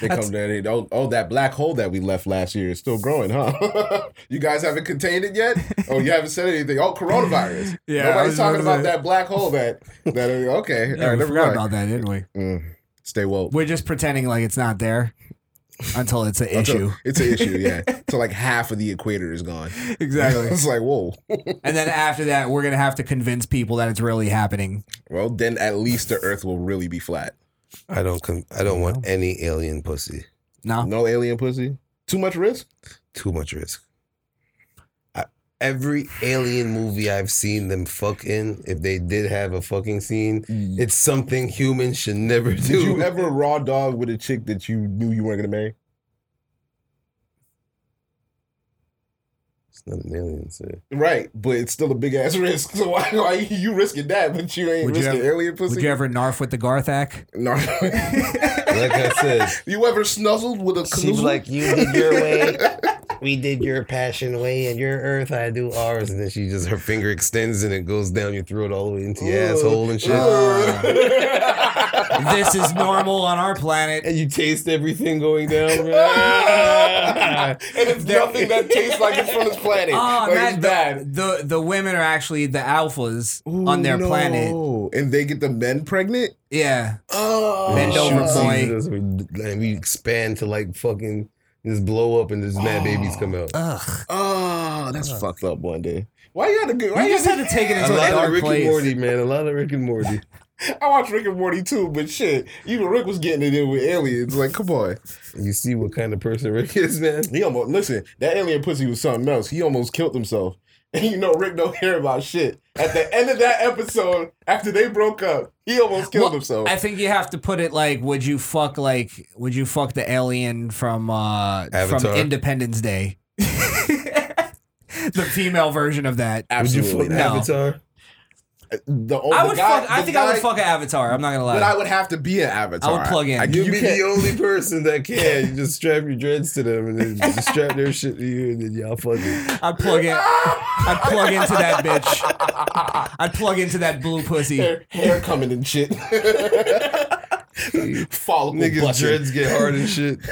They come down. They, oh, oh, that black hole that we left last year is still growing, huh? <laughs> you guys haven't contained it yet. Oh, you haven't said anything. Oh, coronavirus. <laughs> Yeah, nobody's talking about to about say. that black hole. That that okay. Yeah, All right, we never forgot mind. about that, didn't we? Mm, stay woke. We're just pretending like it's not there until it's an Until- issue. It's an issue, yeah. <laughs> so like half of the equator is gone. Exactly. <laughs> it's like whoa. and then after that, we're gonna have to convince people that it's really happening. well, then at least the Earth will really be flat. I don't. Con- I don't want any alien pussy. No, No alien pussy. Too much risk. Too much risk. I, every alien movie I've seen them fuck in, if they did have a fucking scene, mm. it's something humans should never do. Did you ever <laughs> raw dog with a chick that you knew you weren't gonna marry? It's not an alien, sir. Right, but it's still a big ass <laughs> risk. So why, why you risking that, but you ain't Would you risking ever- alien pussy? would you ever narf with the Garthak? No. Like I said, <laughs> you ever snuzzled with a she was canoe? like, "You did your way, we did your passion way, and your Earth, I do ours." And then she just her finger extends and it goes down your throat all the way into your asshole and shit. this is normal on our planet. and you taste everything going down. <laughs> and it's nothing that tastes like it's from this planet. Oh, like man, it's the, bad. the the women are actually the alphas on their Ooh, planet. and they get the men pregnant. Yeah, Oh, Bend over, Shoot boy. we, and we expand to like fucking just blow up and just mad babies come out. Oh, ugh. Oh, that's fucked up. One day, why you had to go? Why You you just had to take it A into a, lot dark of Rick place. and Morty, man. A lot of Rick and Morty. <laughs> I watched Rick and Morty too, but shit, even Rick was getting it in with aliens. Like, come on. You see what kind of person Rick is, man. He almost listen. That alien pussy was something else. He almost killed himself. And <laughs> you know Rick don't care about shit. At the end of that episode, after they broke up, he almost killed Well, himself. I think you have to put it like, would you fuck like, would you fuck the alien from uh from Independence Day? <laughs> the female version of that. Would you Absolutely. fuck No. Avatar? The old, I would guy- fuck. I the think I would fuck an Avatar. I'm not gonna lie. But I would have to be an avatar. I would plug in. I, You'd you be can't. the only person that <laughs> can. You just strap your dreads to them and then just strap their shit to you and then y'all fucking. <laughs> I'd plug in. I'd plug into that bitch. I'd plug into that blue pussy. hair, hair coming and shit. <laughs> <laughs> Follicle Niggas' busting. dreads get hard and shit. <laughs>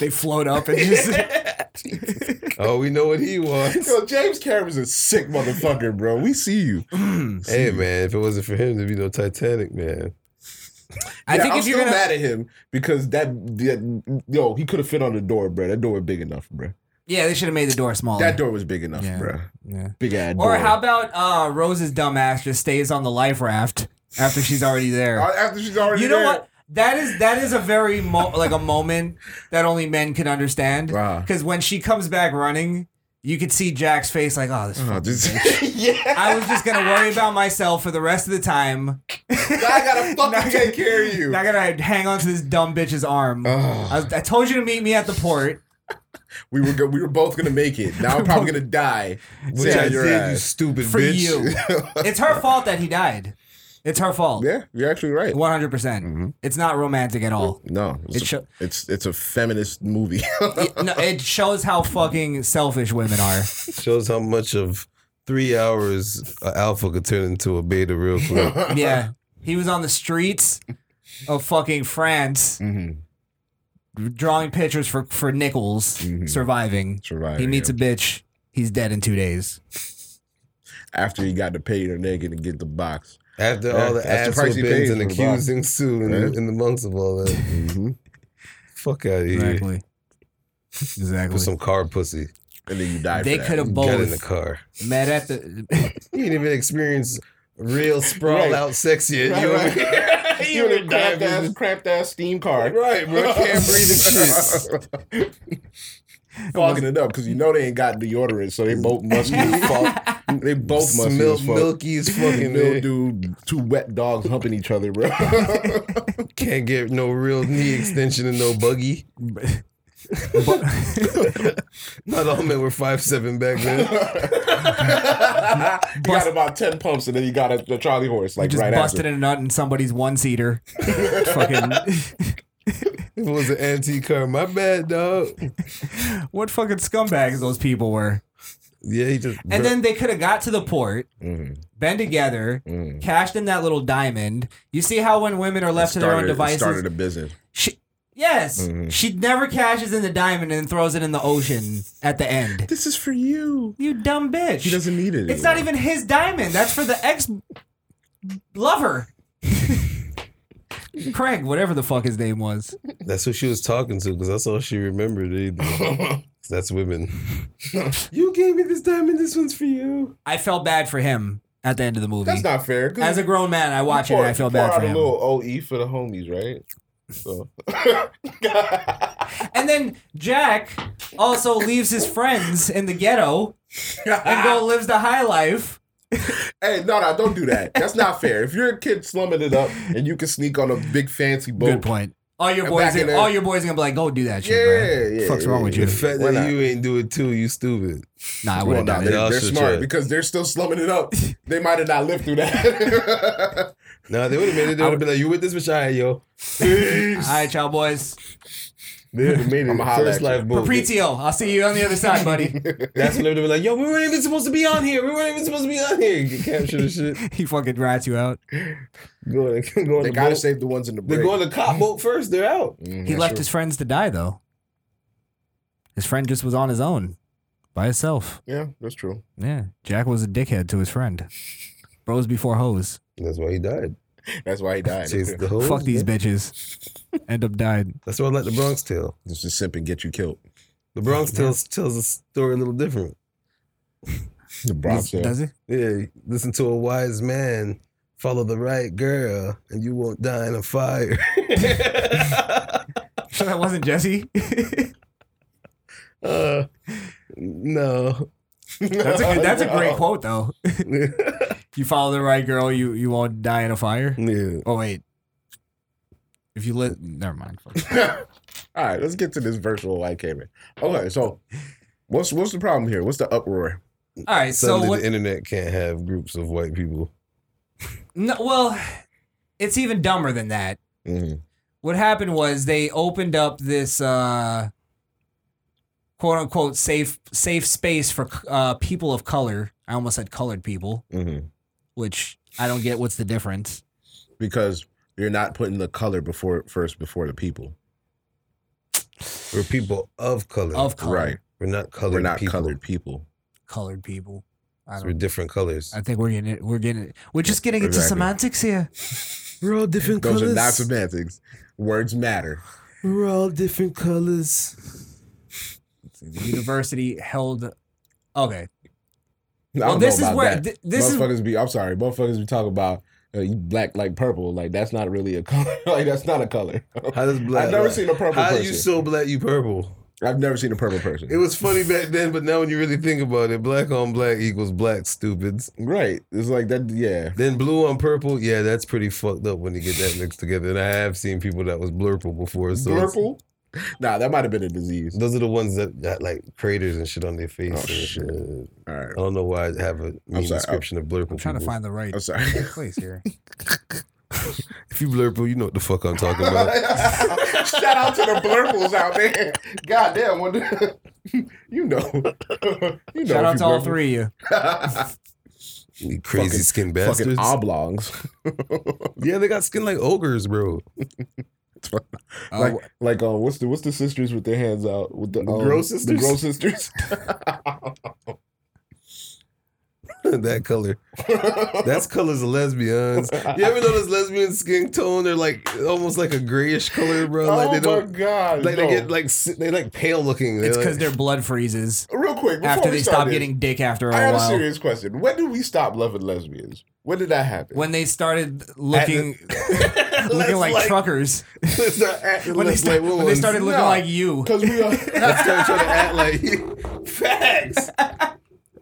They float up and just. <laughs> Oh, we know what he wants. Yo, James Cameron's a sick motherfucker, bro. We <clears throat> see you. Hey, man, if it wasn't for him, there'd be no Titanic, man. I Yeah, think I'm if you're still gonna. mad at him because that, that yo, he could have fit on the door, bro. That door was big enough, bro. Yeah, they should have made the door smaller. That door was big enough, Yeah. bro. Yeah. Big ass door. Or how about uh, Rose's dumbass just stays on the life raft after she's already there? Uh, After she's already there. you know there. what? That is that is a very mo- like a moment that only men can understand. Wow. Because when she comes back running, you could see Jack's face like, oh, this. Oh, fucking just, bitch. <laughs> yeah. I was just gonna worry about myself for the rest of the time. I gotta <laughs> fucking take care of you. I gotta hang on to this dumb bitch's arm. Ugh. I, was- I told you to meet me at the port. <laughs> We were go- we were both gonna make it. Now I'm probably gonna die. Which Sit I your did, you ass. stupid For bitch. you. It's her fault that he died. It's her fault. Yeah, you're actually right. One hundred percent. It's not romantic at all. No, it's, It a, sho- it's it's a feminist movie. <laughs> It, no, it shows how fucking selfish women are. <laughs> Shows how much of three hours a alpha could turn into a beta real quick. <laughs> Yeah, he was on the streets of fucking France, Mhm. drawing pictures for for nickels, Mhm. surviving. Surviving, He meets yeah. a bitch. He's dead in two days. After he got to pay her naked and get the box. After Yeah, all the that's the ass price he whoopings pays and for the accusing Sue in, Yeah. the, in the months of all that. Mm-hmm. Fuck out of here. Exactly. Exactly. For some car pussy. And then you died. They could have both. Got in the car. met at the. <laughs> You didn't even experience real sprawl Right. out sex yet. Right, you right. over <laughs> <laughs> You in a cramped ass, cramped ass steam car. Right, bro. Can't breathe and shit. Fogging it up because you know they ain't got deodorant, so they mm. both must be <laughs> fuck. They both must Smell be fuck. milky as fucking mildew. Two wet dogs humping each other, bro. <laughs> Can't get no real knee extension and no buggy. Not all men were five seven back then. <laughs> you got about ten pumps, and then you got a, a Charlie horse, like just right busted after. a nut in somebody's one seater. fucking. <laughs> It was an antique car. My bad, dog. What fucking scumbags those people were. Yeah, he just. And then they could have got to the port, Mhm. been together, Mhm. cashed in that little diamond. You see how when women are left to their own devices, Started a business. she, yes, Mhm. she never cashes in the diamond and throws it in the ocean at the end. This is for you. You dumb bitch. He doesn't need it. It's not even his diamond. That's for the ex lover. Craig, whatever the fuck his name was. That's who she was talking to because that's all she remembered. Either. <laughs> that's women. you gave me this diamond. This one's for you. I felt bad for him at the end of the movie. That's not fair. As a grown man, I watch it and I feel bad out for a little OE for the homies, right? So. <laughs> And then Jack also leaves his friends in the ghetto and go <laughs> lives the high life. <laughs> Hey, no, no, don't do that. That's not fair. If you're a kid slumming it up and you can sneak on a big fancy boat, Good point. All your boys, in all your boys are gonna be like, "Go do that shit, Yeah, bro." yeah, Fuck's yeah, wrong with The you? fact Why that not? you ain't do it too, you stupid. Nah, I would well, have no, done they're, it. They're smart try. because they're still slumming it up. They might have not lived through that. <laughs> Nah, they would have made it. They would have been like, "You with this bitch? All right, yo." All right, y'all boys. They would have made it. I'ma First life boat. Propretio. I'll see you on the other side, buddy. <laughs> That's when they would have like, "Yo, we weren't even supposed to be on here. We weren't even supposed to be on here." Get captured and shit. <laughs> he fucking rats you out. Go on, <laughs> go on they the gotta boat. save the ones in the They're break. going to cop boat first. They're out. Mhm, He left true. his friends to die though. His friend just was on his own, by himself. Yeah, that's true. Yeah, Jack was a dickhead to his friend. Bros before hoes. That's why he died. <laughs> That's why he died. Chased <laughs> the hoes. Fuck these man. bitches. End up dying. That's why I like the Bronx Tale. Just to simp and get you killed. The Bronx Tale tells a story a little different. The Bronx. yeah. Does it? Yeah, listen to a wise man, follow the right girl, and you won't die in a fire. <laughs> Sure that wasn't Jesse. uh, no. That's a good, that's a <laughs> great quote though. <laughs> you follow the right girl, you you won't die in a fire. Yeah. Oh wait. If you let never mind. <laughs> All right, let's get to this virtual white came in. Okay, so what's what's the problem here? What's the uproar? All right, so Suddenly what the internet can't have groups of white people. no, well, it's even dumber than that. Mhm. What happened was they opened up this uh quote unquote safe safe space for uh people of color. I almost said colored people, Mhm. which I don't get what's the difference. Because you're not putting the color before first before the people. We're people of color. Of color. Right. We're not colored We're not people. colored people. Colored people. I So we're different colors. I think we're getting it. We're getting it. We're just getting into Exactly. semantics here. <laughs> We're all different Those colors. are not semantics. Words matter. We're all different colors. The university held. Okay, I Well, this is about where- th- this is- motherfuckers be. I'm sorry, motherfuckers be talking about uh, you black like purple. Like that's not really a <laughs> color. like that's not a color. How does black? I've never seen a purple How person. you so black? You purple. I've never seen a purple person. It was funny back then, but now when you really think about it, black on black equals black stupids. right. It's like that. Yeah. Then blue on purple, yeah, that's pretty fucked up when you get that mixed together. And I have seen people that was blurple before. So it's- Purple. <laughs> Nah, that might have been a disease. Those are the ones that got like craters and shit on their face. Oh, and shit. shit. All right. I don't know why I have a mean sorry, description of blurple. I'm trying to find the right I'm sorry. place here. <laughs> If you blurple, you know what the fuck I'm talking about. <laughs> Shout out to the blurples out there. God damn, what the- you know. you know Shout if out you to all blurple. three of you. You crazy Fucking- skin Fucking bastards. oblongs. yeah, they got skin like ogres, bro. <laughs> Uh, like like um what's the what's the sisters with their hands out with the, The um, Grow the sisters? grow sisters <laughs> <laughs> that color. That's colors of lesbians. You ever notice lesbian skin tone? They're like almost like a grayish color, bro. Like oh they my don't god like they get like they like pale looking. They're It's like- because their blood freezes real quick before after we they start stop getting dick after I a had a while. serious question when did we stop loving lesbians when did that happen When they started looking Let's <laughs> looking like, like- truckers. let's not act When they, start, like when they started looking Nah. like you. because we are <laughs> Let's start trying to act like facts.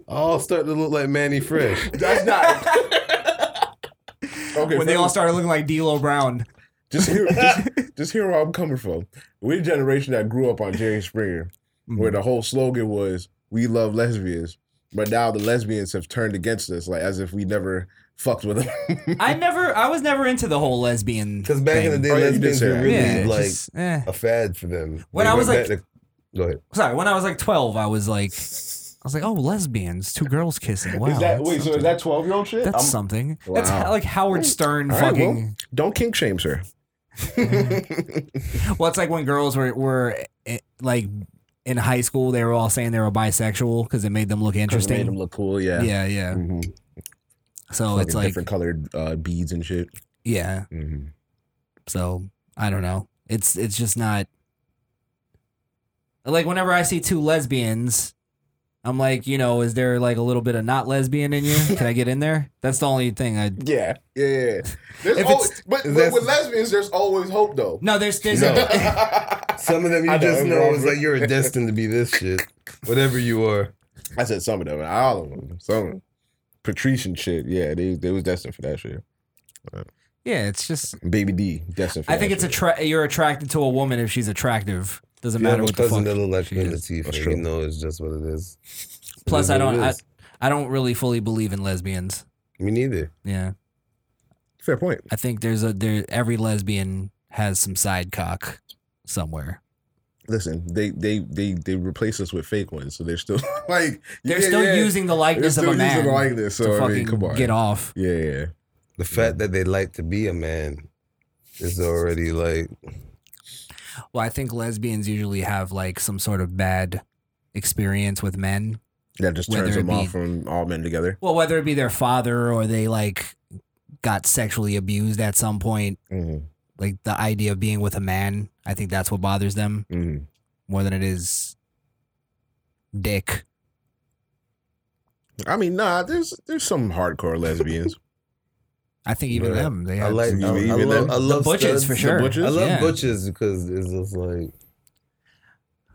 All start to look like Mannie Fresh. that's not okay when they all started looking like D'Lo Brown. just hear <laughs> just, just hear where I'm coming from we're the generation that grew up on Jerry Springer where Mm-hmm. the whole slogan was "We love lesbians," but now the lesbians have turned against us, like as if we never fucked with them. I <laughs> never, I was never into the whole lesbian. Because back in the day, Oh, yeah, lesbians were that. really yeah, like just, eh. a fad for them. When They I was like- back to- go ahead. Sorry, when I was like twelve, I was like, I was like, oh, lesbians, two girls kissing. Wow, is that that's wait? So is that twelve year old shit? That's I'm- something. That's Wow. ho- like Howard Stern All right, fucking. well, don't kink shame, sir. <laughs> Well, it's like when girls were were eh, like in high school, they were all saying they were bisexual because it made them look Because it interesting. made them look cool. Yeah. yeah, yeah. Mhm. So Fucking it's like, different colored uh, beads and shit. yeah. Mhm. So I don't know. It's it's just not like whenever I see two lesbians, I'm like, you know, is there like a little bit of not lesbian in you? Can I get in there? <laughs> That's the only thing I. Yeah, yeah, yeah. <laughs> There's always, but, but with lesbians, there's always hope, though. No, there's there's No. a, <laughs> Some of them you I just I'm know wrong. it's like you're destined to be this shit. Whatever you are. I said some of them, all of them. Some of them. Patrice and shit. Yeah, they they was destined for that shit. yeah. It's just Baby D destined for. I think that it's a shit. tra- you're attracted to a woman if she's attractive. Doesn't You matter what the cousin fuck. that look like she is. Latifah. That's You true. know it's just what it is. It Plus, is I what don't it I, is. I don't really fully believe in lesbians. Me neither. Yeah, fair point. I think there's a there every lesbian has some side cock somewhere. Listen, they they they they replace us with fake ones, so they're still <laughs> like They're yeah, still yeah. using the They're likeness of still a man using the likeness. to So I fucking mean, come on, get off. Yeah, yeah. The fact that they like to be a man is already like Well, I think lesbians usually have like some sort of bad experience with men. That just Whether turns it them be- off from all men together. Well, whether it be their father or they like got sexually abused at some point, Mm-hmm. Like the idea of being with a man, I think that's what bothers them Mm-hmm. more than it is dick. I mean, nah. There's there's some hardcore lesbians. <laughs> I think even Right. them, they I have like Even- I, I love them? I love butches studs. for sure. butches? I love Yeah. butches because it's just like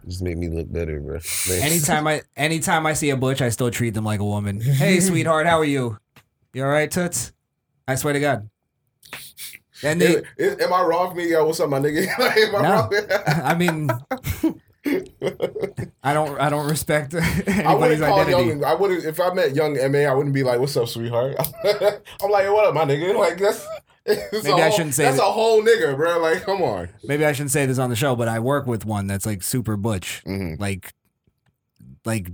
just make me look better, bro. Thanks. Anytime I <laughs> anytime I see a butch, I still treat them like a woman. <laughs> Hey, sweetheart, how are you? You all right, toots? I swear to God. And they, Am- am, am I wrong for me? Yo, what's up, my nigga? Like, <laughs> am I No. wrong? I mean, I don't, I don't respect <laughs> I anybody's wouldn't identity. young. I wouldn't if I met Young M.A. I wouldn't be like, "What's up, sweetheart?" <laughs> I'm like, "What up, my nigga?" Like that's. Maybe I whole- shouldn't say that's that. a whole nigga, bro. Like, come on. Maybe I shouldn't say this on the show, but I work with one that's like super butch, Mm-hmm. like, like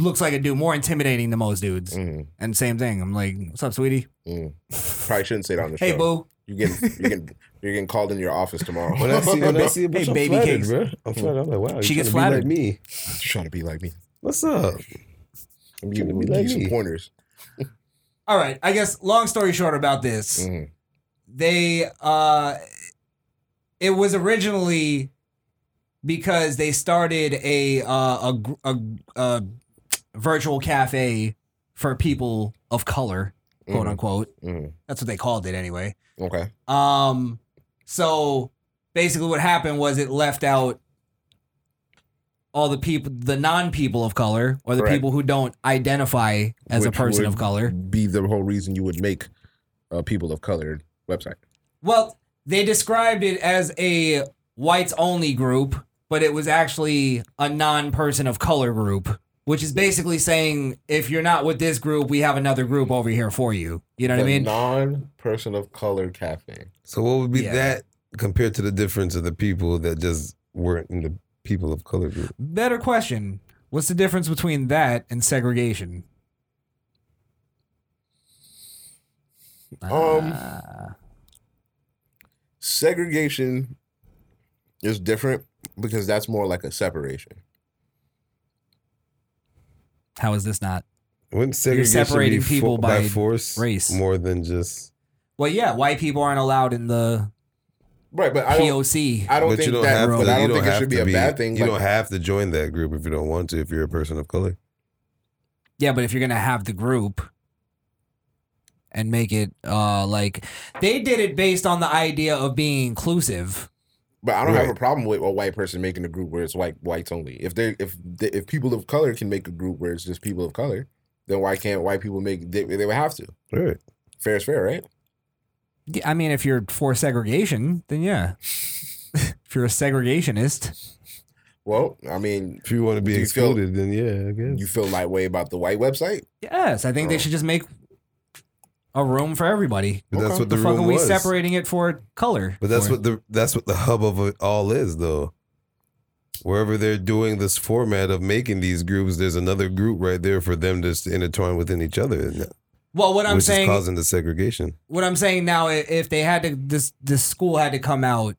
looks like a dude more intimidating than most dudes. Mm-hmm. And same thing. I'm like, "What's up, sweetie? Probably shouldn't say that on the Hey, show. boo." You getting you getting <laughs> you're getting called in your office tomorrow. When I see when I see a bitch, hey, baby flattered, cakes. Bro. I'm flattered. I'm like, wow, she gets flattered. be like me. You're trying to be like me. What's up? I'm giving you like some pointers. <laughs> All right. I guess long story short about this, they uh it was originally because they started a uh, a, a, a virtual cafe for people of color, quote Mhm. unquote. Mhm. That's what they called it anyway. Okay. Um, so basically, what happened was it left out all the people, the non-people of color, or the Correct. people who don't identify as a person of color. Be the whole reason you would make a people of color website. Well, they described it as a whites only group, but it was actually a non-person of color group, which is basically saying if you're not with this group, we have another group over here for you. You know what I mean? Non-person of color cafe. So what would be Yeah. that compared to the difference of the people that just weren't in the people of color group? Better question. What's the difference between that and segregation? Um, segregation is different because that's more like a separation. How is this not? Wouldn't segregation separating be fo- people by force race. more than just? Well, yeah, white people aren't allowed in the Right, but I don't. POC. I don't but think you don't that. have but I you don't don't think it have should be to a bad thing. You like- don't have to join that group if you don't want to. If you're a person of color, Yeah, but if you're gonna have the group and make it uh like they did it based on the idea of being inclusive. But I don't have a problem with a white person making a group where it's white whites only. If they if they, if people of color can make a group where it's just people of color, then why can't white people make? They, they would have to. right? Fair is fair, right? Yeah, I mean, if you're for segregation, then yeah. <laughs> if you're a segregationist, Well, I mean, If you want to be Do you feel- excluded, then yeah, I guess. you feel that way about the white website. yes, I think they Oh. should just make a room for everybody. But that's Okay. what the The fuck room are we was. separating it for color? But that's for? what the that's what the hub of it all is, though. Wherever they're doing this format of making these groups, there's another group right there for them just to intertwine within each other, and- Well, what I'm which saying, is causing the segregation. what I'm saying now, if they had to, this this school had to come out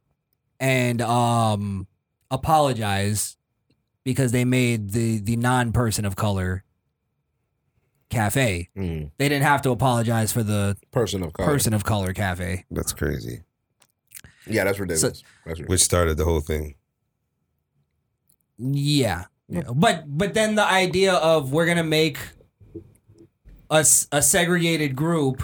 and um apologize because they made the the non person of color cafe. Mm. They didn't have to apologize for the Person of color. person of color cafe. That's crazy. Yeah, that's ridiculous. that's ridiculous. Which started the whole thing. Yeah. But but then the idea of we're gonna make a, s- a segregated group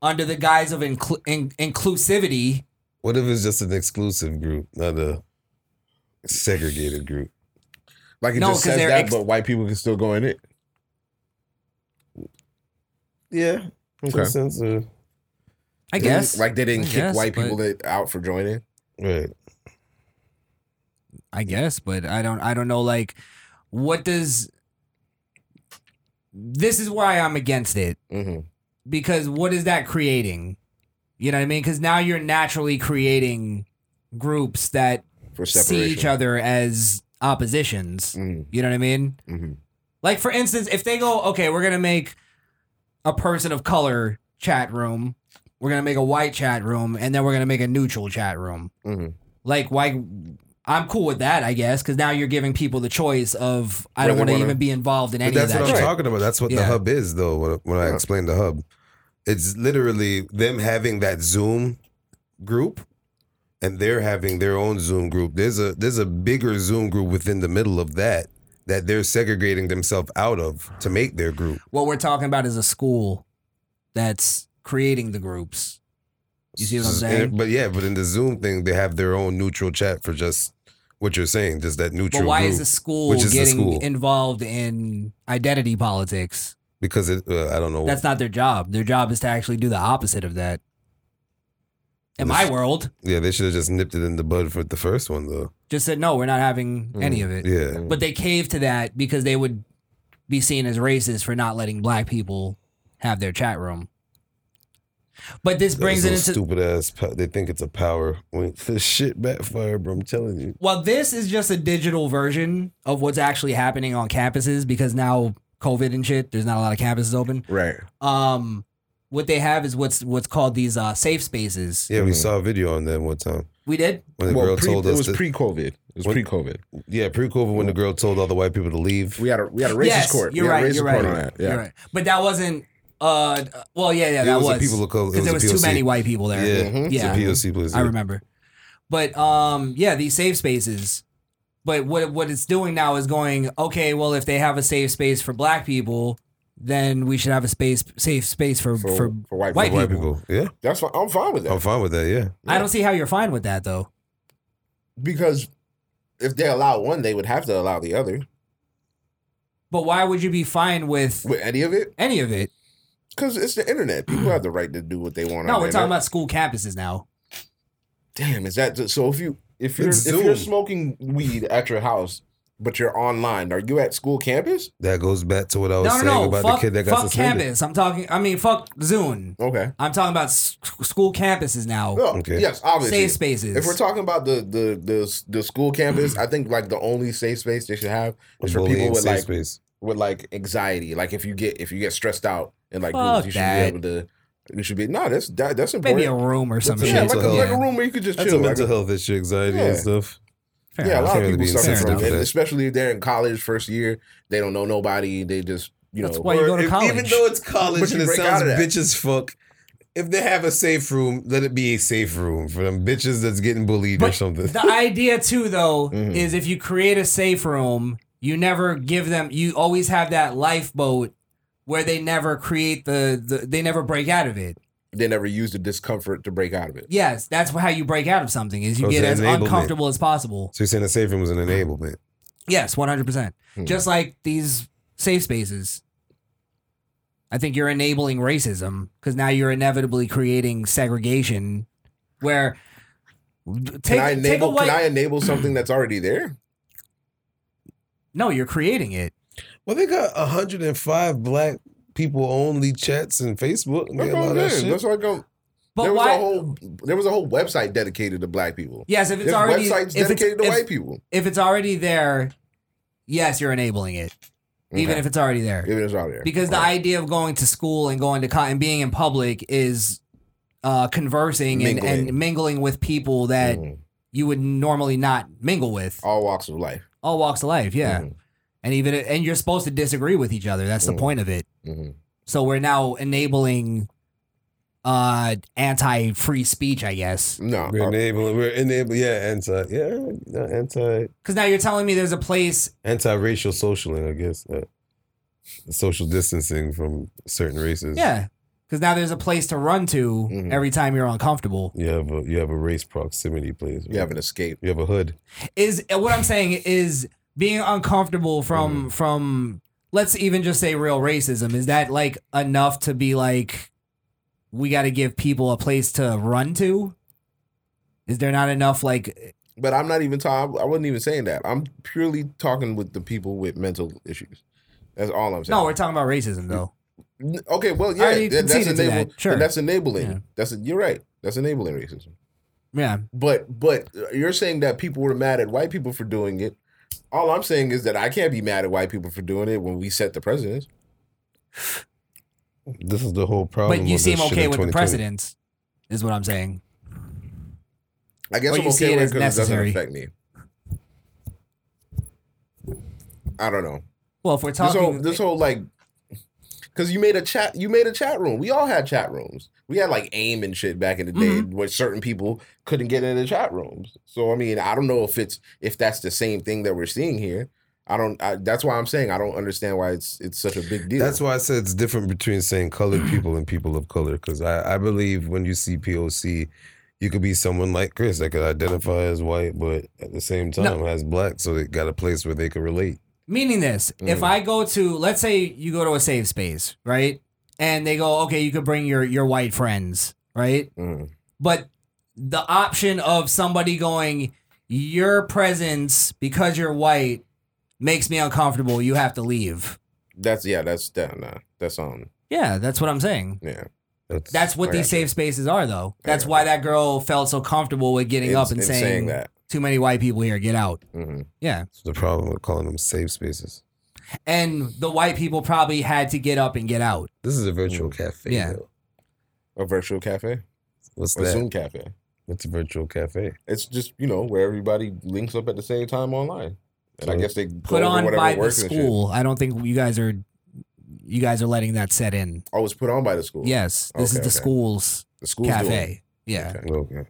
under the guise of inclu- in- inclusivity. What if it's just an exclusive group, not a segregated group? like it No, just 'cause says they're that, ex- but white people can still go in it. Yeah, Okay. sense. Or, I guess. like they didn't I kick guess, white but- people that out for joining. right. I guess, but I don't I don't know like what does this is why I'm against it hmm because what is that creating? You know what I mean? Cuz now you're naturally creating groups that see each other as oppositions. Mhm. You know what I mean? hmm Like for instance, if they go, okay, we're gonna make a person of color chat room, we're gonna make a white chat room, and then we're gonna make a neutral chat room. hmm Like, why? I'm cool with that, I guess, because now you're giving people the choice of I don't want to even be involved in But any that's of what. I'm shit. talking about. That's what the hub is, though. When, when I Yeah. explain the hub, it's literally them having that Zoom group, and they're having their own Zoom group. There's a there's a bigger Zoom group within the middle of that that they're segregating themselves out of to make their group. What we're talking about is a school that's creating the groups. You see what I'm And- saying? But yeah, but in the Zoom thing, they have their own neutral chat for just what you're saying, just that neutral. But why group, is the school is the getting school. involved in identity politics? Because it, uh, I don't know. That's not their job. Their job is to actually do the opposite of that. In my world, yeah, they should have just nipped it in the bud for the first one, though. Just said no, we're not having any of it. Yeah. But they caved to that because they would be seen as racist for not letting black people have their chat room. But this brings it into stupid ass. po- They think it's a power. When <laughs> this shit backfire, bro. I'm telling you. well, this is just a digital version of what's actually happening on campuses because now COVID and shit, there's not a lot of campuses open. Right. Um, what they have is what's what's called these uh safe spaces. Yeah, we Mhm. saw a video on that one time We did. when the well, girl pre, told it was that- pre-COVID. It was When- pre-COVID. yeah, pre-COVID when the girl told all the white people to leave. We had a we had a racist yes, court. You're we had right. a racist You're right. court on that. Yeah. You're right. But that wasn't. Uh, well, yeah, yeah, It that was a was people of color- because there was was too many white people there. Yeah, Mhm. it's Yeah. a POC place. I remember. But um, yeah, these safe spaces. But what what it's doing now is going, okay, well, if they have a safe space for black people, then we should have a space safe space for for, For- for white white, people. people. White people. Yeah. That's fine. I'm fine with that I'm fine with that. Yeah. I don't see how you're fine with that though. because if they allow one, they would have to allow the other. But why would you be fine with With any of it, any of it? because it's the internet. People have the right to do what they want. No, on we're talking internet. about school campuses now. Damn, is that so? If you if you're It's if you're smoking weed at your house, but you're online, are you at school campus? That goes back to what I was No, no, saying no. about Fuck, the kid that got fuck suspended. campus. I'm talking. I mean, fuck Zoom. Okay. I'm talking about s- school campuses now. No, Okay. Yes, obviously. Safe spaces. If we're talking about the the the the school campus, I think like the only safe space they should have is for people with like space. with like anxiety. Like if you get if you get stressed out and like Fuck groups, you should that. be able to. You should be no. That's that, that's important. maybe a room or some That's a shit. yeah, like, mental a, like a health. room where you could just That's chill. a mental like, health issue, anxiety Yeah. and stuff. Fair yeah, a enough. lot of people suffer from insensitive it, especially if they're in college first year. They don't know nobody. They just you That's know. why you go to if- college. Even though it's college and it break sounds out of that. bitch as fuck, if they have a safe room, let it be a safe room for them bitches that's getting bullied or But something. the idea too, though, <laughs> Mhm. is if you create a safe room, you never give them. You always have that lifeboat where they never create the, the they never break out of it. They never use the discomfort to break out of it. Yes, that's how you break out of something. Is you So it's get an as enablement. uncomfortable as possible. so you're saying a safe room is an enablement. Yes, one hundred percent. Hmm. Just like these safe spaces. I think you're enabling racism because now you're inevitably creating segregation, where take, Can I take a enable? white. Can I enable something that's already there? no, you're creating it. Well, they got 105 black people only chats and Facebook. And That's they what allow I'm that shit. That's like um, But there was why? a whole there was a whole website dedicated to black people. yes, if it's There's already websites if it's, dedicated to if, white people. if it's already there, yes, you're enabling it, even if it's already there. Even if it's out there. because the idea of going to school and going to co- and being in public is uh, conversing and, and Mingling. mingling with people that Mhm. you would normally not mingle with. all walks of life. All walks of life, yeah. Mhm. And even and you're supposed to disagree with each other. That's the Mhm. point of it. Mhm. So we're now enabling uh anti-free speech, I guess. No, We're uh, enabling. We're enabling. Yeah, anti. Yeah, no, anti. Cuz now you're telling me there's a place Anti-racial socialing, I guess. Uh, social distancing from certain races. yeah. Cuz now there's a place to run to Mhm. every time you're uncomfortable. You have a you have a race proximity place. you have an escape. You have a hood. is what I'm saying is being uncomfortable from mm-hmm. from let's even just say real racism is that like enough to be like we got to give people a place to run to is there not enough like But I'm not even talking. I wasn't even saying that. I'm purely talking with the people with mental issues. That's all I'm saying. no we're talking about racism though N- Okay, well, yeah, already that- that's conceded to enable, that, sure. That's enabling. Yeah. That's you're right. That's enabling racism. yeah But but uh, you're saying that people were mad at white people for doing it. All I'm saying is that I can't be mad at white people for doing it when we set the precedents. This is the whole problem. but you of seem this shit okay with the 2020. precedents is what I'm saying I guess Or I'm you see okay it with as it because it doesn't necessary. affect me. I don't know. well if we're This talking whole this whole like because you made a chat you made a chat room. We all had chat rooms. We had like AIM and shit back in the day Mm-hmm. where certain people couldn't get into chat rooms. So I mean, I don't know if it's if that's the same thing that we're seeing here. I don't. I, that's why I'm saying I don't understand why it's it's such a big deal. That's why I said it's different between saying colored people and people of color. Because I, I believe when you see POC, you could be someone like Chris that could identify as white, but at the same time No. as black, so they got a place where they can relate. Meaning this, if I go to, let's say you go to a safe space, right? And they go, okay, you could bring your your white friends, right? Mhm. But the option of somebody going, your presence because you're white makes me uncomfortable. You have to leave. That's yeah. That's that. Nah, that's um. Yeah, that's what I'm saying. Yeah. That's, That's what I these got you. safe spaces are, though. That's why that girl felt so comfortable with getting In- up and saying, saying that. "Too many white people here, get out." hmm Yeah, that's the problem with calling them safe spaces. And the white people probably had to get up and get out. This is a virtual Mm. cafe. Yeah. though. A virtual cafe, What's a that? Zoom cafe. What's a virtual cafe? It's just you know where everybody links up at the same time online, and I guess they Put go over on whatever by the works and shit. school. I don't think you guys are. You guys are letting that set in. Oh, it's put on by the school. Yes, this Okay, is the okay. school's the school's doing cafe. Yeah, Okay. Okay.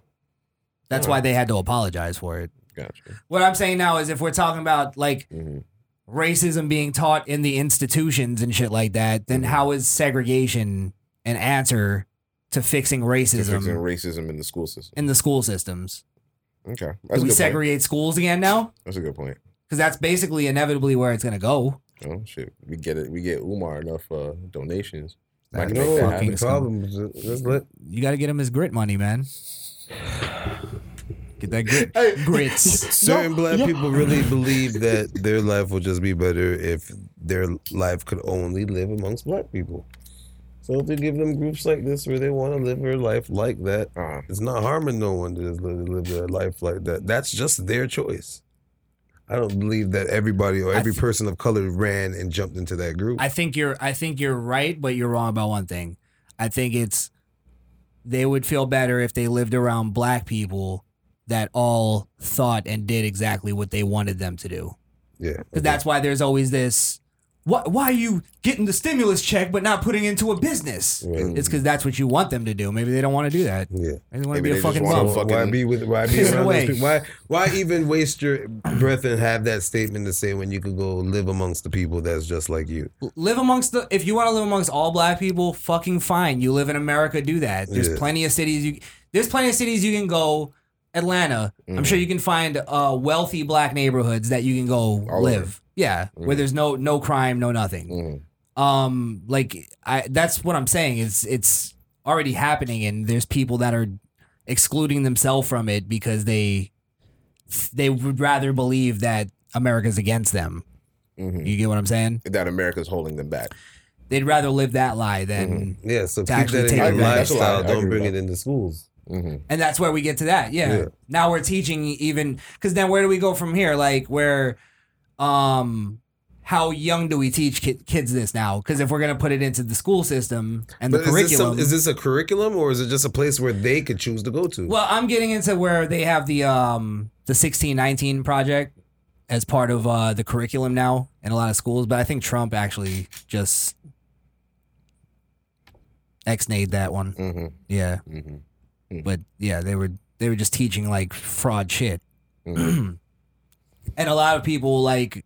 that's why they had to apologize for it. Gotcha. What I'm saying now is if we're talking about like Mhm. Racism being taught in the institutions and shit like that, then how is segregation an answer to fixing To racism fixing racism in the school system. in the school systems? Okay, that's Do we good point. segregate schools again now? That's a good point. Because that's basically inevitably where it's gonna go. Oh shit, we get it. We get Umar enough uh, donations. Might I know, fucking happen. Problem. Just let You got to get him his grit money, man. <sighs> <sighs> <sighs> Get that grit, grits. <laughs> certain black people really believe that their life will just be better if their life could only live amongst black people. So if they give them groups like this where they want to live their life like that, Uh, it's not harming no one to just live, live their life like that. That's just their choice. I don't believe that everybody or every th- person of color ran and jumped into that group. I think you're I think you're right, but you're wrong about one thing. I think it's they would feel better if they lived around black people that all thought and did exactly what they wanted them to do. yeah. Because that's why there's always this why, why are you getting the stimulus check but not putting into a business? Right. It's because that's what you want them to do. Maybe they don't want to do that. Yeah. Maybe they want to be they a just fucking wanna bum. fuck- why be with why be piss around away. those people? Why why even waste your breath and have that statement to say when you could go live amongst the people that's just like you? live amongst the if you want to live amongst all black people fucking fine you live in america do that there's Yeah. plenty of cities you there's plenty of cities you can go atlanta i'm sure you can find uh wealthy black neighborhoods that you can go All live over. yeah where there's no no crime no nothing mhm. um like i that's what i'm saying it's it's already happening and there's people that are excluding themselves from it because they they would rather believe that america's against them Mhm. you get what i'm saying That America's holding them back. they'd rather live that lie than Yeah, so To keep actually that in take your advantage. That's a lie. lifestyle. Don't bring with it into schools. Hmm and that's where we get to that yeah, Yeah. now we're teaching even because then where do we go from here? Like where um how young do we teach ki- kids this now? Because if we're going to put it into the school system and the But is this, curriculum some, is this a curriculum or is it just a place where they could choose to go to? well i'm getting into where they have the um the 1619 project as part of uh the curriculum now in a lot of schools but i think trump actually just ex-nayed that one. Hmm yeah hmm but yeah, they were they were just teaching like fraud shit, Mhm. <clears throat> and a lot of people like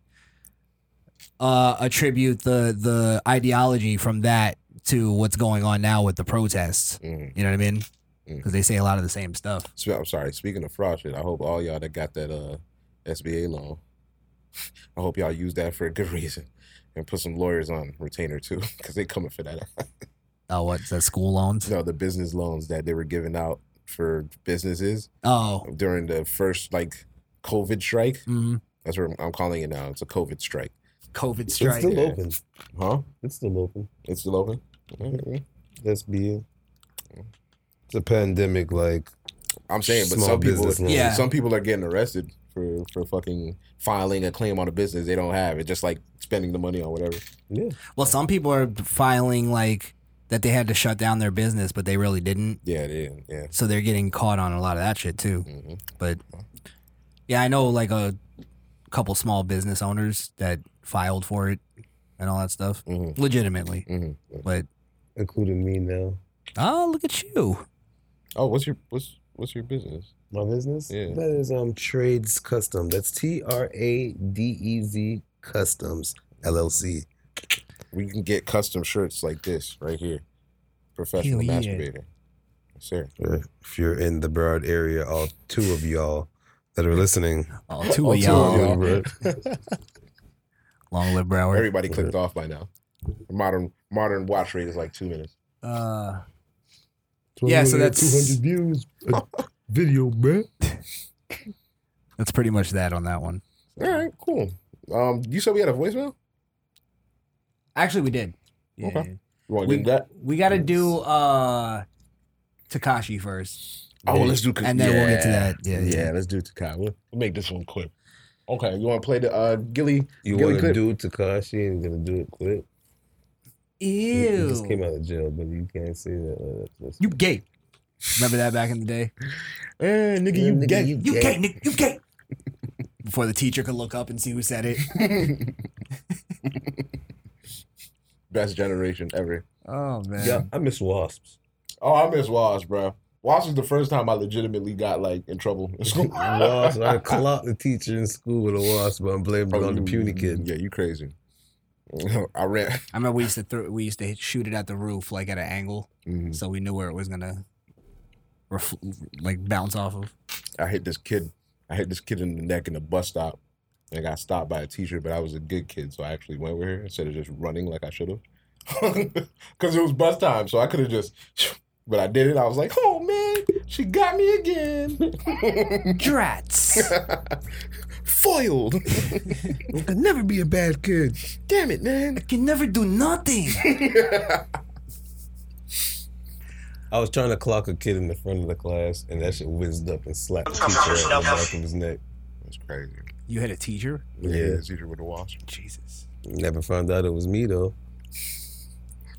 uh attribute the the ideology from that to what's going on now with the protests. hmm You know what I mean? Because they say a lot of the same stuff. I'm sorry. Speaking of fraud shit, I hope all y'all that got that uh SBA loan, <laughs> I hope y'all use that for a good reason and put some lawyers on retainer too, <laughs> because they coming for that. <laughs> Oh, what's that? School loans? no, the business loans that they were giving out for businesses Oh, during the first like COVID strike. mm, That's what I'm calling it now. It's a COVID strike. COVID it's strike. still Yeah. open. Huh? It's still open. It's still open. Mhm. That's be It's a pandemic, like I'm saying, but some people. Yeah. some people are getting arrested for for fucking filing a claim on a business they don't have. It's just like spending the money on whatever. yeah. Well, some people are filing like that they had to shut down their business, but they really didn't. Yeah, yeah, yeah. So they're getting caught on a lot of that shit too. hmm But yeah, I know like a couple small business owners that filed for it and all that stuff hmm legitimately. hmm But Including me now. oh, look at you. Oh, what's your what's what's your business? My business? Yeah. That is um Tradez Custom. That's T R A D E Z Customs LLC. We can get custom shirts like this right here. Professional Hell yeah. masturbator. Yes, sir. If you're in the Broward area, all two of y'all that are listening. <laughs> all of two y'all. of y'all. <laughs> Long live Broward. Everybody clicked off by now. Modern modern watch rate is like two minutes. Uh, Yeah, so that's- 200 views. a <laughs> video, man. that's pretty much that on that one. All right, cool. Um, you said we had a voicemail. Actually, we did. Yeah. Okay. You want to We, do that? we got to do uh Tekashi first. Oh, let's do. And then we'll get to that. Yeah, yeah. yeah. let's do Takai. We'll, we'll make this one quick. Okay, you want to play the uh Gillie? You want to clip? do Tekashi and you're going to do it quick? He just came out of jail, but you can't say that. Uh, that's- You gay. Remember that back in the day? <laughs> Eh, nigga, Yeah, you nigga, gay. you You gay. gay, nigga. You gay. Before the teacher could look up and see who said it. <laughs> <laughs> Best generation ever. Oh man. Yeah, I miss wasps. Oh, I miss wasps, bro. Wasps was the first time I legitimately got like in trouble in school. <laughs> wasp. I <laughs> clocked the teacher in school with a wasp, but I'm blaming it on the puny kid. Yeah, you crazy. <laughs> I ran. I remember we used to throw, we used to shoot it at the roof like at an angle, Mhm. so we knew where it was gonna ref- like bounce off of. I hit this kid. I hit this kid in the neck in a bus stop. And I got stopped by a teacher, but I was a good kid, so I actually went with her instead of just running like I should have. <laughs> Because it was bus time, so I could have just. <sniffs> But I did it. I was like, "Oh man, she got me again." <laughs> Drats. <laughs> Foiled. I could never be a bad kid. Damn it, man. I can never do nothing. I was trying to clock a kid in the front of the class, and that shit whizzed up and slapped the teacher right in the back of his neck. That's crazy. You had a teacher? Yeah, Yeah. the teacher with the wasp. Jesus. Never found out it was me though.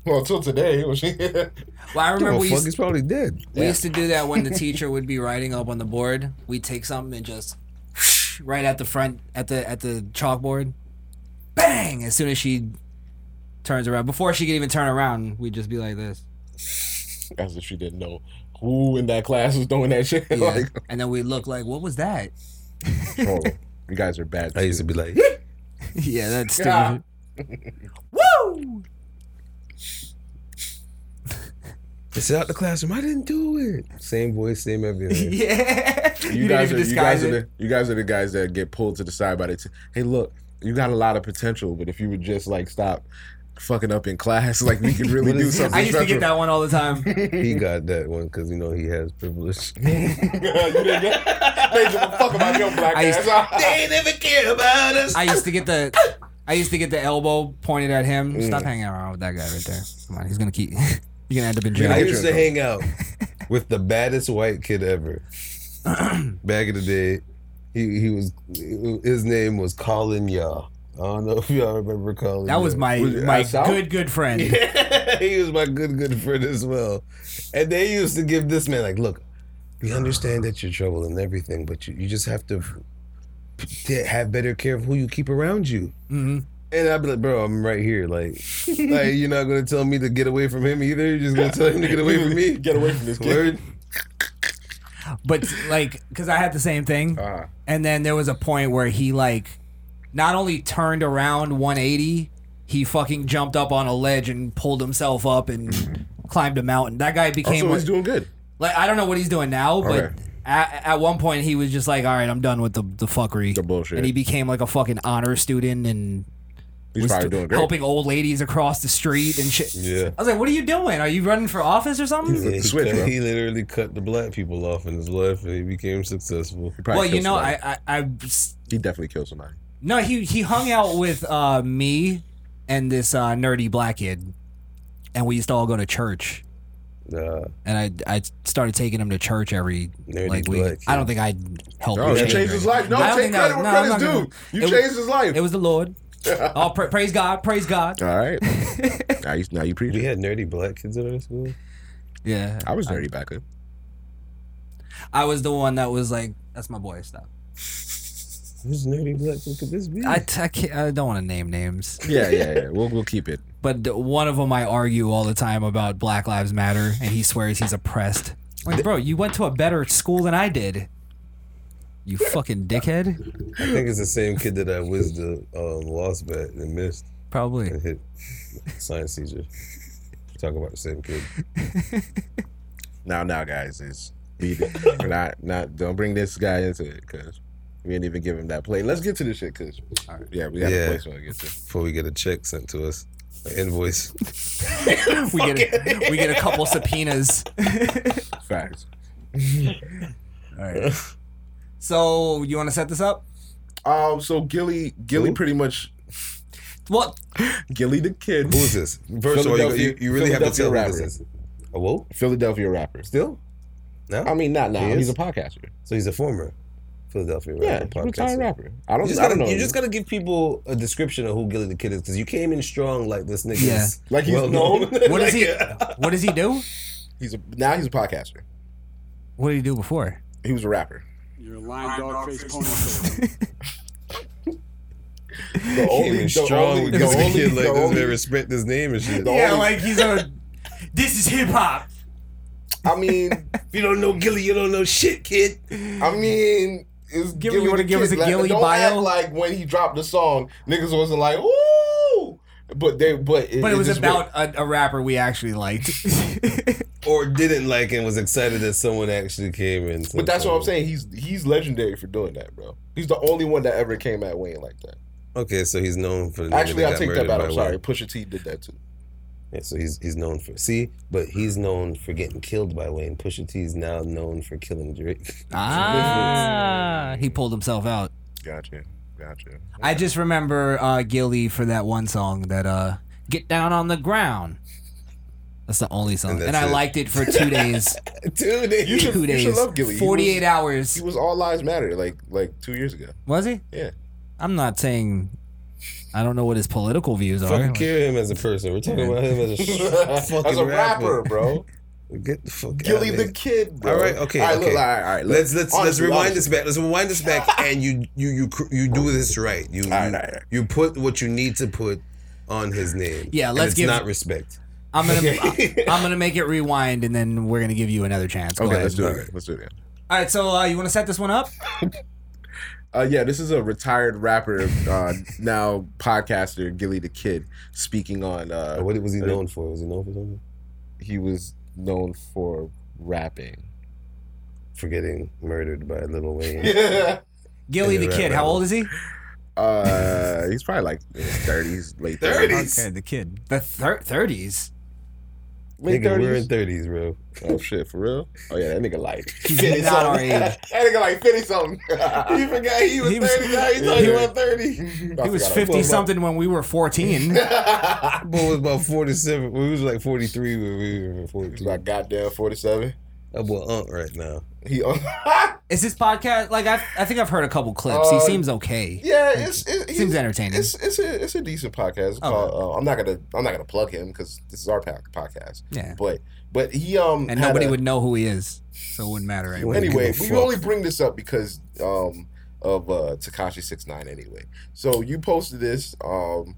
Well, until today, <laughs> was she? Well, I remember a we fuck, used, he's probably dead. we used to do that when the <laughs> teacher would be writing up on the board. We'd take something and just <sniffs> right at the front at the at the chalkboard. Bang! As soon as she turns around, before she could even turn around, we'd just be like this. As if she didn't know who in that class was doing that shit. Yeah. <laughs> like, and then we'd look like, what was that? Oh. Horrible. You guys are bad. I used to be like, <laughs> <laughs> yeah, that's Yeah. stupid. <laughs> Woo! "It's out the classroom. I didn't do it." Same voice, same everything. yeah. You, You, guys are you guys disguise are the you guys are the guys that get pulled to the side by the t- hey look you got a lot of potential but if you would just like stop fucking up in class like we could really <laughs> do something I used to get that one all the time. <laughs> he got that one because you know he has privilege. <laughs> you didn't get they give a fuck about your black I used ass they never care about us. I used to get the I used to get the elbow pointed at him. Mm. Stop hanging around with that guy right there. Come on, he's gonna keep. You're gonna end up in jail. I used to hang out with the baddest white kid ever. <clears throat> Back in the day, he he was his name was Colin Yaw. I don't know <laughs> if y'all remember Colin. That was my Was my Al good good friend. <laughs> he was my good good friend as well. And they used to give this man like, look, we understand that you're trouble and everything, but you, you just have to p- have better care of who you keep around you. hmm And I'd be like, bro, I'm right here. Like, like you're not gonna tell me to get away from him either. You're just gonna tell him to get away from me. <laughs> get away from this kid Word. But like, cause I had the same thing, Ah. and then there was a point where he like, not only turned around 180, he fucking jumped up on a ledge and pulled himself up and climbed a mountain. That guy became also he's doing good like I don't know what he's doing now, but. Okay. At, at one point, he was just like, "All right, I'm done with the the fuckery, The bullshit. and he became like a fucking honor student and he's was probably doing great helping old ladies across the street and shit. Yeah. I was like, "What are you doing? Are you running for office or something?" the he, switch, cut- bro. he literally cut the black people off in his life, and he became successful. He probably Well, you killed know, somebody. I, I, I, he definitely killed somebody no, he he hung out with uh, me and this uh, nerdy black kid, and we used to all go to church. Nah, And I I started taking him to church every Nerdy like week. black I don't think I helped. no him you changed his life no I take credit where no, I'm credit's due you it was- changed his life It was the Lord. <laughs> oh, pra- praise God! Praise God! all right <laughs> now you now you preach we had nerdy black kids in our school. Yeah, I was dirty back then I was the one that was like, "That's my boy." Stop. Who's nerdy black kid could this be? I, I, can't, I don't want to name names. <laughs> yeah yeah yeah we'll we'll keep it But one of them I argue all the time about Black Lives Matter, and he swears he's oppressed. Like, bro, you went to a better school than I did. You fucking dickhead. I think it's the same kid that I whizzed the um, wasp at and missed Probably. and hit science teacher. Talking about the same kid. <laughs> now now guys is beat it not not don't bring this guy into it because we didn't even give him that play let's get to this shit because yeah we got Yeah. a place to get to Before we get a check sent to us, an invoice. <laughs> We get a, we get a couple subpoenas. <laughs> facts All right. So you want to set this up? um so Gillie Gillie Who? pretty much What? Gillie the kid Who is this? First of all, you, Philadelphia- you, you really have to tell who this is. A whoa? Philadelphia rapper Still? No? I mean not now He he's a podcaster so he's a former Philadelphia rapper. yeah he's a retired podcaster. rapper I don't You just, I gotta, don't know you just gotta give people a description of who Gillie the Kid is because you came in strong like this nigga. Yeah. is Like he's well known. <laughs> What does he? Like, What does he do? he's a now he's a podcaster What did he do before? he was a rapper You're a lying dog faced ponytail. <laughs> the Came only in the strong only with the this only kid like the this only- man respect his name and shit. Yeah, only- like he's a. This is hip hop. I mean, <laughs> If you don't know Gillie, you don't know shit, kid. I mean, it's Give- Gillie you wanna the give us a Like, Gillie don't bio? Act like when he dropped the song, niggas wasn't like, ooh. But they, but it, But it was about a, a rapper we actually liked. <laughs> Or didn't like and was excited that someone actually came in. But that's what I'm saying. He's he's legendary for doing that, bro. He's the only one that ever came at Wayne like that. Okay, so he's known for. the Actually, I got take that murdered back. I'm sorry. Pusha T did that too. Yeah, so he's he's known for see, but he's known for getting killed by Wayne. Pusha T is now known for killing Drake. <laughs> ah, he pulled himself out. Gotcha. Gotcha. I just remember uh, Gillie for that one song that uh, "Get Down on the Ground." That's the only song, And and, I it. liked it for two days. <laughs> Two days. You should, two you days, should love Gillie. He forty-eight was- hours. He was All Lives Matter like like two years ago. Was he? Yeah. I'm not saying. I don't know what his political views are. Fucking kill him as a person. We're talking about him as a <laughs> fucking As a rapper, bro. Get the fuck out. Gillie out the Kid, bro. All right, okay, All right, okay. look, all right, all right. Let's let's let's rewind honestly. this back. Let's rewind this back, <laughs> and you you you you do this right. You All right, you, all right. you put what you need to put on his name. Yeah, let's it's give- not respect. I'm gonna <laughs> I'm gonna make it rewind, and then we're gonna give you another chance. Go Okay, ahead. let's do it. right. Let's do it. All right, so uh, you want to set this one up? Uh, yeah, this is a retired rapper, uh, now podcaster Gillie the Kid, speaking on. Uh, what was he uh, known for? Was he known for something? He was known for rapping. For getting murdered by Lil Wayne. yeah. <laughs> Gillie the Kid. How old is he? Uh, he's probably like in his 30s, late 30s. 30s. Okay, the kid. The thir- 30s. Nigga, we're in thirties, bro. <laughs> Oh shit, for real? Oh yeah, that nigga like <laughs> fifty not our age. <laughs> that nigga like fifty something. he forgot he was, he was thirty. Now he thought he was thirty. He was fifty something about, when we were fourteen. But was about forty seven. We was like forty three when we were fourteen. About goddamn forty seven. That boy Unc right now. He on. <laughs> Is this podcast like I? I think I've heard a couple clips. he Uh, seems okay. yeah, it's it, Seems entertaining. It's it's a it's a decent podcast. It's Okay. called, uh, I'm not gonna I'm not gonna plug him because this is our pa- podcast. Yeah. But but he um and had nobody a- would know who he is, so it wouldn't matter anyway. Anyway, give a we fuck. only bring this up because um of uh Tekashi Six Nine. Anyway, so you posted this um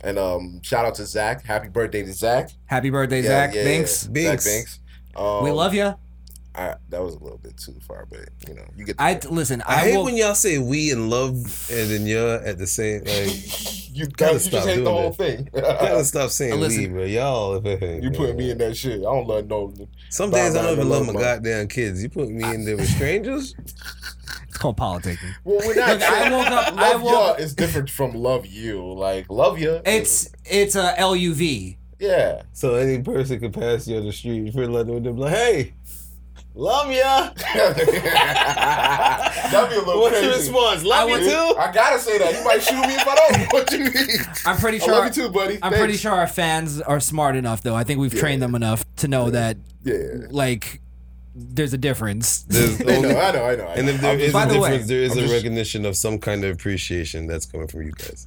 and um shout out to Zach. Happy birthday to Zach. Happy birthday, Yeah, Zach yeah, Binks. yeah. Binks. Zach Binks. Um, We love you. I, that was a little bit too far, but you know you get. The I point. listen. I, I, hate will. when y'all say we and love and then you're at the same like. <laughs> you, gotta you stop just hate the doing whole that. thing. Gotta <laughs> stop saying Listen. we, bro. Y'all, you put me in that shit. I don't love no. Some days I don't even love love my my- goddamn kids. You put me in there with strangers. <laughs> It's called politicking. Well, we're not. I woke up- I Love woke- ya is different from love you. Like love ya. It's it's a LUV. yeah. So any person could pass you on the street, you feel like they're like, "Hey, love ya." <laughs> <laughs> That'd be a little What's crazy. your response? Love I you too. I gotta say that. You might shoot me if I don't. <laughs> What you mean? I'm pretty I sure. love you too, buddy. I'm Thanks. pretty sure our fans are smart enough, though. I think we've trained them enough to know that, Yeah. like, there's a difference. There's oh, They only- know. I know. I know. I and if know. there I'm is By a the way, difference, there is I'm a just- recognition of some kind of appreciation that's coming from you guys.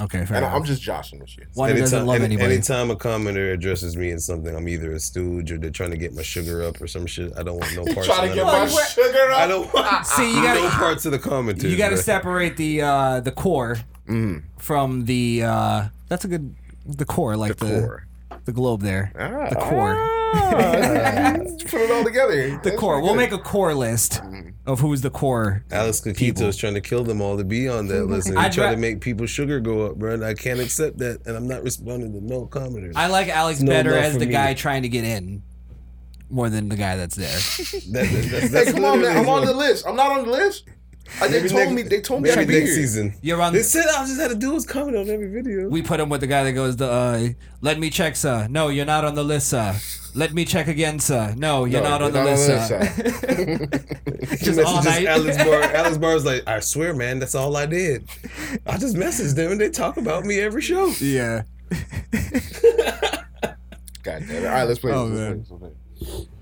Okay, fair and enough. I'm just joshing with you. One who doesn't love any- anybody. anytime a commenter addresses me in something, I'm either a stooge or they're trying to get my sugar up or some shit. I don't want no <laughs> parts. Trying of to get none my of that. sugar up. I don't want <laughs> See, you gotta parts of the commentary. you gotta separate the uh the core Mm, from the uh that's a good the core like the the core. The globe there. Ah, The core. ah, <laughs> Put it all together. The core. We'll make a core list of who's the core. Alex Kakito people. is trying to kill them all to be on that list. And he I'd trying ra- to make people's sugar go up, bro. And I can't accept that. And I'm not responding to no commenters. I like Alex No better as the me. guy trying to get in more than the guy that's there. <laughs> That- that- that's, Hey, come on, man. I'm on the list. I'm not on the list. Uh, they told next- me. They told me I'd Maybe be next here. season. You're on. They said I just had to do was comment on every video. We put him with the guy that goes, the, uh, "Let me check, sir. No, you're not on the list, sir. Let me check again, sir. No, you're No, not on the you're list, not on sir." <laughs> <laughs> Just all messages night. Alex Bar. <laughs> Alex Bar's like, I swear, man, that's all I did. I just messaged them and they talk about me every show. yeah. God damn it. All right, let's play. Oh, this. man. Let's play. Let's play.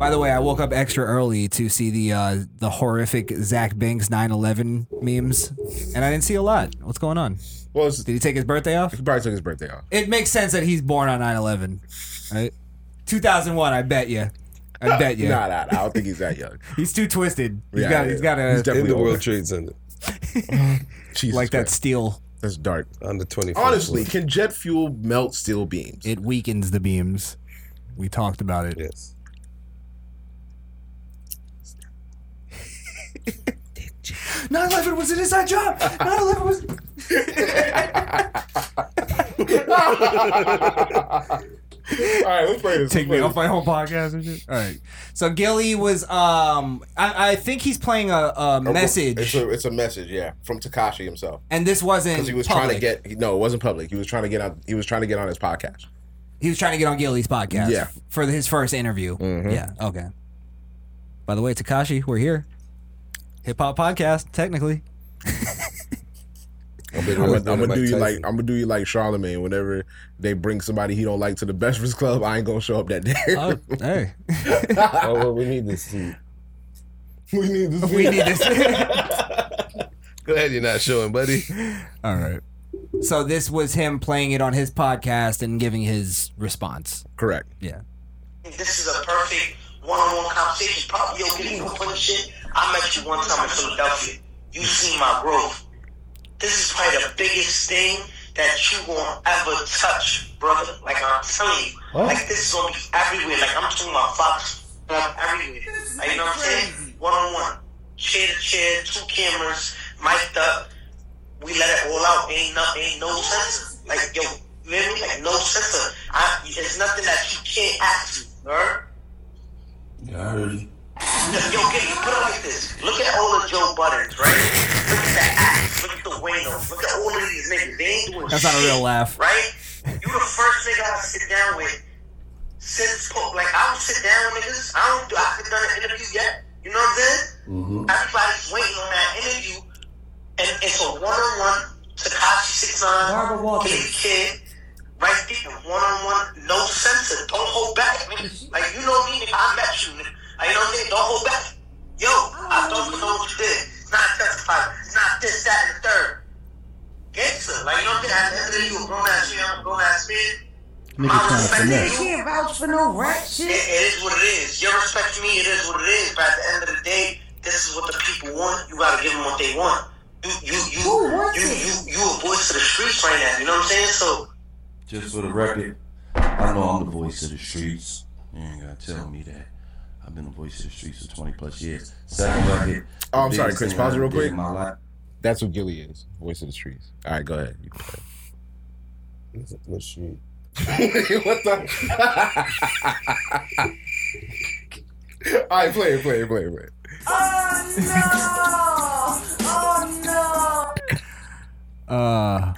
By the way, I woke up extra early to see the uh, the horrific Zach Binks 9/11 memes, and I didn't see a lot. What's going on? Well, it's, Did he take his birthday off? he probably took his birthday off. It makes sense that he's born on 9/11, right? 2001. I bet you. I bet you. Nah, nah, nah. I don't think he's that young. <laughs> He's too twisted. He's Yeah, got. yeah. He's got He's a definitely In the. World Trade Center <laughs> Jesus like that Christ. steel. That's dark. on the 24th. Honestly, can jet fuel melt steel beams? It weakens the beams. We talked about it. Yes. 9/11 was an inside job. 9/11 was. <laughs> All right, let's play this. Take me off my whole podcast and shit. All right. So Gillie was um I, I think he's playing a, a message It's a, it's a message, yeah, from Tekashi himself. and this wasn't Because he was public. trying to get no, it wasn't public. He was trying to get on. He was trying to get on his podcast. he was trying to get on Gillie's podcast Yeah. for his first interview. Mhm. Yeah, okay. By the way, Tekashi, we're here. Hip hop podcast, technically. I'm I gonna, I'm gonna do you like I'm gonna do you like Charlemagne. Whenever they bring somebody he don't like to the Best Breakfast Club, I ain't gonna show up that day. Oh, hey. <laughs> Oh, oh, well, we need this seat. we need this. we need this. <laughs> Glad you're not showing, buddy. All right. So this was him playing it on his podcast and giving his response. Correct. Yeah. This is a perfect one-on-one conversation. Probably yo, getting no funny shit. I met you one time in Philadelphia. You seen my growth. This is probably the biggest thing that you won't ever touch, brother. Like I'm telling you, like this is gonna be everywhere. Like I'm talking about Fox, like everywhere. Like you know what I'm saying? One-on-one, chair to chair, two cameras, mic'd up. We let it all out. Ain't no, ain't no censor. Like yo, you hear me? Like no censor. I, it's nothing that you can't ask me, alright? Yeah, I heard you. Yo, get you put it like this. Look at all the Joe Buddens, right? Look at the Axe. Look at the Waynos. Look at all of these niggas. They ain't doing That's not a real laugh. Right? You the first nigga I sit down with since po- like I don't sit down with niggas. I don't do I haven't done an interview yet. You know what I'm saying? Mm-hmm. Everybody's waiting on that interview, and it's a one-on-one. Tekashi Six Nine, Baby Kid, right there, one-on-one, no censor. Don't hold back, nigga. Like you know me, nigga. I met you, nigga. Like, you know what I'm saying? Don't hold back. Yo, I don't know what you did. It's not justified. It's not this, that, and the third. Gangster, like you know what I'm saying? At the end of the day, you a grown ass man, I'm a grown ass man. Nigga My trying to respect to finesse. you. Can't vouch for no rat shit. It, it is what it is. Your respect to me, it is what it is. But at the end of the day, this is what the people want. You gotta give them what they want. You, you, you, Who wants you, it? you, you a voice of the streets right now. You know what I'm saying? So Just for the record, I know I'm the voice of the streets. You ain't gotta tell me that. I've been the voice of the streets for 20 plus years. Second record. Oh, I'm sorry, Chris. Pause it real quick. My life. That's what Gillie is. Voice of the streets. All right, go ahead. You go What street? ahead. <laughs> what the? <laughs> All right, play it, play it, play it, play it. Oh no! <laughs> Uh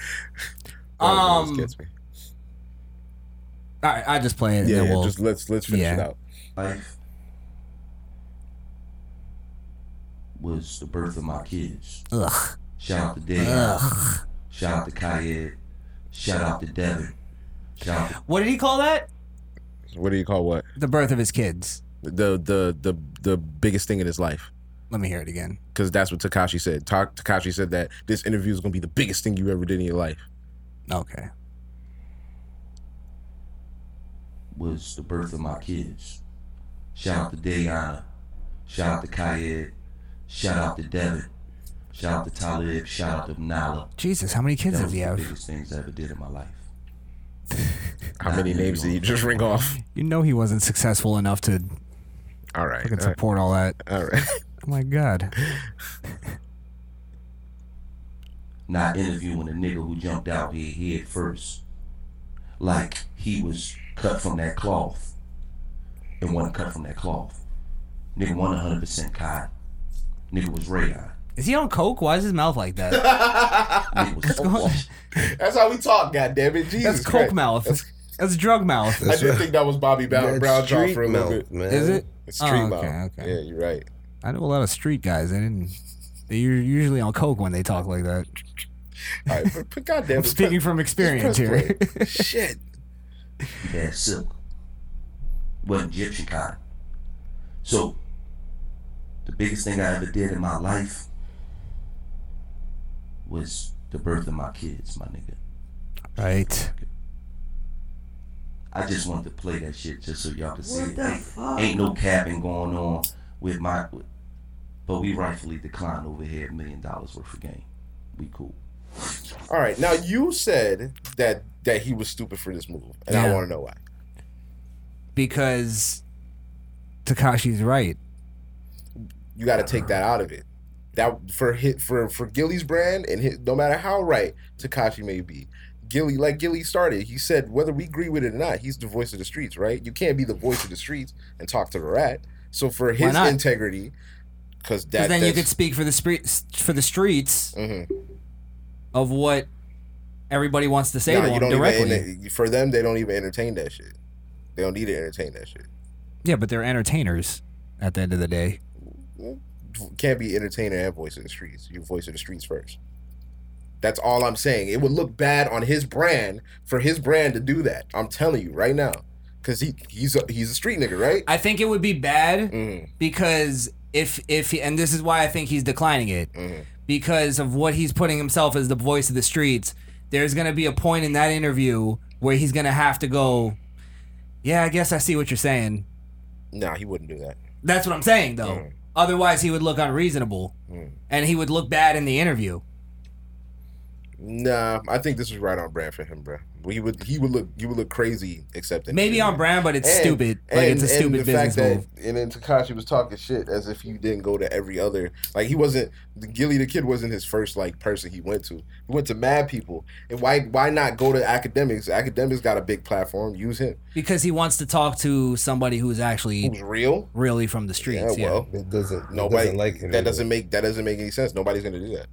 Oh, this um gets me. All right, I just play it Yeah, then yeah, we'll just let's let's finish it out. Life was the birth of my kids. Ugh. Shout out to Dave. Ugh. Shout out to Kayed. Shout out to Devin. Shout out to What did he call that? What do you call what? The birth of his kids. The the the the biggest thing in his life. Let me hear it again. Because that's what Tekashi said. Ta- Tekashi said that this interview is gonna be the biggest thing you ever did in your life. Okay. Was the birth of my kids. Shout out to Dayana. Shout out to Kayed. Shout out to Devin. Shout out to Talib. Shout out to Nala. Jesus, how many kids That does was he the have? biggest things I ever did in my life. <laughs> How many names did you just ring off? You know he wasn't successful enough to All right. fucking all right, support all that. All right. <laughs> Oh my god. Not interviewing a nigga who jumped out here head first. Like he was cut from that cloth. And wasn't cut from that cloth. Nigga wasn't 100% cotton. Nigga was radon. Is he on coke? Why is his mouth like that? <laughs> Nigga was coke wash. <laughs> That's how we talk, goddammit. it. Jesus That's coke Christ. mouth. That's, drug mouth. I didn't think that was Bobby Brown, That's Brown Jaw for a little mouth, bit. man. Is it? It's street Oh, mouth. okay, okay. Yeah, you're right. I know a lot of street guys. They didn't. They're usually on coke when they talk like that. All right, but, but goddamn, I'm speaking from experience here. <laughs> Shit. He had silk. Wasn't Egyptian cotton. So, the biggest thing I ever did in my life was the birth of my kids, my nigga. right. I just wanted to play that shit just so y'all can see What it. the Ain't, fuck? ain't no capping going on with my. With, but we rightfully declined over here a million dollars worth of game. We cool. All right, now you said that that he was stupid for this move, and I want to know why. Because Tekashi's right. You got to take that out of it. That for hit for for Gillie's brand and hit, no matter how right Tekashi may be, Gillie like Gillie started. He said whether we agree with it or not, he's the voice of the streets, right? You can't be the voice of the streets and talk to the rat. So for his integrity, because that then you could speak for the streets for the streets Mhm. of what everybody wants to say Nah, to you him don't directly. even for them. They don't even entertain that shit. They don't need to entertain that shit. yeah, but they're entertainers at the end of the day. Can't be entertainer and voice of the streets. You voice of the streets first. That's all I'm saying. It would look bad on his brand for his brand to do that. I'm telling you right now, because he he's a, he's a street nigga, right? I think it would be bad Mm-hmm. because if if he, and this is why I think he's declining it Mm-hmm. because of what he's putting himself as the voice of the streets. There's gonna be a point in that interview where he's gonna have to go. Yeah, I guess I see what you're saying. Nah, he wouldn't do that. That's what I'm saying though. Mm. Otherwise, he would look unreasonable, and he would look bad in the interview. Nah, I think this is right on brand for him, bro. He would he would look he would look crazy accepting. Maybe on brand, but it's stupid. Like, it's a stupid business move. That, and then Tekashi was talking shit as if he didn't go to every other. Like he wasn't the Gillie the kid wasn't his first like person he went to. He went to mad people. And why why not go to Akademiks? Akademiks got a big platform. Use him. Because he wants to talk to somebody who's actually Who's real, really from the streets. Yeah, well, It doesn't. it nobody doesn't like him. that either. doesn't make that doesn't make any sense. Nobody's gonna do that.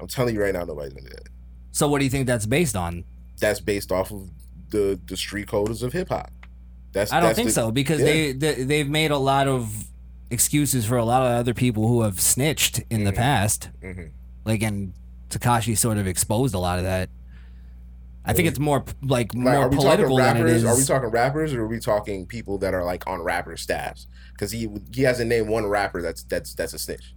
I'm telling you right now, nobody's gonna do that. So what do you think that's based on? That's based off of the the street codes of hip hop. That's I don't that's think the- so because yeah. they, they they've made a lot of excuses for a lot of other people who have snitched in Mm-hmm. the past. Mhm. Like and Tekashi sort of exposed a lot of that. I think it's more p- like, Like, more are we political talking than it rappers? Are we talking rappers, or are we talking people that are like on rapper staffs? Because he he hasn't named one rapper that's that's that's a snitch.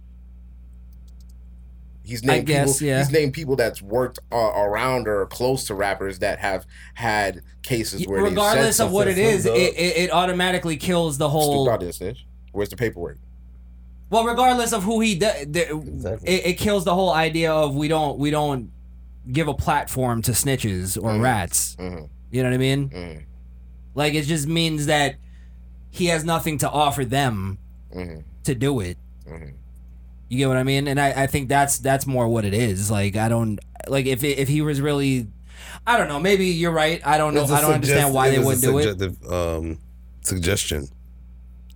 He's I named guess, people, yeah. He's named people that's worked uh, around or close to rappers that have had cases where they've Regardless of what it is, it, it, it automatically kills the whole. Dogg didn't snitch. Where's the paperwork? Well, regardless of who he does, it, it kills the whole idea of we don't we don't give a platform to snitches or Mhm. rats. Mhm. You know what I mean? Mhm. Like it just means that he has nothing to offer them Mhm. to do it. You get what I mean? And I, I think that's that's more what it is. Like I don't like if if he was really, I don't know. Maybe you're right. I don't know. I don't understand why it they wouldn't a do it. Um, suggestion.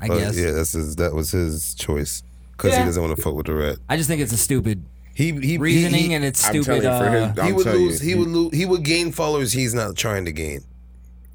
I But, guess. Yeah, that's his, that was his choice because Yeah. he doesn't want to fuck with the rat. I just think it's a stupid He he reasoning he, and it's I'm stupid. telling you, for uh, his- I'm he would telling you, lose. he he- would lose. He would gain followers. He's not trying to gain.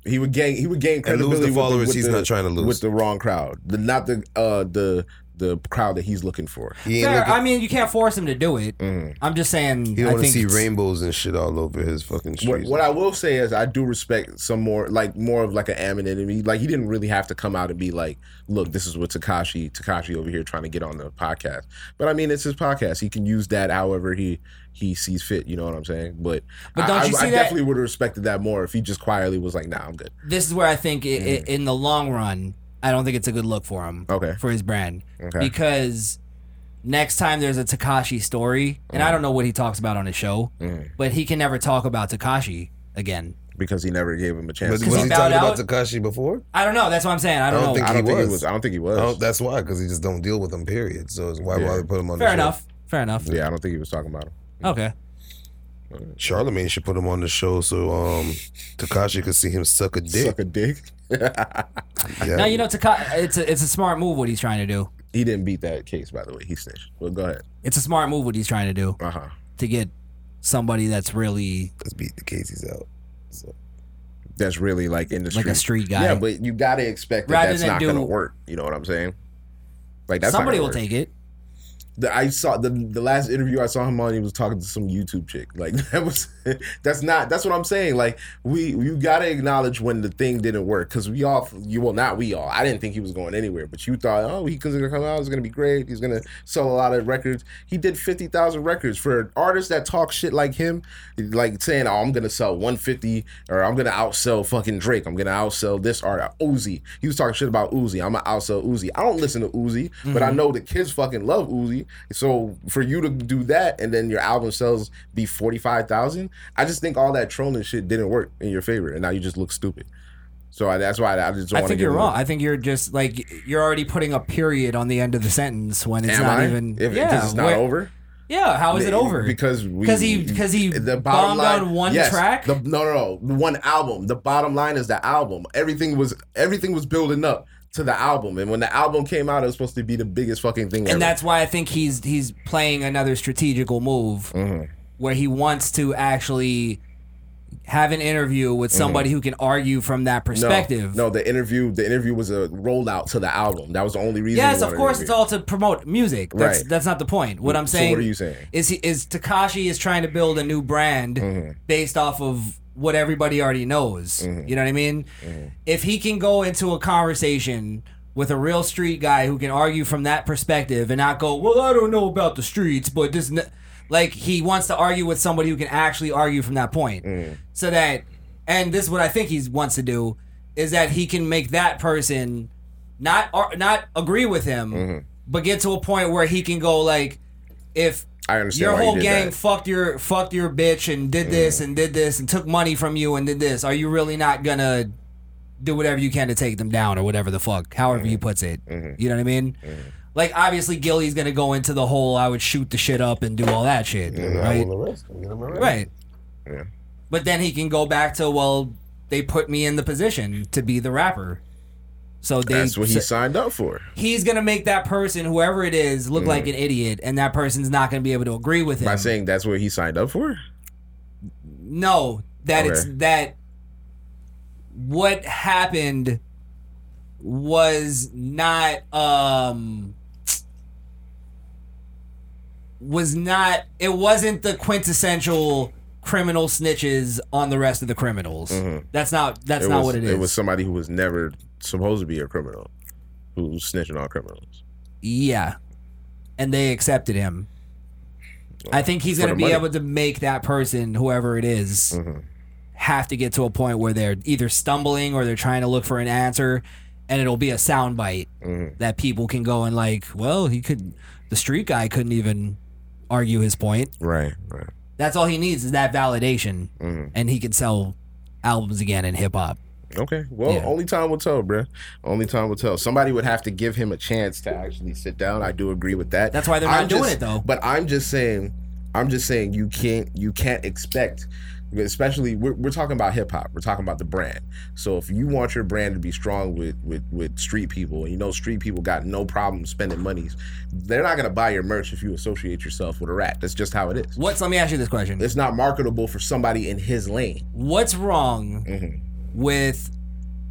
He would gain. He would gain And lose credibility the with followers with he's not trying to lose. with the wrong crowd. The not the uh the the crowd that he's looking for. He ain't fair. looking. I mean, you can't force him to do it. Mhm. I'm just saying. he don't want to see it's- rainbows and shit all over his fucking What, streets. what I will say is I do respect some more like more of like an anonymity. Like he didn't really have to come out and be like, look, this is what Tekashi Tekashi over here trying to get on the podcast. But I mean it's his podcast. He can use that however he he sees fit, you know what I'm saying? But, But don't I, you I see that- definitely would have respected that more if he just quietly was like, nah, I'm good. This is where I think i i in the long run, I don't think it's a good look for him. Okay. For his brand, Okay. because next time there's a Tekashi story, and Mm. I don't know what he talks about on his show, but he can never talk about Tekashi again. Because he never gave him a chance. But was he he bowed talking about? Tekashi before? I don't know. That's what I'm saying. I I don't, don't know. think I he don't think was. he was. I don't think he was. I don't- that's why because he just don't deal with them. Period. So it's why Yeah. bother put him on Fair the show? enough. Fair enough. yeah, I don't think he was talking about him. Okay. Charlemagne should put him on the show so um Tekashi could see him suck a dick. Suck a dick. <laughs> Yeah. Now you know Tekashi. It's a it's a smart move what he's trying to do. he didn't beat that case, by the way. He snitched. Well, go ahead. It's a smart move what he's trying to do Uh huh. to get somebody that's really Let's beat the cases out. So That's really like in the Like a street. street guy. Yeah, but you gotta expect that Rather that's not do- gonna work. You know what I'm saying? Like that's somebody gonna will work. take it. The, I saw the the last interview I saw him on. He was talking to some YouTube chick. Like <laughs> that was <laughs> that's not that's what I'm saying. Like we you gotta acknowledge when the thing didn't work because we all you well not we all. I didn't think he was going anywhere, but you thought oh he's gonna come out. It's gonna be great. He's gonna sell a lot of records. He did fifty thousand records for an artist that talk shit like him, like saying oh I'm gonna sell one fifty or I'm gonna outsell fucking Drake. I'm gonna outsell this art uh, Uzi. He was talking shit about Uzi. I'm gonna outsell Uzi. I don't listen to Uzi, but I mm-hmm. know the kids fucking love Uzi. So for you to do that and then your album sells be forty five thousand, I just think all that trolling shit didn't work in your favor, and now you just look stupid. So I, that's why I just don't I think you're wrong. I think you're just like you're already putting a period on the end of the sentence when it's Am not I? even. If, yeah, it's not where- over. Yeah, how is it over? Because we, 'Cause he- 'cause he the bombed on one yes, track? The, no, no, no, one album. The bottom line is the album. Everything was everything was building up to the album, and when the album came out, it was supposed to be the biggest fucking thing. ever. and that's why I think he's he's playing another strategical move Mm-hmm. Where he wants to actually have an interview with somebody who can argue from that perspective. Mm-hmm. No, no, the interview. The interview was a rollout to the album. That was the only reason. Yes, of course, it's all to promote music. That's Right. that's not the point. What I'm saying. So what are you saying? Is he is Tekashi is trying to build a new brand Mm-hmm. based off of what everybody already knows. Mm-hmm. You know what I mean? If he can go into a conversation with a real street guy who can argue from that perspective and not go, "Well, I don't know about the streets, but this," n-" like he wants to argue with somebody who can actually argue from that point, Mm. so that, and this is what I think he wants to do is that he can make that person not ar- not agree with him, Mm-hmm. but get to a point where he can go like, if I understand your you whole gang that. fucked your fucked your bitch and did this and did this and took money from you and did this. Are you really not gonna do whatever you can to take them down or whatever the fuck, however he puts it? You know what I mean? Like obviously Gillie's gonna go into the whole I would shoot the shit up and do all that shit, I right? will arrest him, get him. Right. Yeah. But then he can go back to well, they put me in the position to be the rapper. So they That's what he signed up for. he's gonna make that person, whoever it is, look like an idiot, and that person's not gonna be able to agree with him. By saying that's what he signed up for. No, that it's that what happened was not um was not it wasn't the quintessential criminal snitches on the rest of the criminals. That's not that's Mm-hmm. It not was, what it is. It was somebody who was never supposed to be a criminal, who was snitching on criminals. Yeah. And they accepted him. I think he's going to be money. able to make that person, whoever it is, Mm-hmm. have to get to a point where they're either stumbling or they're trying to look for an answer. And it'll be a soundbite Mm-hmm. that people can go and, like, well, he could, the street guy couldn't even argue his point. Right, right. That's all he needs is that validation. Mm-hmm. And he can sell albums again in hip hop. Okay. Well, Yeah. only time will tell, bruh. Only time will tell. Somebody would have to give him a chance to actually sit down. I do agree with that. That's why they're not I'm doing just- it, though. But I'm just saying, I'm just saying you can't you can't expect especially we're, we're talking about hip hop we're talking about the brand so if you want your brand to be strong with with with street people and you know street people got no problem spending monies they're not going to buy your merch if you associate yourself with a rat that's just how it is What's, let me ask you this question. it's not marketable for somebody in his lane What's wrong Mm-hmm. with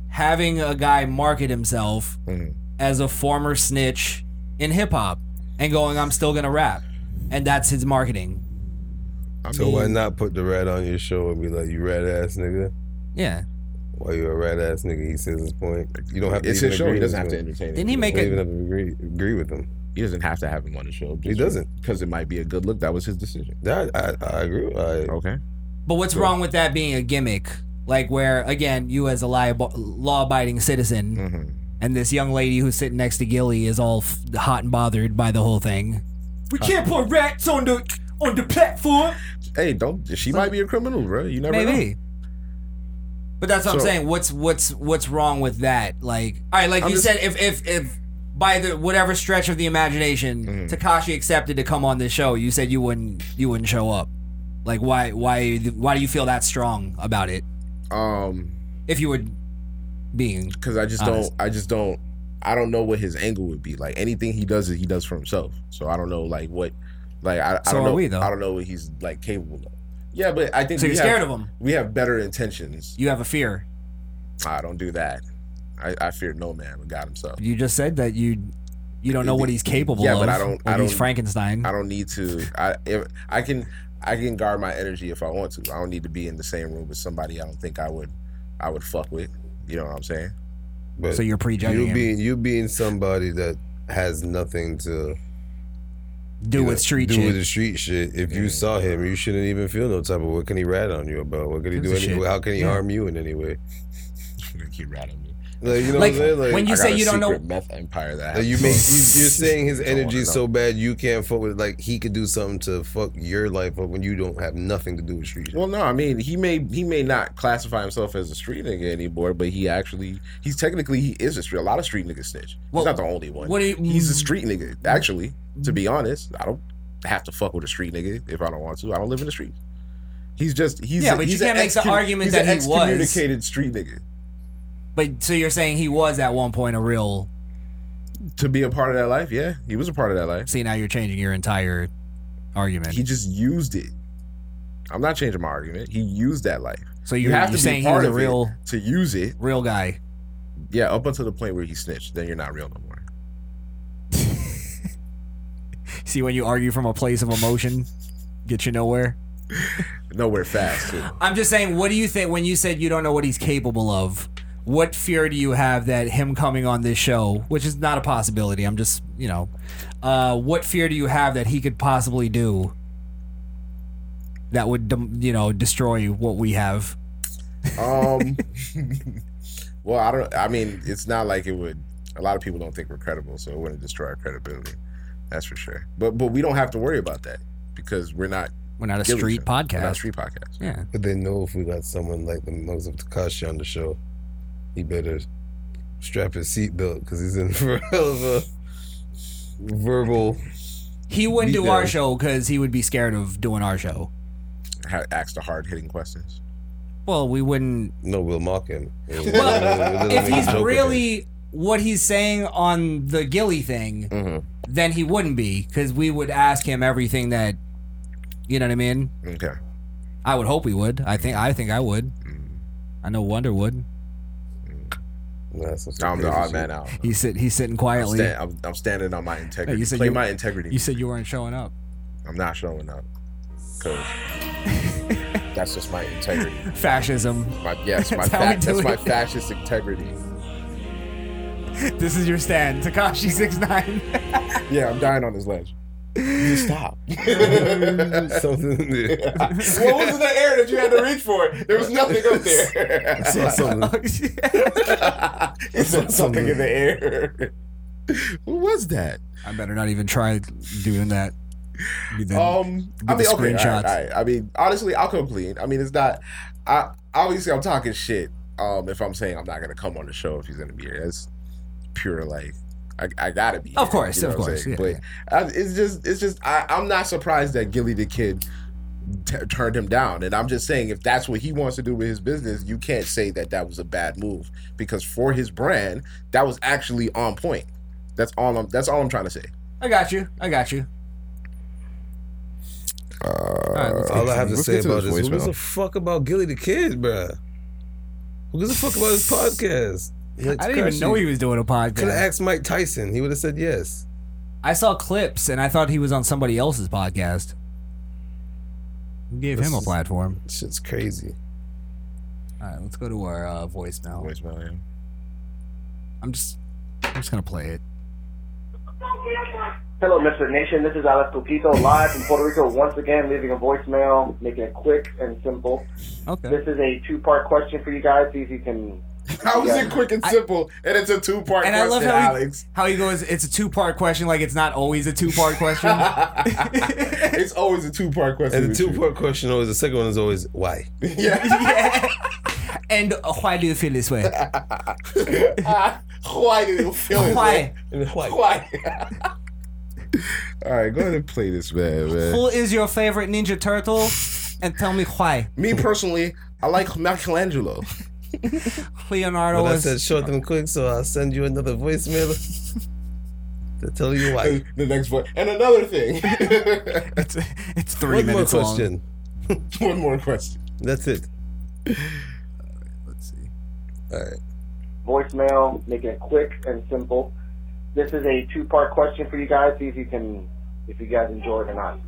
having a guy market himself Mm-hmm. as a former snitch in hip hop and going, I'm still gonna rap? And that's his marketing. I So mean, why not put the rat on your show and be like, you rat ass nigga? Yeah. Why you a rat ass nigga? He says his point. You don't have to it's even his show he doesn't have with to entertain Didn't he make You don't even have to agree agree with him. he doesn't have to have him on the show He doesn't. because it might be a good look that was his decision I, I, I agree. I, okay But what's wrong with that being a gimmick? Like where again, you as a law abiding citizen Mm-hmm. and this young lady who's sitting next to Gillie is all f- hot and bothered by the whole thing. We can't put rats on the on the platform. hey don't she might be a criminal bro you never know Maybe. But that's what I'm saying. What's what's what's wrong with that? Like, all right, like I'm you just- said, if if if by the whatever stretch of the imagination, Mm-hmm. Tekashi accepted to come on this show, you said you wouldn't you wouldn't show up. Like, why why why do you feel that strong about it? um If you would being because I just Honest. don't I just don't I don't know what his angle would be like anything he does he does for himself so I don't know like what like I, I don't know we, though. I don't know what he's like capable of yeah but I think So you're scared of him? we have better intentions you have a fear. I don't do that I, I fear no man but God himself You just said that you you don't know what he's capable Yeah, of. but I don't- I he's don't- Frankenstein. I don't need to I if I can I can guard my energy if I want to I don't need to be in the same room with somebody I don't think I would I would fuck with you know what I'm saying but So you're prejudging you being you being somebody that has nothing to do you with know, street do shit. with the street shit. If you saw him, you shouldn't even feel no type of what can he rat on you about? What can he do? Any, how can he Yeah. harm you in any way? <laughs> keep ratting me Like you know Like, what I'm saying? Like when you I say got a you don't know- secret meth empire that Like you have make you, you're saying his <laughs> Don't energy is so bad you can't fuck with. Like he could do something to fuck your life up when you don't have nothing to do with street. Well, no, I mean he may he may not classify himself as a street nigga anymore, but he actually he's technically he is a street. A lot of street niggas snitch. Well, he's not the only one. what you- he's a street nigga. Actually, to be mm-hmm. honest, I don't have to fuck with a street nigga if I don't want to. I don't live in the street. He's just he's Yeah, a- but you he's an can't make the argument that he was. excommunicated street nigga. But so you're saying he was at one point a real. To be a part of that life, yeah, he was a part of that life. See, now you're changing your entire argument. He just used it. I'm not changing my argument. He used that life. So you have to saying be he was part a real- to use it. real guy. Yeah, up until the point where he snitched, then you're not real no more. See, when you argue from a place of emotion, get you nowhere. Nowhere fast. Too. I'm just saying, what do you think when you said you don't know what he's capable of? What fear do you have that him coming on this show, which is not a possibility? I'm just, you know, uh, what fear do you have that he could possibly do that would, you know, destroy what we have? Um. <laughs> well, I don't. I mean, it's not like it would. A lot of people don't think we're credible, so it wouldn't destroy our credibility. That's for sure. But but we don't have to worry about that because we're not. We're not a Gillie street show. We're not a podcast. street podcast. Yeah. But they know if we got someone like the Mugs of Tekashi on the show, he better strap his seatbelt because he's in <laughs> for a hell of a verbal. He wouldn't do our show because he would be scared of doing our show. Ha- ask the hard hitting questions. Well, we wouldn't. No, we'll mock him. <laughs> We'll- if he's joke of him. really what he's saying on the Gillie thing, Mm-hmm. Then he wouldn't be because we would ask him everything that, you know what I mean. Okay. I would hope we would. I think. I think I would. I know Wonder would. That's some I'm the odd man out. He's sit. He's sitting I'm, quietly. stand, I'm, I'm standing on my integrity. you said Play you- my integrity. You said you weren't showing up. I'm not showing up because <laughs> that's just my integrity. Fascism. My yes, my That's fa- do that's my fascist integrity. <laughs> This is your stand, Tekashi six nine. <laughs> Yeah, I'm dying on this ledge. Just stop. <laughs> Something. what was in the air that you had to reach for? There was nothing up there. I saw something. He saw something in the air. What was that? I better not even try doing that. Be Um, I the mean, okay, all screenshots. right, all right. I mean, honestly, I'll come clean. I mean, it's not. I obviously I'm talking shit. Um, if I'm saying I'm not gonna come on the show if he's gonna be here, that's pure like. I, I gotta be. Of course, you know of course, yeah, but I, it's just, it's just. I, I'm not surprised that Gillie the Kid t- turned him down, and I'm just saying if that's what he wants to do with his business, you can't say that that was a bad move because for his brand, that was actually on point. That's all I'm. That's all I'm trying to say. I got you. I got you. Uh, let's All I have to let's say get to about this this, who gives a fuck about Gillie the Kid, bruh? Who gives a fuck about his <laughs> podcast? Like, I didn't even know he was doing a podcast. Could have asked Mike Tyson. He would have said yes. I saw clips and I thought he was on somebody else's podcast. Who gave This him a is- platform? Shit's crazy. All right, let's go to our uh, voicemail. Voicemail, yeah. I'm just, I'm just gonna play it. Hello, Mr. Nation. This is Alex Coquito live from Puerto Rico once again, leaving a voicemail, making it quick and simple. Okay. This is a two-part question for you guys. See if you can. <laughs> How is it quick and simple? and it's a two part And I question, love how Alex. he, how he goes. It's a two part question. Like it's not always a two part question. <laughs> it's always a two part question. And the two part question always, the second one is always, why? <laughs> yeah. And uh, why do you feel this way? Why do you feel this Why? Why? Why? All right, go ahead and play this, man. man. Who is your favorite Ninja Turtle? And tell me why. Me personally, I like Michelangelo. <laughs> Leonardo But I was. said short and quick, so I'll send you another voicemail <laughs> to tell you why. <laughs> the next one, and another thing. it's, it's three One more minutes long. question. one more question. That's it. Let's see. All right. voicemail, making it quick and simple. This is a two-part question for you guys. See if you can, if you guys enjoy it or not.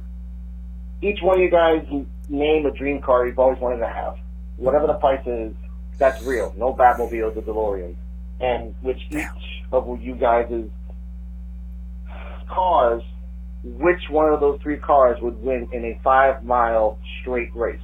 Each one of you guys name a dream car you've always wanted to have. Whatever the price is, that's real. No Batmobiles or DeLoreans. And which each of you guys' cars, which one of those three cars would win in a five-mile straight race?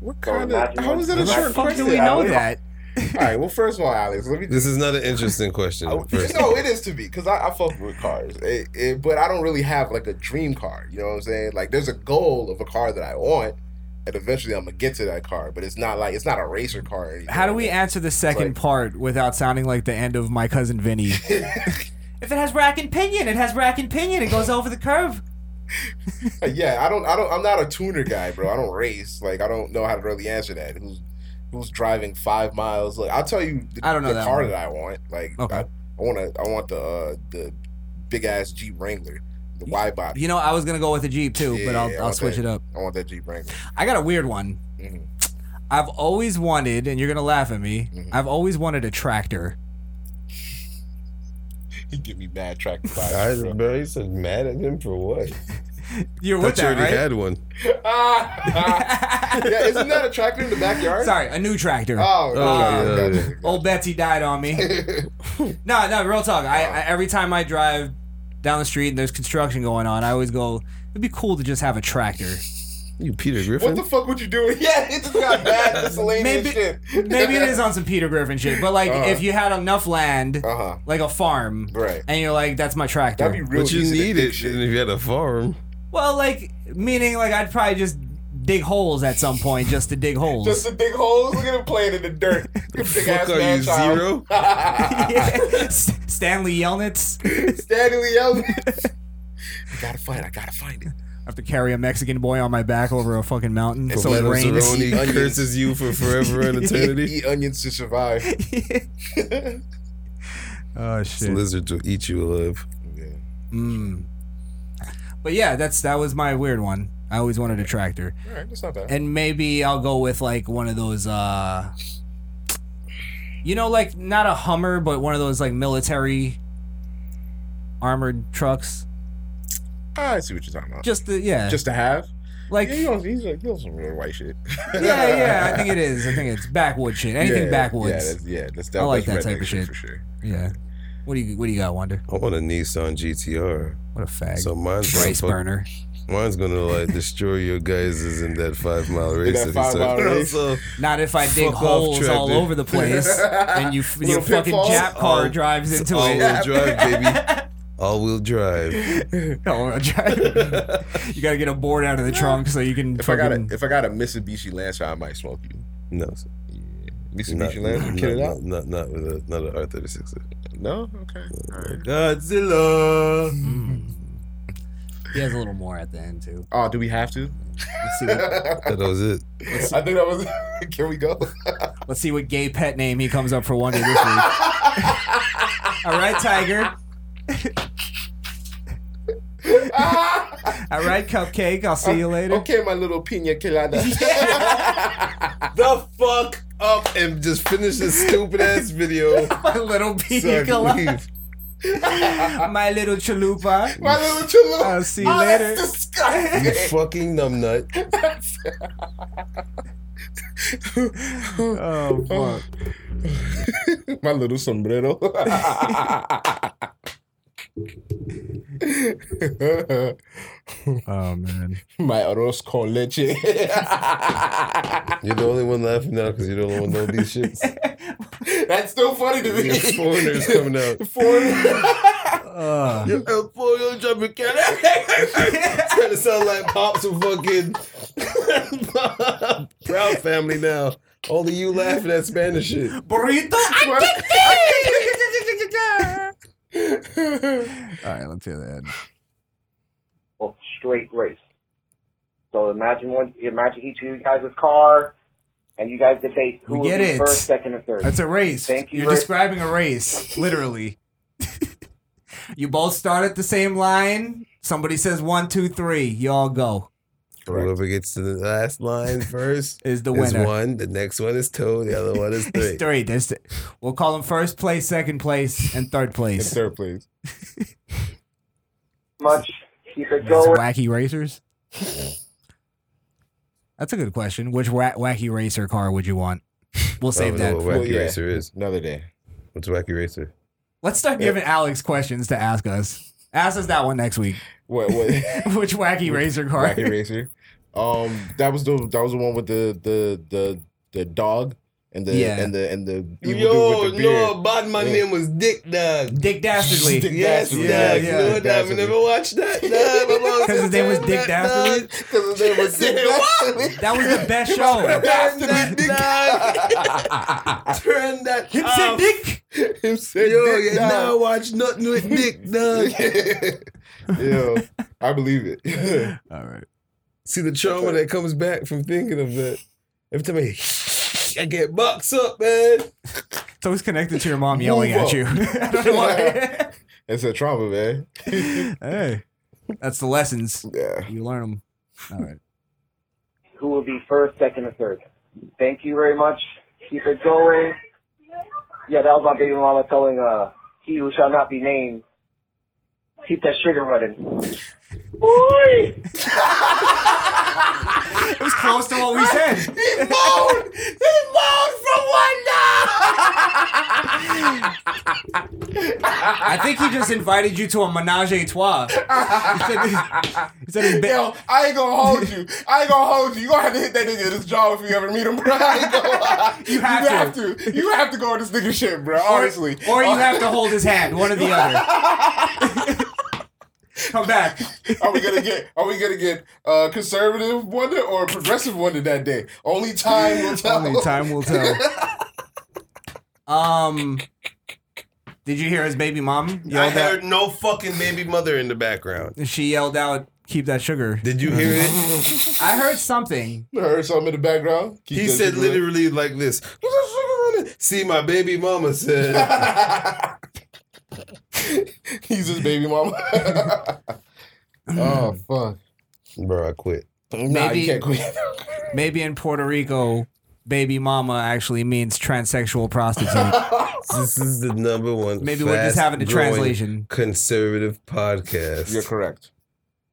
What So kind of? imagine How one- that a How the short fuck question? do we know Alex? that? All right. Well, first of all, Alex, let me. This is not an interesting question. I- <laughs> no, it is to me because I, I fuck with cars, It- it- but I don't really have like a dream car. You know what I'm saying? Like, there's a goal of a car that I want, and eventually I'm gonna get to that car. But it's not like it's not a racer car. Or How do we answer the second like- part without sounding like the end of my cousin Vinny? <laughs> if it has rack and pinion, it has rack and pinion. It goes over the curve. <laughs> yeah, I don't, I don't, I'm not a tuner guy, bro. I don't race. Like, I don't know how to really answer that. Who's who's driving five miles? Like, I'll tell you, the, I don't know the that car one. that I want. Like, Okay. I, I want to, I want the uh, the big ass Jeep Wrangler, the wide body. You know, I was gonna go with a Jeep too, but I'll, I I'll switch that- it up. I want that Jeep Wrangler. I got a weird one. Mhm. I've always wanted, and you're gonna laugh at me. Mm-hmm. I've always wanted a tractor. <laughs> He give me bad tractor vibes. I, bro. bro, you said mad at him for what? <laughs> You're Thought with you that, already right? had one. <laughs> yeah, isn't that a tractor in the backyard? Sorry, a new tractor. Oh, okay, Uh, okay, yeah, okay. Old Betsy died on me. no, no, real talk. I, I every time I drive down the street and there's construction going on, I always go. It'd be cool to just have a tractor. You Peter Griffin? What the fuck would you doing? <laughs> Yeah, it just got bad <laughs> miscellaneous Maybe, shit. maybe it is <laughs> on some Peter Griffin shit, but like Uh-huh. if you had enough land, Uh-huh. like a farm, Right. and you're like, that's my tractor. That'd be real but you easy need it and if you had a farm. well, like meaning like I'd probably just dig holes at some point just to dig <laughs> holes. Just to dig holes. Look at him playing in the dirt. <laughs> Big Fuck are you zero? <laughs> Yeah. S- Stanley Yelnats. Standing yelling. I gotta find. I gotta find it. I have to carry a Mexican boy on my back over a fucking mountain so it Metal rains. Cerrone Onions. curses you for forever and eternity. Eat onions to survive. Oh This shit. lizards will eat you alive. Yeah. Mm. But yeah, that's that was my weird one. I always wanted a tractor. All right, that's not bad. And maybe I'll go with like one of those uh you know like not a Hummer but one of those like military armored trucks. I see what you're talking about. Just the yeah. Just to have. like Yeah, you on, he's, on- he's on some real white shit. yeah, yeah, I think it <laughs> is. I think it's backwood shit. Anything yeah, backwoods. Yeah, that's, yeah, that's, that, I like that's that type redneck of shit. for sure. yeah. What do you what do you got, Wonder? I want a Nissan GTR. What a fag. So mine's gonna Rice burner. Mine's gonna like destroy your guys' in that five mile race. that that he said. five-mile race? So, Not if I dig holes Trevor. all over the place and you <laughs> your fucking pitfalls? Jap car All- drives it's into all it. wheel drive, baby. All wheel drive. <laughs> All-wheel drive. you gotta get a board out of the trunk so you can. If I got a fucking- if I got a Mitsubishi Lancer, I might smoke you. No, sir. Yeah. not, Mitsubishi Lancer, not, kid it not, out. not, not with a not an R thirty six. No, okay. All right. Godzilla. Mm. He has a little more at the end too. Oh, do we have to? Let's see what, <laughs> That was it. I think that was. It. <laughs> Can we go? let's see what gay pet name he comes up for Wonder this week. <laughs> All right, Tiger. All right, Cupcake. I'll see you later. okay, my little pina colada. The fuck up and just finish this stupid ass video. My little so I pina can colada. Leave. <laughs> My little chalupa. my little chalupa. I'll see you oh, later. That's disgusting. You fucking numbnut. <laughs> Oh fuck. <laughs> my little sombrero. Oh man. my arroz con leche. You're the only one laughing now because you're the only one know these shits. <laughs> That's still funny to me. Your foreigners coming out. Foreigner. Uh, Yo, El Pollo Tropicana. Trying to sound like Pops from fucking <laughs> Proud Family now. Only you laughing at Spanish shit. burrito. <laughs> All right, let's hear that. well, straight race. So imagine one, imagine each of you guys' car, and you guys debate who We will get be it. first, second, and third. That's a race. Thank you You're describing a race, literally. <laughs> you both start at the same line. Somebody says one, two, three. You all go. Whoever gets to the last line <laughs> first Is the is winner. one. The next one is two. The other one is three. <laughs> It's three. There's th- we'll call them first place, second place, and third In place. third place. <laughs> Much. Keep it It's going. wacky racers. That's a good question. Which wa- wacky racer car would you want? We'll save don't that. what for- Wacky Well, yeah. Racer is. Another day. What's Wacky Racer? Let's start giving Alex questions to ask us. Ask us that one next week. What? What? Which wacky racer car? Wacky Racer. Um, that was the that was the one with the the the the dog and the Yeah. and the and the evil Yo, dude with the beard. no, bad man Yeah. name was Dick Dog. Dick Dastardly. Dick Yes, Dastardly. yeah, Yeah, You know Dick that? I Dastardly. never watched that. Nah, Because <laughs> <laughs> his name was <laughs> Dick Dastardly. Because his name was Dick Dastardly. That was the best show. Turn that dog. Turn that Him said. Dick. Him said Yo, Dick you Dog. now watch nothing with Dick Dog. Yo, I believe it. All right. See the trauma that comes back from thinking of that. Every time I, I get boxed up, man. It's always connected to your mom yelling Move at up. you. <laughs> <laughs> I don't know why. It's a trauma, man. <laughs> hey, that's the lessons. Yeah. You learn them. All right. Who will be first, second, or third? Thank you very much. Keep it going. Yeah, that was my baby mama telling uh he who shall not be named. Keep that sugar running. Boy! It was close to what we said. <laughs> He moaned. He moaned one now. I think he just invited you to a menage a trois. He said, he said ba- Yo, I ain't gonna hold you. I ain't gonna hold you. You gonna have to hit that nigga in his jaw if you ever meet him, bro. <laughs> I ain't gonna lie. You have to. You have to go on this nigga shit, bro. Honestly. or you uh, have to hold his hand, one or the <laughs> other. Come back. Are we gonna get? Are we gonna get uh, conservative wonder or a progressive wonder that day? Only time will tell. Only time will tell. <laughs> Um, did you hear his baby mom I yelled heard no fucking baby mother in the background. out? She yelled out, "Keep that sugar." Did you hear it? I heard something. I heard something in the background. Keep He that said shit literally like this. See, my baby mama said. <laughs> <laughs> He's his baby mama. <laughs> oh mm. fuck, Bro, I quit. Nah, Maybe- you can't quit. <laughs> Maybe in Puerto Rico, baby mama actually means transsexual prostitute. This is the number one. Maybe we're just having the fast-growing translation. Conservative podcast. You're correct.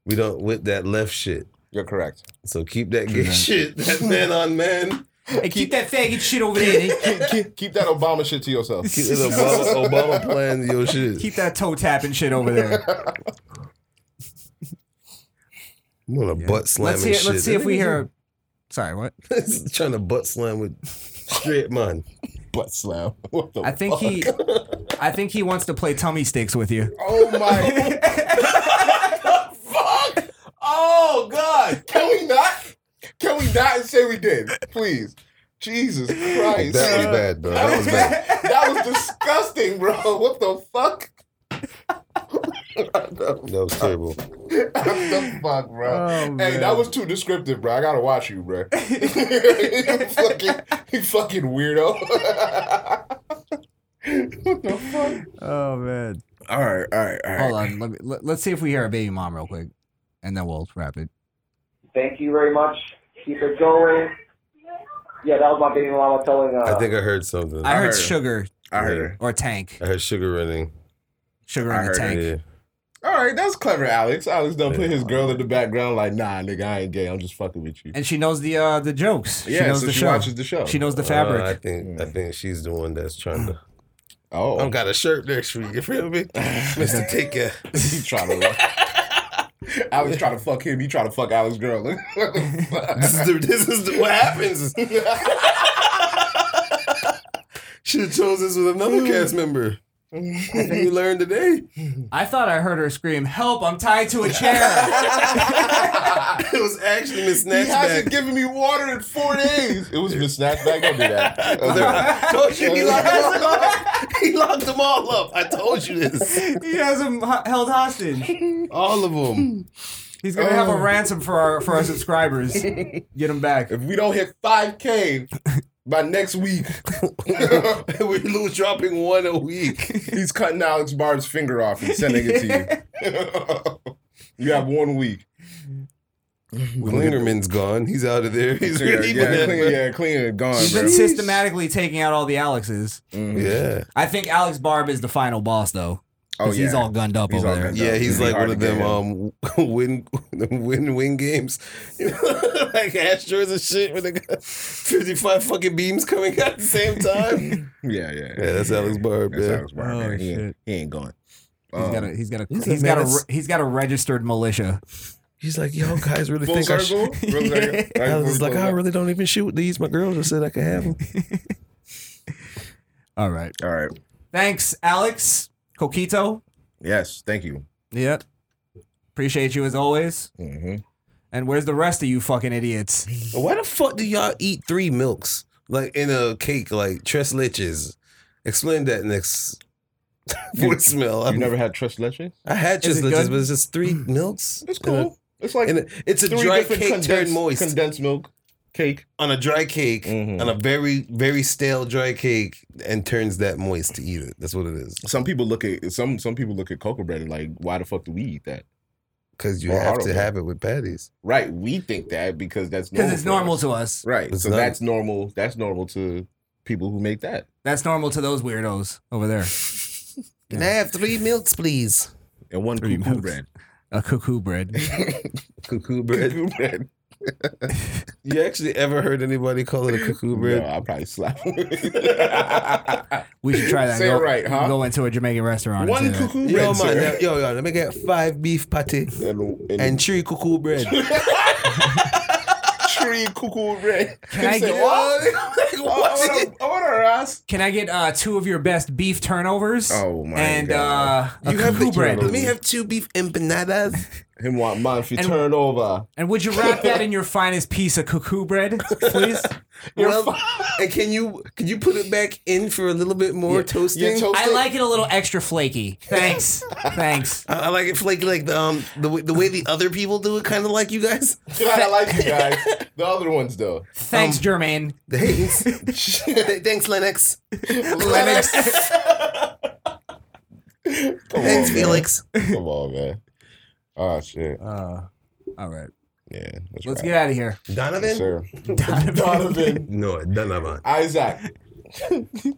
We don't with that left shit. You're correct. So keep that gay mm. shit, that man on man. Hey, keep that faggot shit over there. keep, keep, keep that Obama shit to yourself. Keep that Obama, Obama plan your shit. Keep that toe tapping shit over there. I'm on a butt slamming Let's see. shit. Let's see if we hear. Sorry, what? <laughs> trying to butt slam with straight man. Butt slam. What the I think fuck? he. I think he wants to play tummy sticks with you. Oh my. <laughs> <laughs> fuck. Oh God. Can we not? Can we not and say we did? Please. Jesus Christ. That was bad, bro. That was bad. <laughs> that was disgusting, bro. What the fuck? <laughs> That was terrible. <laughs> what the fuck, bro? Oh, hey, that was too descriptive, bro. I gotta watch you, bro. you fucking, you fucking weirdo. what the fuck? Oh man. All right, all right, all right. Hold on. Let me, let, let's see if we hear a baby mom real quick, and then we'll wrap it. Thank you very much. Keep it going. Yeah, that was my baby mama telling uh I think I heard something. I, heard, heard sugar I heard her. or tank. I heard sugar running. Sugar I in the heard tank. Yeah. All right, that's clever, Alex. Alex done put his girl in the background, like, nah, nigga, I ain't gay. I'm just fucking with you. And she knows the uh the jokes. she Yeah, knows so the she show. watches the show. She knows the Uh, fabric. I think I think she's the one that's trying to. Oh, I don't got a shirt next week. you. You feel me, <laughs> Mister Take Care? he trying to. <laughs> Alex trying to fuck him. He try to fuck Alex girl. <laughs> This is the, this is the, what happens. <laughs> Should have chose this with another cast member. You learned today. <laughs> I thought I heard her scream, "Help! I'm tied to a chair." <laughs> it was actually Miss he hasn't Snatchback. given me water in four days. It was Miss Snatchback. Don't do that. I told you he locked, them up. he locked them all up. I told you this. he has them held hostage. All of them. He's gonna have a Oh. ransom for our for our subscribers. <laughs> Get them back. If we don't hit 5K by next week, <laughs> we lose dropping one a week. he's cutting Alex Barb's finger off and sending it to you. <laughs> you have one week. Klingerman's gone. He's out of there. He's Yeah, really yeah, clean, yeah, clean it, gone, He's been systematically taking out all the Alexes. Mm-hmm. Yeah. I think Alex Barb is the final boss though. Oh, 'Cause he's all gunned up He's over there. Yeah, up. he's It'd like one of them um <laughs> win win win games. You <laughs> know, like Astros and shit when they got 55 fucking beams coming out at the same time. <laughs> Yeah, yeah. yeah, that's Alex Barb, That's man. Alex Barb, Oh, man. He, ain't, shit. he ain't going. He's Um, got a he's got a he's he's a got a re- he's got a registered militia. He's like, yo, guys really think I circle. should. Real circle. Right, Alex is full like, I really don't even shoot these. My girl just said I could have them. All right. All right. Thanks, Alex Coquito. Yes. Thank you. Yep. Appreciate you as always. Mm-hmm. And where's the rest of you fucking idiots? Why the fuck do y'all eat three milks like in a cake like tres leches? Explain that next <laughs> voicemail. You never had tres leches? I had Is tres leches, but it's just three milks. It's And a- cool. It's like a- it's a three dry different cake turned moist Condensed milk cake. on a dry cake Mhm. on a very very stale dry cake and turns that moist to eat it. That's what it is. Some people look at some some people look at cocoa bread and like, why the fuck do we eat that? Because you Or have to bread. have it with patties. Right. We think that because that's Because normal it's normal us. to us. Right. It's so not. that's normal. That's normal to people who make that. That's normal to those weirdos over there. <laughs> Can I have three milks, please? And one Three cuckoo milks. bread. A cuckoo bread. <laughs> Cuckoo bread. Cuckoo bread. You actually ever heard anybody call it a cuckoo bread? No, I'll probably slap. We should try that. Say go, it right, huh? Go into a Jamaican restaurant. One and say that. cuckoo bread. Yo, man, sir. yo, yo, let me get five beef patty And, and, and three cuckoo bread. <laughs> tree cuckoo bread. Can I Say get- what? <laughs> Like, what? order, order. <laughs> Can I get uh, two of your best beef turnovers? Oh, my and God. uh, a You have cuckoo the- bread. Let me have two beef empanadas. Him want mine if you And- turn over. And would you wrap that in your <laughs> finest piece of cuckoo bread, please? <laughs> well, and can you can you put it back in for a little bit more toasting? Yeah, I like it a little extra flaky. <laughs> Thanks. Thanks. I, I like it flaky, like the um the way, the way the other people do it, kind of like you guys. I like you guys. The other ones though. Thanks, Jermaine. Thanks, thanks, Lennox. Lennox. Come Thanks, on, man. Felix. Come on, man. Oh shit. Uh, all right. Yeah. That's Let's right. get out of here. Donovan? Yes, sir. <laughs> Donovan. Donovan. No, Donovan. Isaac.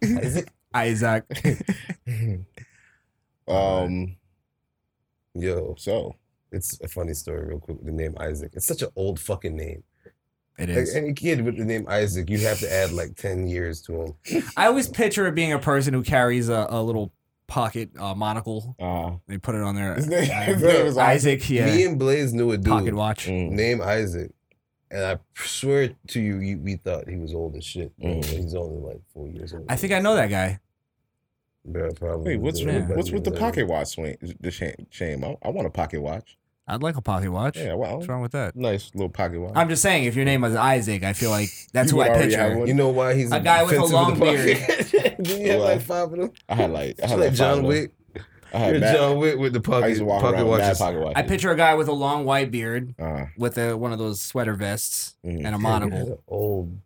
Isaac. Isaac. <laughs> Um. Yo, So. it's a funny story, real quick. The name Isaac. It's such an old fucking name. It Like, any kid with the name Isaac, you have to add like ten years to him. I always picture it being a person who carries a, a little pocket uh, monocle. Uh, They put it on there. His name- uh, <laughs> his name is Isaac. Yeah. Me and Blaze knew a dude pocket watch. mm, named Isaac, and I swear to you, you we thought he was old as shit. Mm. He's only like four years old. I think I know that guy. Bro, probably. Wait, what's was Yeah. with, what's with the pocket watch swing? The shame. shame. I, I want a pocket watch. I'd like a pocket watch. Yeah, well, What's wrong with that? nice little pocket watch. I'm just saying, if your name was Isaac, I feel like <laughs> that's You who would I picture. You know why he's A guy with a long the pocket? <laughs> Didn't you have Why? like five of them? <laughs> I had like I had like like John five of them. Wick. I had You're mad, John Wick with the I pocket, used to walk pocket around with mad watches. pocket watches. I picture a guy with a long white beard Uh, with a, one of those sweater vests mhm. and a Yeah, monocle. Old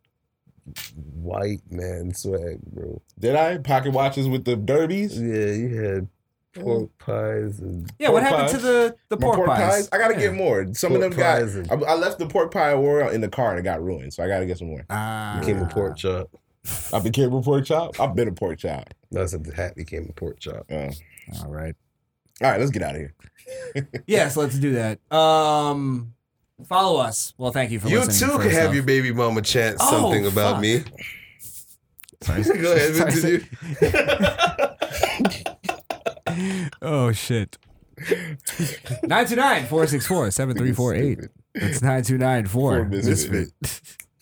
white man swag, bro. Did I pocket watches with the derbies? Yeah, you had pork pies and Yeah, what Pork happened to the, the My pork, pies? I gotta Yeah. get more. Some of them got. pies and- I, I left the pork pie war in the car and it got ruined, so I gotta get some more. Ah. became a pork <laughs> chop. I became a pork chop. I've been a pork chop. No, I said the hat became a pork chop. Uh, All right. all right, let's get out of here. <laughs> Yes, let's do that. Um, follow us. Well, thank you for You listening. too can have your baby mama chant Oh, something about fuck. me. <laughs> Go ahead, Sorry. continue. Oh shit. 929 464 7348. That's 929 For Misfit.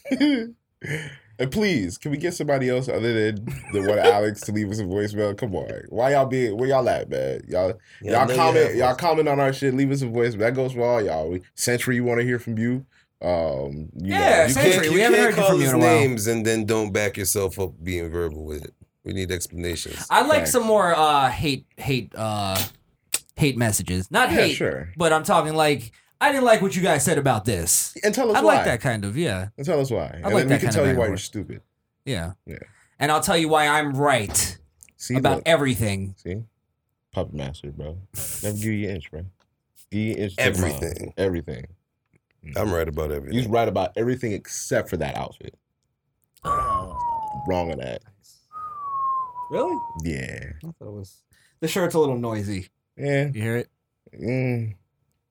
<laughs> and please, can we get somebody else other than the one <laughs> Alex to leave us a voicemail? Come on, why y'all be where y'all at, man? Y'all, Yeah, y'all comment, y'all comment on our shit. Leave us a voicemail. That goes for all y'all. We, you want to hear from you. Um, you know, Yeah, you You Century, can't, we you haven't can't heard call from you in a while. names and then don't back yourself up being verbal with it. We need explanations. I'd like Facts. some more uh hate hate uh hate messages. Not Yeah, hate, sure. but I'm talking like I didn't like what you guys said about this. and tell us why I why. like that kind of, yeah. And tell us why. and like then we that can kind tell of you why back you're and stupid. Yeah. Yeah. And I'll tell you why I'm right See about look, everything. see, puppet master, bro. Never give you an inch, bro. Give you an inch. to the mile. Everything. Everything. I'm right about everything. He's right about everything except for that outfit. Wrong on that. Really? Yeah. I thought it was the shirt's a little noisy. Yeah. You hear it? Mm.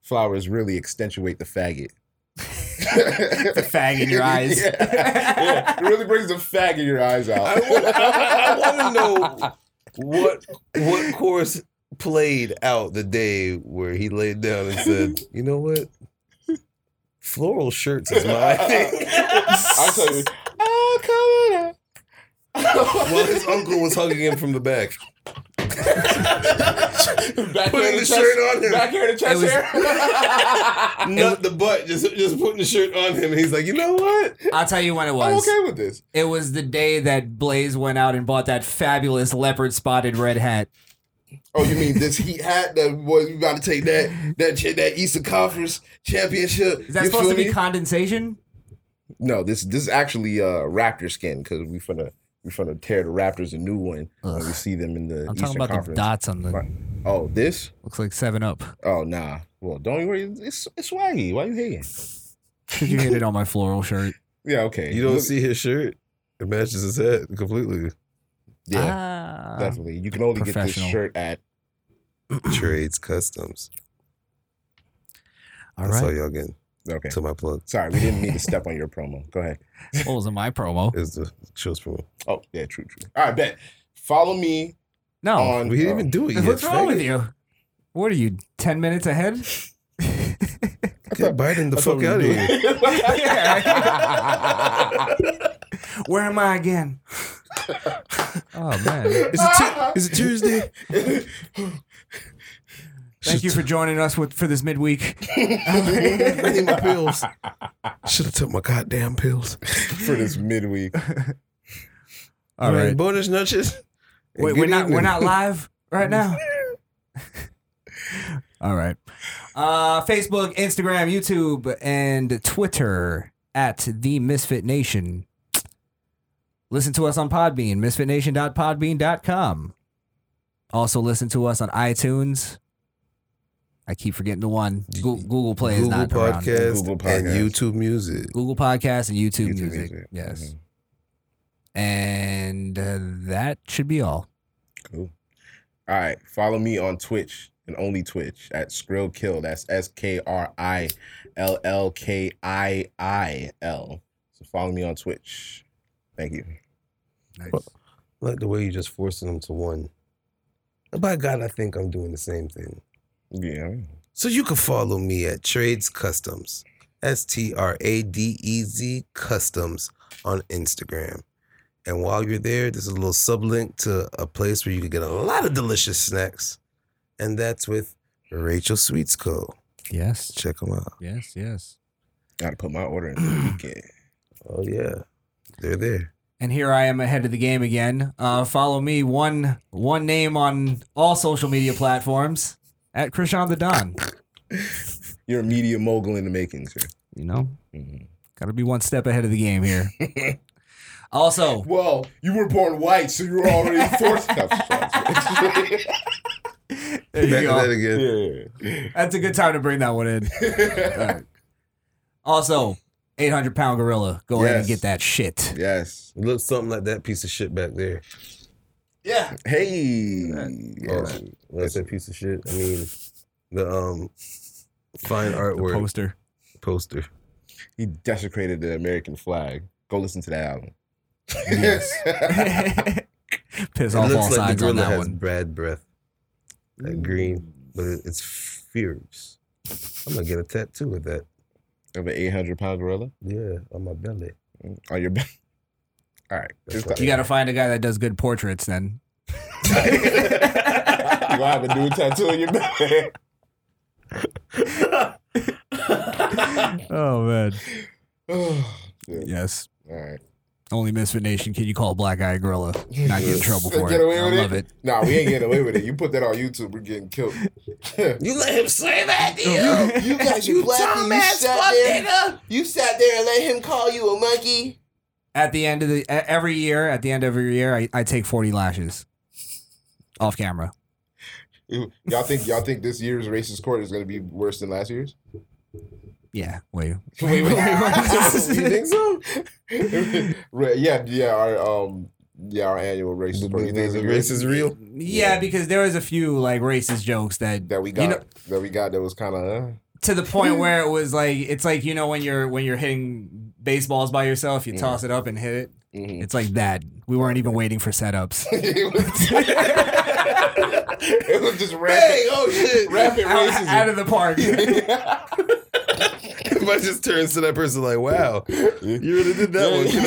Flowers really accentuate the faggot. <laughs> The fag in your <laughs> eyes. Yeah. <laughs> Yeah. It really brings the fag in your eyes out. I want, I want to know what what chorus played out the day where he laid down and said, "You know what? Floral shirts is my thing." I'll tell you. <laughs> While his uncle was hugging him from the back. <laughs> Back Putting hair the to shirt chest- on him. Back hair to chest It was- hair. <laughs> Not the butt, just just putting the shirt on him. He's like, you know what? I'll tell you when it was. I'm okay with this. It was the day that Blaze went out and bought that fabulous leopard spotted red hat. Oh, you mean this heat hat that boy? You got to take that that that Eastern Conference championship. Is that supposed to be me? condensation? No, this this is actually uh Raptor skin because we finna we finna tear the Raptors a new one when we see them in the I'm Eastern talking about Conference. the dots on the. Oh, this? Looks like Seven Up. Oh nah. Well, don't worry. It's it's swaggy. Why are you hating? Because <laughs> you hit it on my floral shirt. Yeah. Okay. You don't Look- see his shirt. It matches his head completely. Yeah. Ah. definitely. You can only get this professional. shirt at. Tradez Customs. All That's all right. y'all getting Okay. to my plug. Sorry, we didn't mean to step on your promo. Go ahead. <laughs> What was in my promo? Is the show's promo. Oh yeah, true, true. All right, bet. Follow me No. on. We didn't oh, even do it yet. What's wrong with you? What are you, 10 minutes ahead? <laughs> Get Biden the I thought fuck out of were here. <laughs> Where am I again? oh, man. Is it, tu- is it Tuesday? Thank you for joining us with for this midweek. <laughs> I need my pills. <laughs> Should have took my goddamn pills. <laughs> for this midweek. All right. Bonus notches. Wait, we're not we're not live right now. All right. Uh, Facebook, Instagram, YouTube, and Twitter at the Misfit Nation. Listen to us on Podbean, misfitnation.podbean.com. Also listen to us on iTunes. I keep forgetting the one. Google, Google Play is Google not around. Google Podcast, Google and Podcast. YouTube Music. Google Podcast and YouTube, YouTube Music. Music. Yes. Mhm. And uh, that should be all. Cool. All right. Follow me on Twitch and only Twitch at Skrill Kill. That's S K R I L L K I I L. So follow me on Twitch. Thank you. Nice. I like the way you just forcing them to one. And by God, I think I'm doing the same thing. Yeah. So you can follow me at Tradez Customs, S T R A D E Z Customs on Instagram. And while you're there, there's a little sublink to a place where you can get a lot of delicious snacks. And that's with Rachel Sweets Co. Yes. Check them out. Yes, yes. Got to put my order in <clears throat> the weekend. Oh, yeah. They're there. And here I am ahead of the game again. Uh, follow me one one name on all social media platforms at Krishan the Don. <laughs> You're a media mogul in the making, sir. You know, Mhm. got to be one step ahead of the game here. <laughs> also, Well, you were born white, so you were already forced. <laughs> there you Back to go. that again. yeah. That's a good time to bring that one in. All right. Also, 800 pound gorilla. Go ahead and get that shit. Yes. It looks something like that piece of shit back there. Yeah. Hey. Oh, Yes. when I say piece of shit, I mean the um fine The artwork poster. poster. He desecrated the American flag. Go listen to that album. Yes. <laughs> Piss It off all looks like the sides on gorilla that has one. bad breath. That green, but it- it's fierce. I'm gonna get a tattoo of that. Of an 800 pound gorilla Yeah, on my belly. on your back. All right. Just- You got to find a guy that does good portraits then. <laughs> you gonna have a new tattoo in your back. <laughs> Oh, man. <sighs> Yeah. Yes. All right. Only Misfit Nation can you call a black eye gorilla. <laughs> Not get in trouble for Get it. away I with love it. Nah, we ain't getting away with it. You put that on YouTube, we're getting killed. You let him say that, you, you guys, you black and you sat there. You sat there and let him call you a monkey. At the end of the every year, at the end of every year, I, I take forty lashes off camera. Y'all think y'all think this year's racist court is gonna be worse than last year's? Yeah, <laughs> wait. Wait, wait, <laughs> you think so? <laughs> Yeah, yeah. Our um, yeah, our annual racist The, court. You think the, it's the race is real. Yeah, because there was a few like racist jokes that that we got You know- that we got that was kind of uh, to the point where it was like it's like you know when you're when you're hitting baseballs by yourself, you toss it up and hit it. mhm. It's like that. We weren't even waiting for setups. <laughs> it, was, <laughs> it was just rapid, Hey, oh shit! rapid out, racism. out of the park. <laughs> if I just turns to that person like, wow, <laughs> you really did that one, you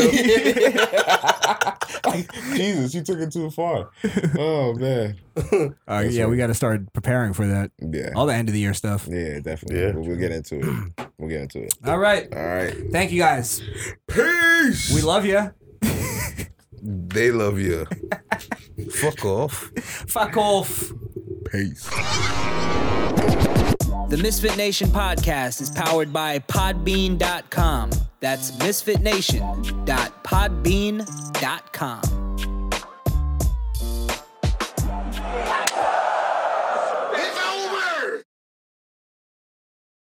know? <laughs> Jesus, you took it too far. Oh man. All right, yeah, we got to start preparing for that. Yeah. All the end of the year stuff. Yeah, definitely. Yeah. We'll, we'll get into it. We'll get into it. All right. All right. Thank you guys. Peace. We love you. They love you. Fuck off. Fuck off. Peace. The Misfit Nation podcast is powered by Podbean.com. That's misfitnation.podbean.com.